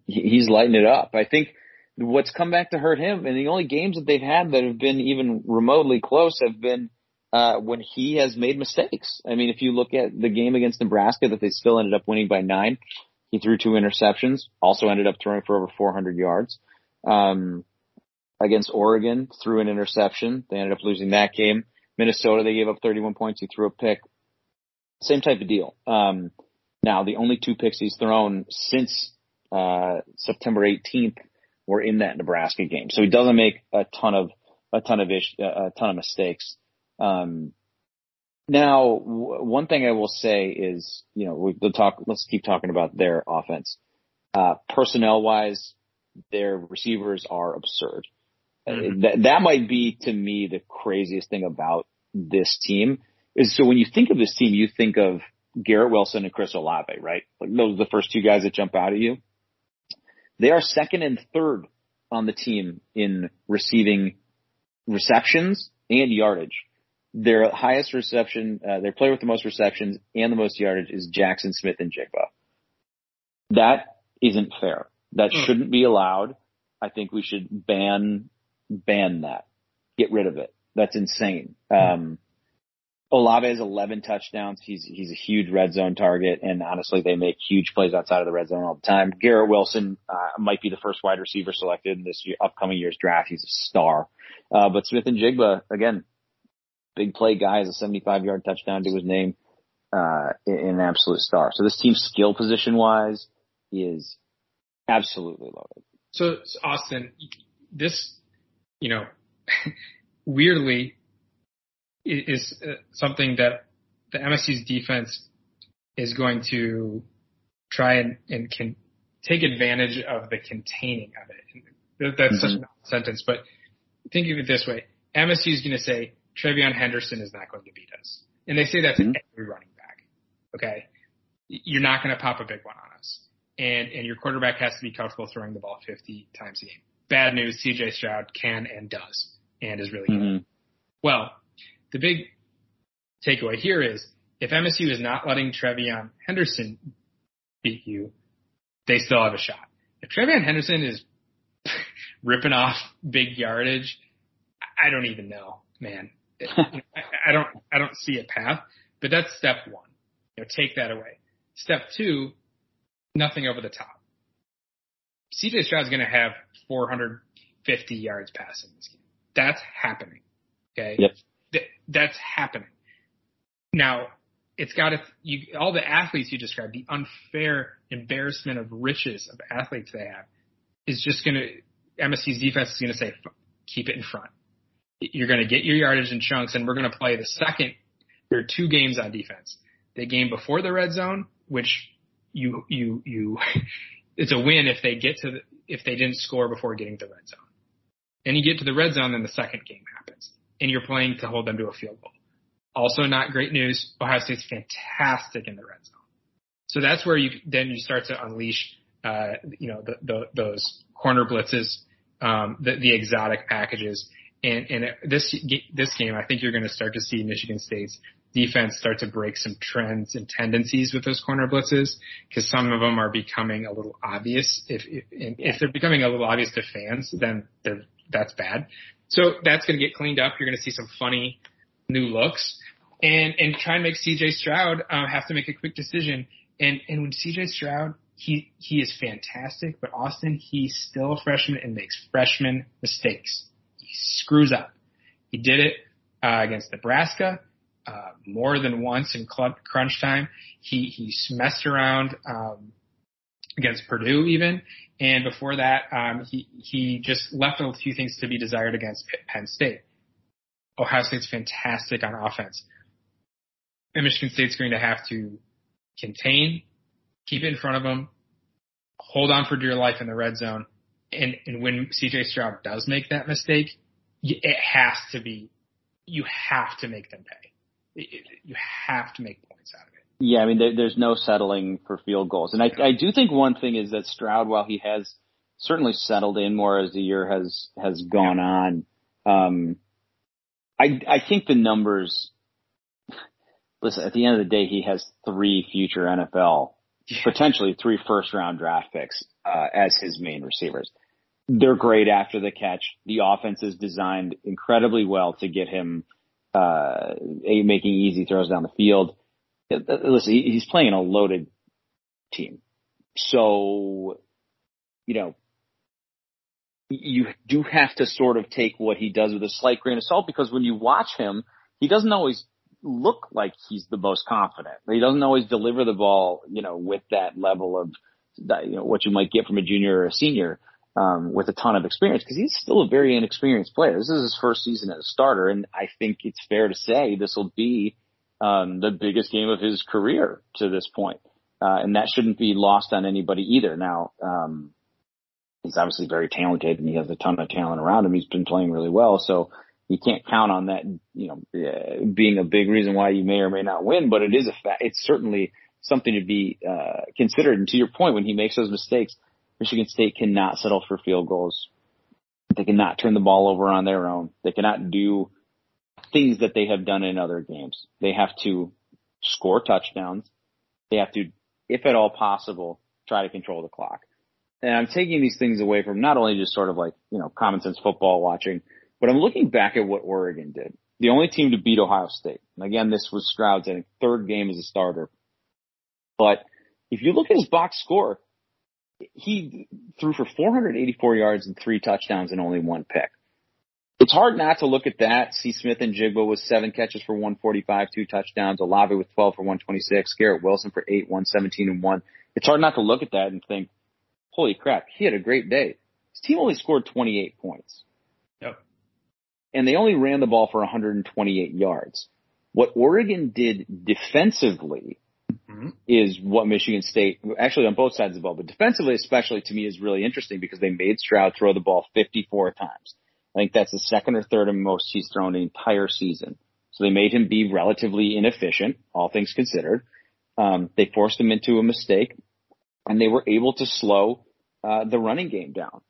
he's lighting it up. I think what's come back to hurt him and the only games that they've had that have been even remotely close have been, uh, when he has made mistakes. I mean, if you look at the game against Nebraska that they still ended up winning by nine, he threw two interceptions, also ended up throwing for over 400 yards. Um, against Oregon, threw an interception. They ended up losing that game. Minnesota, they gave up 31 points. He threw a pick. Same type of deal. Um, now the only two picks he's thrown since, uh, September 18th were in that Nebraska game. So he doesn't make a ton of, a ton of ish, a ton of mistakes. Um, now, w- one thing I will say is, you know, we, will talk, let's keep talking about their offense. Uh, personnel wise, their receivers are absurd. Mm-hmm. That, that might be to me the craziest thing about this team is so when you think of this team, you think of Garrett Wilson and Chris Olave, right? Like those are the first two guys that jump out at you. They are second and third on the team in receiving receptions and yardage. Their highest reception, uh, their player with the most receptions and the most yardage is Jackson Smith-Njigba. That isn't fair. That hmm. shouldn't be allowed. I think we should ban ban that. Get rid of it. That's insane. Um, Olave has 11 touchdowns. He's he's a huge red zone target, and honestly, they make huge plays outside of the red zone all the time. Garrett Wilson uh, might be the first wide receiver selected in this year, upcoming year's draft. He's a star. Uh, but Smith-Njigba, again, big play guy, has a 75 yard touchdown to his name, uh, an absolute star. So this team skill position wise is absolutely loaded. So Austin, this you know, <laughs> weirdly is uh, something that the MSU's defense is going to try and, and can take advantage of the containing of it. That's mm-hmm. such a sentence, but think of it this way. MSU is going to say TreVeyon Henderson is not going to beat us. And they say that to mm-hmm. every running back. Okay. You're not going to pop a big one on us. And, and your quarterback has to be comfortable throwing the ball 50 times a game bad news, CJ Stroud can and does and is really mm-hmm. good. Well, the big takeaway here is if MSU is not letting TreVeyon Henderson beat you, they still have a shot. If TreVeyon Henderson is <laughs> ripping off big yardage, I don't even know, man. <laughs> I, I don't, I don't see a path, but that's step one. You know, take that away. Step two, nothing over the top. CJ Stroud's going to have 450 yards passing this game. That's happening. Okay. Yep. Th- that's happening. Now, it's got to, you, all the athletes you described, the unfair embarrassment of riches of athletes they have is just going to, MSU's defense is going to say, keep it in front. You're going to get your yardage in chunks and we're going to play the second, there are two games on defense. The game before the red zone, which you, you, you, <laughs> it's a win if they get to the, if they didn't score before getting to the red zone. And you get to the red zone, then the second game happens, and you're playing to hold them to a field goal. Also, not great news. Ohio State's fantastic in the red zone. So that's where you then you start to unleash, uh, you know, the, the, those corner blitzes, um, the, the exotic packages, and and this this game, I think you're going to start to see Michigan State's defense start to break some trends and tendencies with those corner blitzes because some of them are becoming a little obvious. If if, if they're becoming a little obvious to fans, then that's bad. So that's going to get cleaned up. You're going to see some funny new looks and and try and make CJ Stroud uh, have to make a quick decision And and when CJ Stroud, he he is fantastic, but Austin, he's still a freshman and makes freshman mistakes. He screws up. He did it uh, against Nebraska uh, more than once in crunch time. He he messed around um, against Purdue even, and before that, um, he he just left a few things to be desired against Penn State. Ohio State's fantastic on offense, and Michigan State's going to have to contain, keep it in front of them, hold on for dear life in the red zone, and and when CJ Stroud does make that mistake, it has to be, you have to make them pay. You have to make points out of it. Yeah, I mean, there, there's no settling for field goals, and I I do think one thing is that Stroud, while he has certainly settled in more as the year has has gone yeah. on, um, I I think the numbers listen, at the end of the day, he has three future NFL, potentially three first round draft picks uh, as his main receivers. They're great after the catch. The offense is designed incredibly well to get him uh, making easy throws down the field. Listen, he's playing a loaded team. So, you know, you do have to sort of take what he does with a slight grain of salt because when you watch him, he doesn't always look like he's the most confident. He doesn't always deliver the ball, you know, with that level of, you know, what you might get from a junior or a senior, um, with a ton of experience because he's still a very inexperienced player. This is his first season as a starter, and I think it's fair to say this will be, um, the biggest game of his career to this point. Uh, and that shouldn't be lost on anybody either. Now, um, he's obviously very talented and he has a ton of talent around him. He's been playing really well. So, you can't count on that, you know, uh, being a big reason why you may or may not win, but it is a fact. It's certainly something to be, uh, considered. And to your point, when he makes those mistakes, Michigan State cannot settle for field goals. They cannot turn the ball over on their own. They cannot do things that they have done in other games. They have to score touchdowns. They have to, if at all possible, try to control the clock. And I'm taking these things away from not only just sort of like, you know, common sense football watching, but I'm looking back at what Oregon did. The only team to beat Ohio State. And again, this was Stroud's I think, third game as a starter. But if you look at his box score, he threw for 484 yards and three touchdowns and only one pick. It's hard not to look at that. C. Smith-Njigba with seven catches for 145, two touchdowns. Olave with 12 for 126. Garrett Wilson for eight, 117 and one. It's hard not to look at that and think, holy crap, he had a great day. His team only scored 28 points and they only ran the ball for 128 yards. What Oregon did defensively mm-hmm. is what Michigan State, actually on both sides of the ball, but defensively especially to me is really interesting because they made Stroud throw the ball 54 times. I think that's the second or third most he's thrown the entire season. So they made him be relatively inefficient, all things considered. Um, they forced him into a mistake, and they were able to slow uh, the running game down.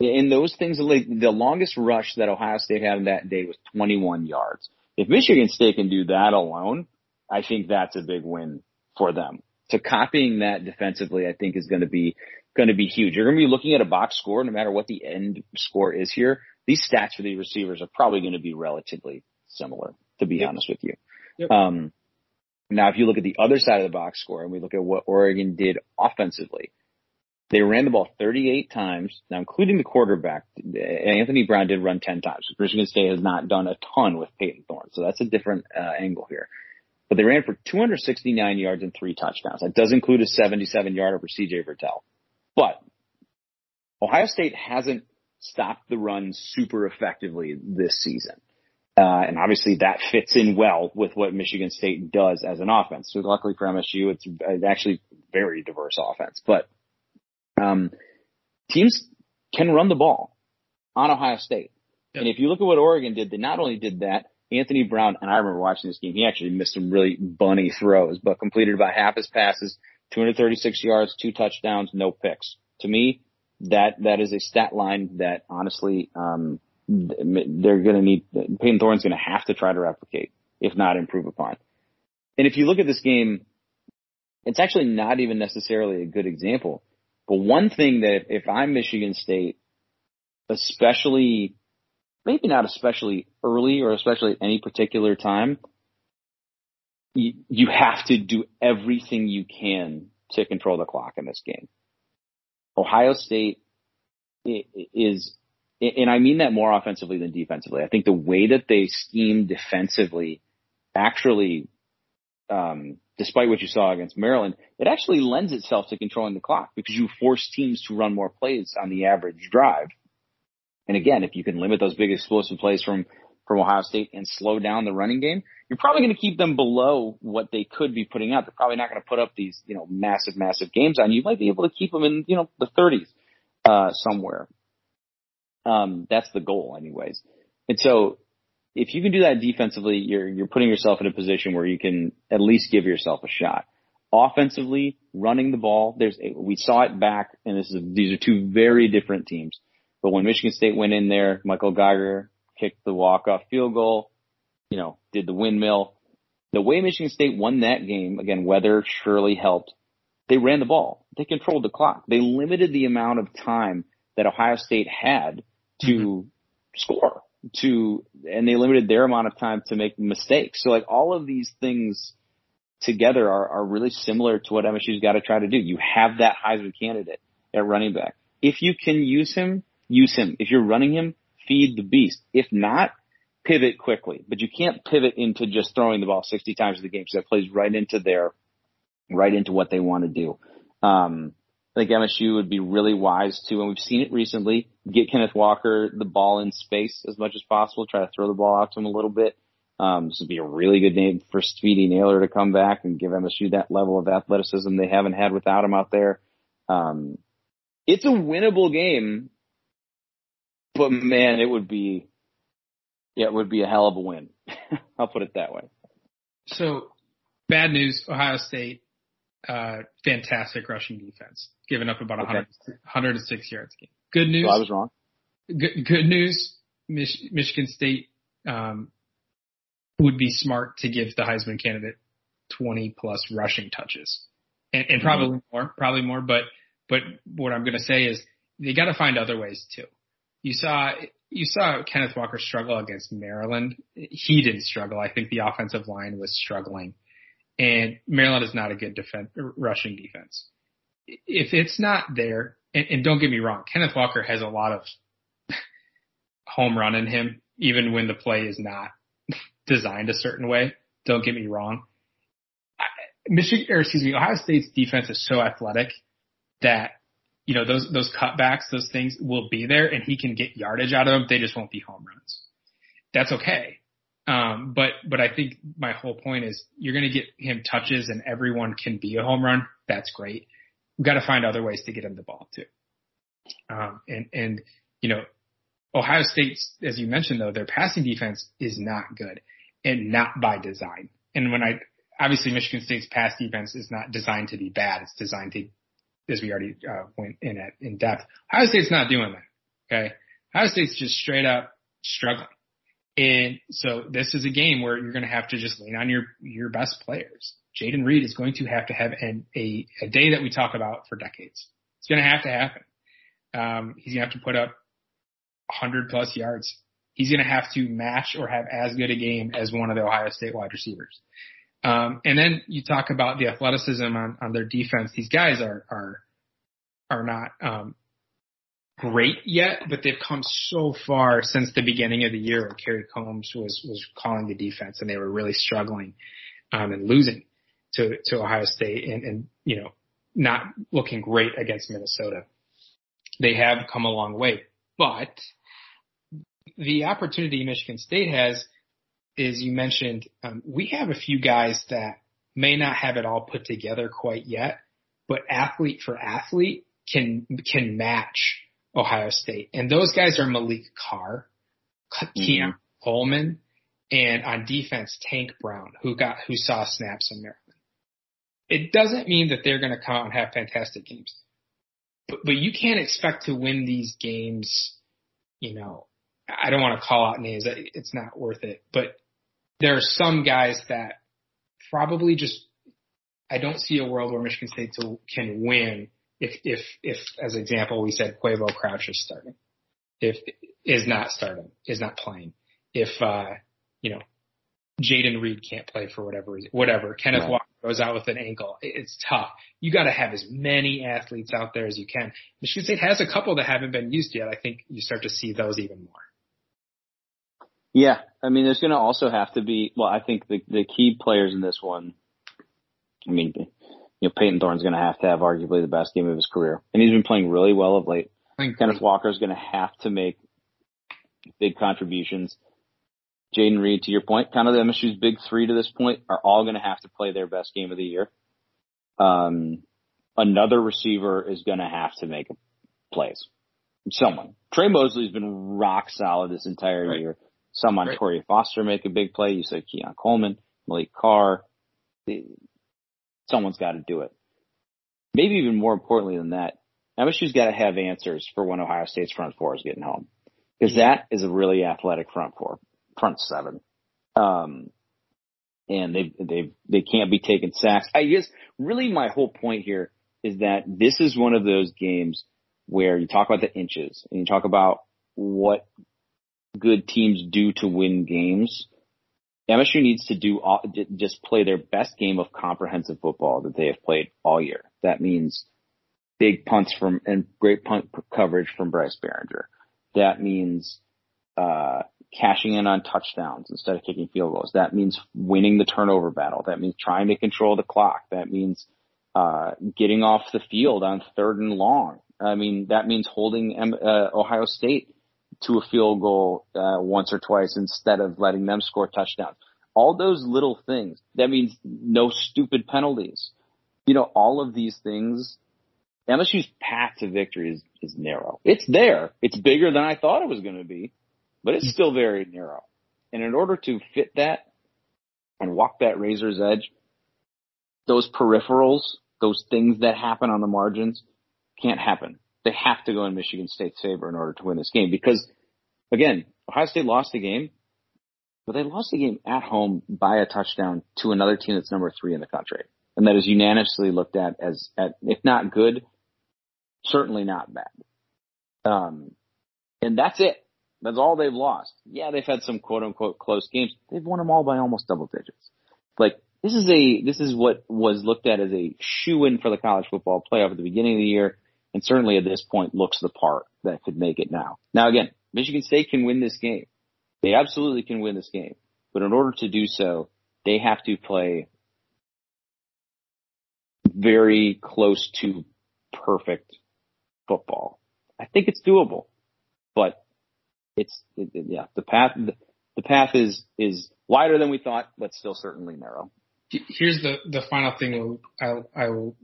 In those things, the longest rush that Ohio State had on that day was 21 yards. If Michigan State can do that alone, I think that's a big win for them. So copying that defensively, I think is going to be going to be huge. You're going to be looking at a box score, no matter what the end score is here. These stats for the receivers are probably going to be relatively similar, to be yep. honest with you. Yep. Um, now, if you look at the other side of the box score and we look at what Oregon did offensively, they ran the ball 38 times, now including the quarterback. Anthony Brown did run 10 times. Michigan State has not done a ton with Payton Thorne, so that's a different uh, angle here. But they ran for 269 yards and three touchdowns. That does include a 77 yarder for CJ Verdell. But Ohio State hasn't stopped the run super effectively this season. Uh, and obviously that fits in well with what Michigan State does as an offense. So luckily for MSU, it's actually very diverse offense. But um, teams can run the ball on Ohio State. And if you look at what Oregon did, they not only did that, Anthony Brown, and I remember watching this game, he actually missed some really bunny throws, but completed about half his passes, 236 yards, two touchdowns, no picks. To me, that, that is a stat line that honestly, um, they're going to need, Payton Thorne's going to have to try to replicate, if not improve upon. And if you look at this game, it's actually not even necessarily a good example but one thing that if I'm Michigan State, especially, maybe not especially early or especially at any particular time, you, you have to do everything you can to control the clock in this game. Ohio State is, and I mean that more offensively than defensively. I think the way that they scheme defensively actually, um, despite what you saw against Maryland, it actually lends itself to controlling the clock because you force teams to run more plays on the average drive. And again, if you can limit those big explosive plays from, from Ohio State and slow down the running game, you're probably going to keep them below what they could be putting out. They're probably not going to put up these, you know, massive, massive games on you. Might be able to keep them in, you know, the 30s, uh, somewhere. Um, that's the goal anyways. And so if you can do that defensively, you're, you're putting yourself in a position where you can at least give yourself a shot. Offensively, running the ball, there's, we saw it back, and this is, these are two very different teams. But when Michigan State went in there, Michael Geiger kicked the walk-off field goal, you know, did the windmill. The way Michigan State won that game, again, weather surely helped. They ran the ball. They controlled the clock. They limited the amount of time that Ohio State had to mm-hmm. score to, and they limited their amount of time to make mistakes. So like all of these things together are, are really similar to what MSU's got to try to do. You have that Heisman candidate at running back. If you can use him, use him. If you're running him, feed the beast. If not, pivot quickly. But you can't pivot into just throwing the ball 60 times in the game because that plays right into their, right into what they want to do. Um, I think MSU would be really wise to, and we've seen it recently, get Kenneth Walker the ball in space as much as possible, try to throw the ball out to him a little bit. Um, this would be a really good name for Speedy Nailor to come back and give MSU that level of athleticism they haven't had without him out there. Um, it's a winnable game, but man, it would be, yeah, it would be a hell of a win. <laughs> I'll put it that way. So bad news, Ohio State uh, fantastic rushing defense, giving up about okay. 100, 106 yards a game. Good news. So I was wrong. Good, good news. Mich- Michigan State um, would be smart to give the Heisman candidate 20 plus rushing touches, and, and probably mm-hmm. more, probably more. But but what I'm going to say is they got to find other ways too. You saw you saw Kenneth Walker struggle against Maryland. He didn't struggle. I think the offensive line was struggling and Maryland is not a good defense, rushing defense. If it's not there, and, and don't get me wrong, Kenneth Walker has a lot of <laughs> home run in him, even when the play is not <laughs> designed a certain way. Don't get me wrong. Michigan, or excuse me, Ohio State's defense is so athletic that you know those those cutbacks, those things will be there, and he can get yardage out of them. They just won't be home runs. That's okay. Um, but but I think my whole point is you're going to get him touches and everyone can be a home run. That's great. We've got to find other ways to get him the ball too. Um, and and you know Ohio State's as you mentioned though their passing defense is not good and not by design. And when I obviously Michigan State's pass defense is not designed to be bad. It's designed to as we already uh, went in at in depth. Ohio State's not doing that. Okay, Ohio State's just straight up struggling. And so this is a game where you're going to have to just lean on your, your best players. Jayden Reed is going to have to have an, a, a day that we talk about for decades. It's going to have to happen. Um, he's going to have to put up 100 plus yards. He's going to have to match or have as good a game as one of the Ohio State wide receivers. Um, and then you talk about the athleticism on, on their defense. These guys are, are, are not, um, great yet, but they've come so far since the beginning of the year where Kerry Coombs was, was calling the defense and they were really struggling, um, and losing to, to Ohio State and, and, you know, not looking great against Minnesota. They have come a long way, but the opportunity Michigan State has is you mentioned, um, we have a few guys that may not have it all put together quite yet, but athlete for athlete can, can match Ohio State. And those guys are Maliq Carr, Keon mm-hmm. Coleman, and on defense, Tank Brown, who got, who saw snaps in Maryland. It doesn't mean that they're going to come out and have fantastic games, but, but you can't expect to win these games. You know, I don't want to call out names. It's not worth it, but there are some guys that probably just, I don't see a world where Michigan State can win if if if as example we said Quavo Crouch is starting, if is not starting, is not playing, if uh you know Jayden Reed can't play for whatever reason, whatever. Kenneth Right. Walker goes out with an ankle. It- It's tough. You got to have as many athletes out there as you can. Michigan State has a couple that haven't been used yet. I think you start to see those even more. Yeah, I mean, there's going to also have to be. Well, I think the the key players in this one. I mean, you know, Payton Thorne's going to have to have arguably the best game of his career, and he's been playing really well of late. I think Kenneth Walker's going to have to make big contributions. Jayden Reed, to your point, kind of the MSU's big three to this point are all going to have to play their best game of the year. Um, another receiver is going to have to make plays. Someone. Tre Mosley's been rock solid this entire Right. year. Someone, Right. Torrey Foster make a big play. You said Keon Coleman, Maliq Carr. Someone's got to do it. Maybe even more importantly than that, MSU's got to have answers for when Ohio State's front four is getting home. Because that is a really athletic front four, front seven. Um, and they, they, they can't be taking sacks. I guess really my whole point here is that this is one of those games where you talk about the inches and you talk about what good teams do to win games. MSU needs to do all, just play their best game of comprehensive football that they have played all year. That means big punts from and great punt coverage from Bryce Baringer. That means uh, cashing in on touchdowns instead of kicking field goals. That means winning the turnover battle. That means trying to control the clock. That means uh, getting off the field on third and long. I mean, that means holding M- uh, Ohio State to a field goal uh, once or twice instead of letting them score touchdowns. All those little things. That means no stupid penalties. You know, all of these things. MSU's path to victory is, is narrow. It's there. It's bigger than I thought it was going to be, but it's still very narrow. And in order to fit that and walk that razor's edge, those peripherals, those things that happen on the margins can't happen. They have to go in Michigan State's favor in order to win this game because again, Ohio State lost the game, but they lost the game at home by a touchdown to another team that's number three in the country. And that is unanimously looked at as, at, if not good, certainly not bad. Um, and that's it. That's all they've lost. Yeah, they've had some quote unquote close games. They've won them all by almost double digits. Like, this is a, this is what was looked at as a shoe in for the college football playoff at the beginning of the year. And certainly at this point looks the part that could make it now. Now again, Michigan State can win this game. They absolutely can win this game. But in order to do so, they have to play very close to perfect football. I think it's doable, but it's it, it- yeah the path the, path is is wider than we thought, but still certainly narrow. Here's the the final thing I'll, I will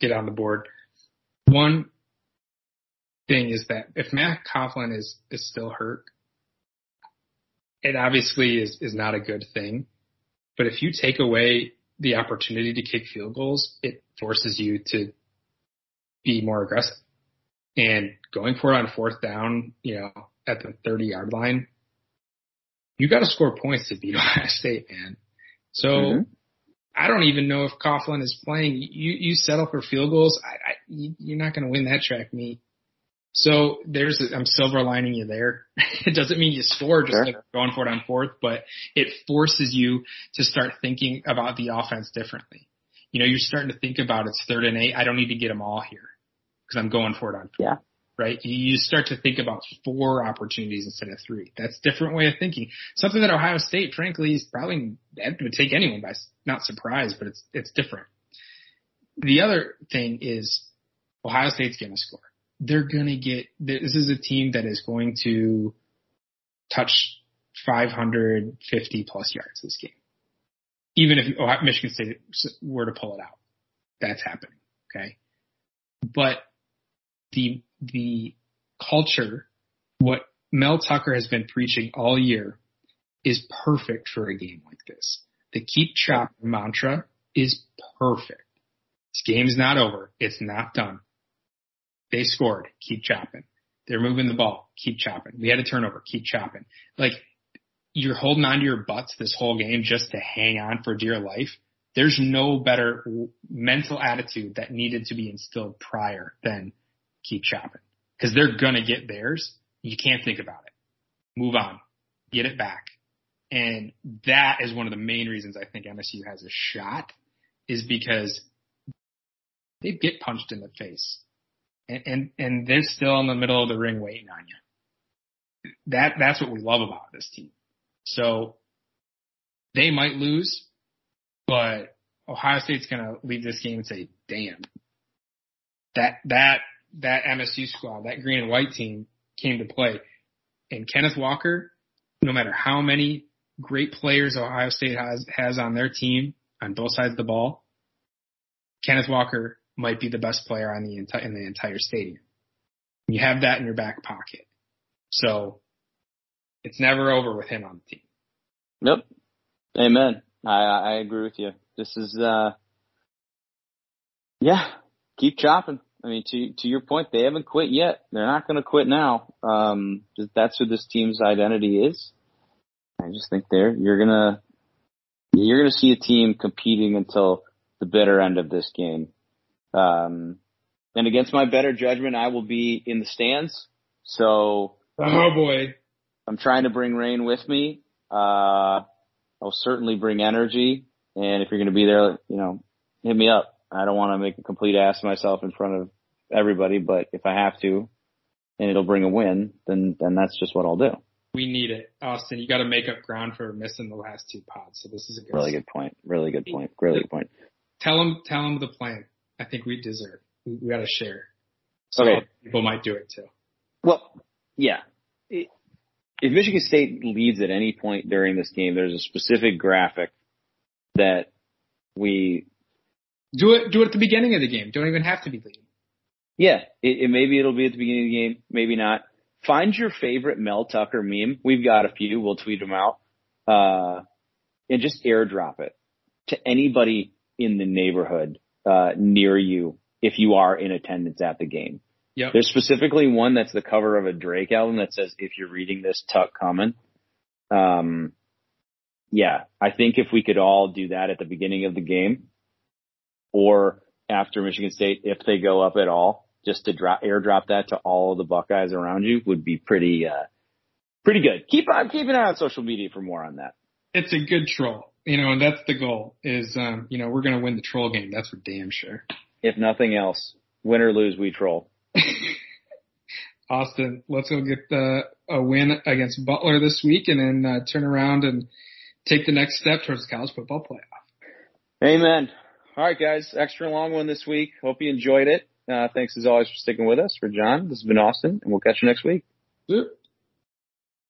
get on the board. One thing is that if Matt Coghlin is is still hurt, it obviously is is not a good thing. But if you take away the opportunity to kick field goals, it forces you to be more aggressive. And going for it on fourth down, you know, at the 30 yard line, you got to score points to beat <laughs> Ohio State, man. So Mhm. I don't even know if Coghlin is playing. You you settle for field goals. I, I you- you're not going to win that track meet. So there's a, I'm silver lining you there. <laughs> it doesn't mean you score just Sure. like going for it on fourth, but it forces you to start thinking about the offense differently. You know, you're starting to think about it's third and eight. I don't need to get them all here because I'm going for it on fourth. Yeah. Right? You start to think about four opportunities instead of three. That's a different way of thinking. Something that Ohio State, frankly, is probably that would take anyone by not surprise, but it's it's different. The other thing is Ohio State's going to score. They're going to get. This is a team that is going to touch 550 plus yards this game. Even if Ohio, Michigan State were to pull it out, that's happening. Okay, but the the culture, what Mel Tucker has been preaching all year, is perfect for a game like this. The keep chopping mantra is perfect. This game's not over. It's not done. They scored. Keep chopping. They're moving the ball. Keep chopping. We had a turnover. Keep chopping. Like you're holding on to your butts this whole game just to hang on for dear life. There's no better mental attitude that needed to be instilled prior than keep chopping because they're going to get theirs. You can't think about it. Move on. Get it back. And that is one of the main reasons I think MSU has a shot is because they get punched in the face and, and, and they're still in the middle of the ring waiting on you. That, that's what we love about this team. So they might lose, but Ohio State's going to leave this game and say, damn, that, that, that MSU squad, that green and white team came to play. And Kenneth Walker, no matter how many great players Ohio State has, has on their team on both sides of the ball, Kenneth Walker might be the best player on the in the entire stadium. You have that in your back pocket. So it's never over with him on the team. Yep. Amen. I, I agree with you. This is, uh, yeah, keep chopping. I mean, to, to your point, they haven't quit yet. They're not going to quit now. Um, that's who this team's identity is. I just think they're, you're going to, you're going to see a team competing until the bitter end of this game. Um, and against my better judgment, I will be in the stands. So, oh boy, I'm trying to bring rain with me. Uh, I'll certainly bring energy. And if you're going to be there, you know, hit me up. I don't want to make a complete ass of myself in front of everybody, but if I have to, and it'll bring a win, then then that's just what I'll do. We need it, Austin. You got to make up ground for missing the last two pods. So this is a good really good point. Really good point. Really good point. Tell them, tell them the plan. I think we deserve. We, we got to share. So okay. people might do it too. Well, yeah. If Michigan State leads at any point during this game, there's a specific graphic that we do it. Do it at the beginning of the game. Don't even have to be leading. Yeah, it, it, maybe it'll be at the beginning of the game, maybe not. Find your favorite Mel Tucker meme. We've got a few. We'll tweet them out. Uh, and just airdrop it to anybody in the neighborhood, uh, near you if you are in attendance at the game. Yep. There's specifically one that's the cover of a Drake album that says, if you're reading this, Tuck coming. Um, yeah, I think if we could all do that at the beginning of the game or after Michigan State, if they go up at all, just to drop, airdrop that to all of the Buckeyes around you would be pretty, uh, pretty good. Keep on, keep an eye on social media for more on that. It's a good troll, you know, and that's the goal is, um, you know, we're going to win the troll game. That's for damn sure. If nothing else, win or lose, we troll. <laughs> Austin, let's go get the, a win against Butler this week and then uh, turn around and take the next step towards the college football playoff. Amen. All right, guys. Extra long one this week. Hope you enjoyed it. Uh, thanks as always for sticking with us. For John, this has been Austin, and we'll catch you next week. Yep.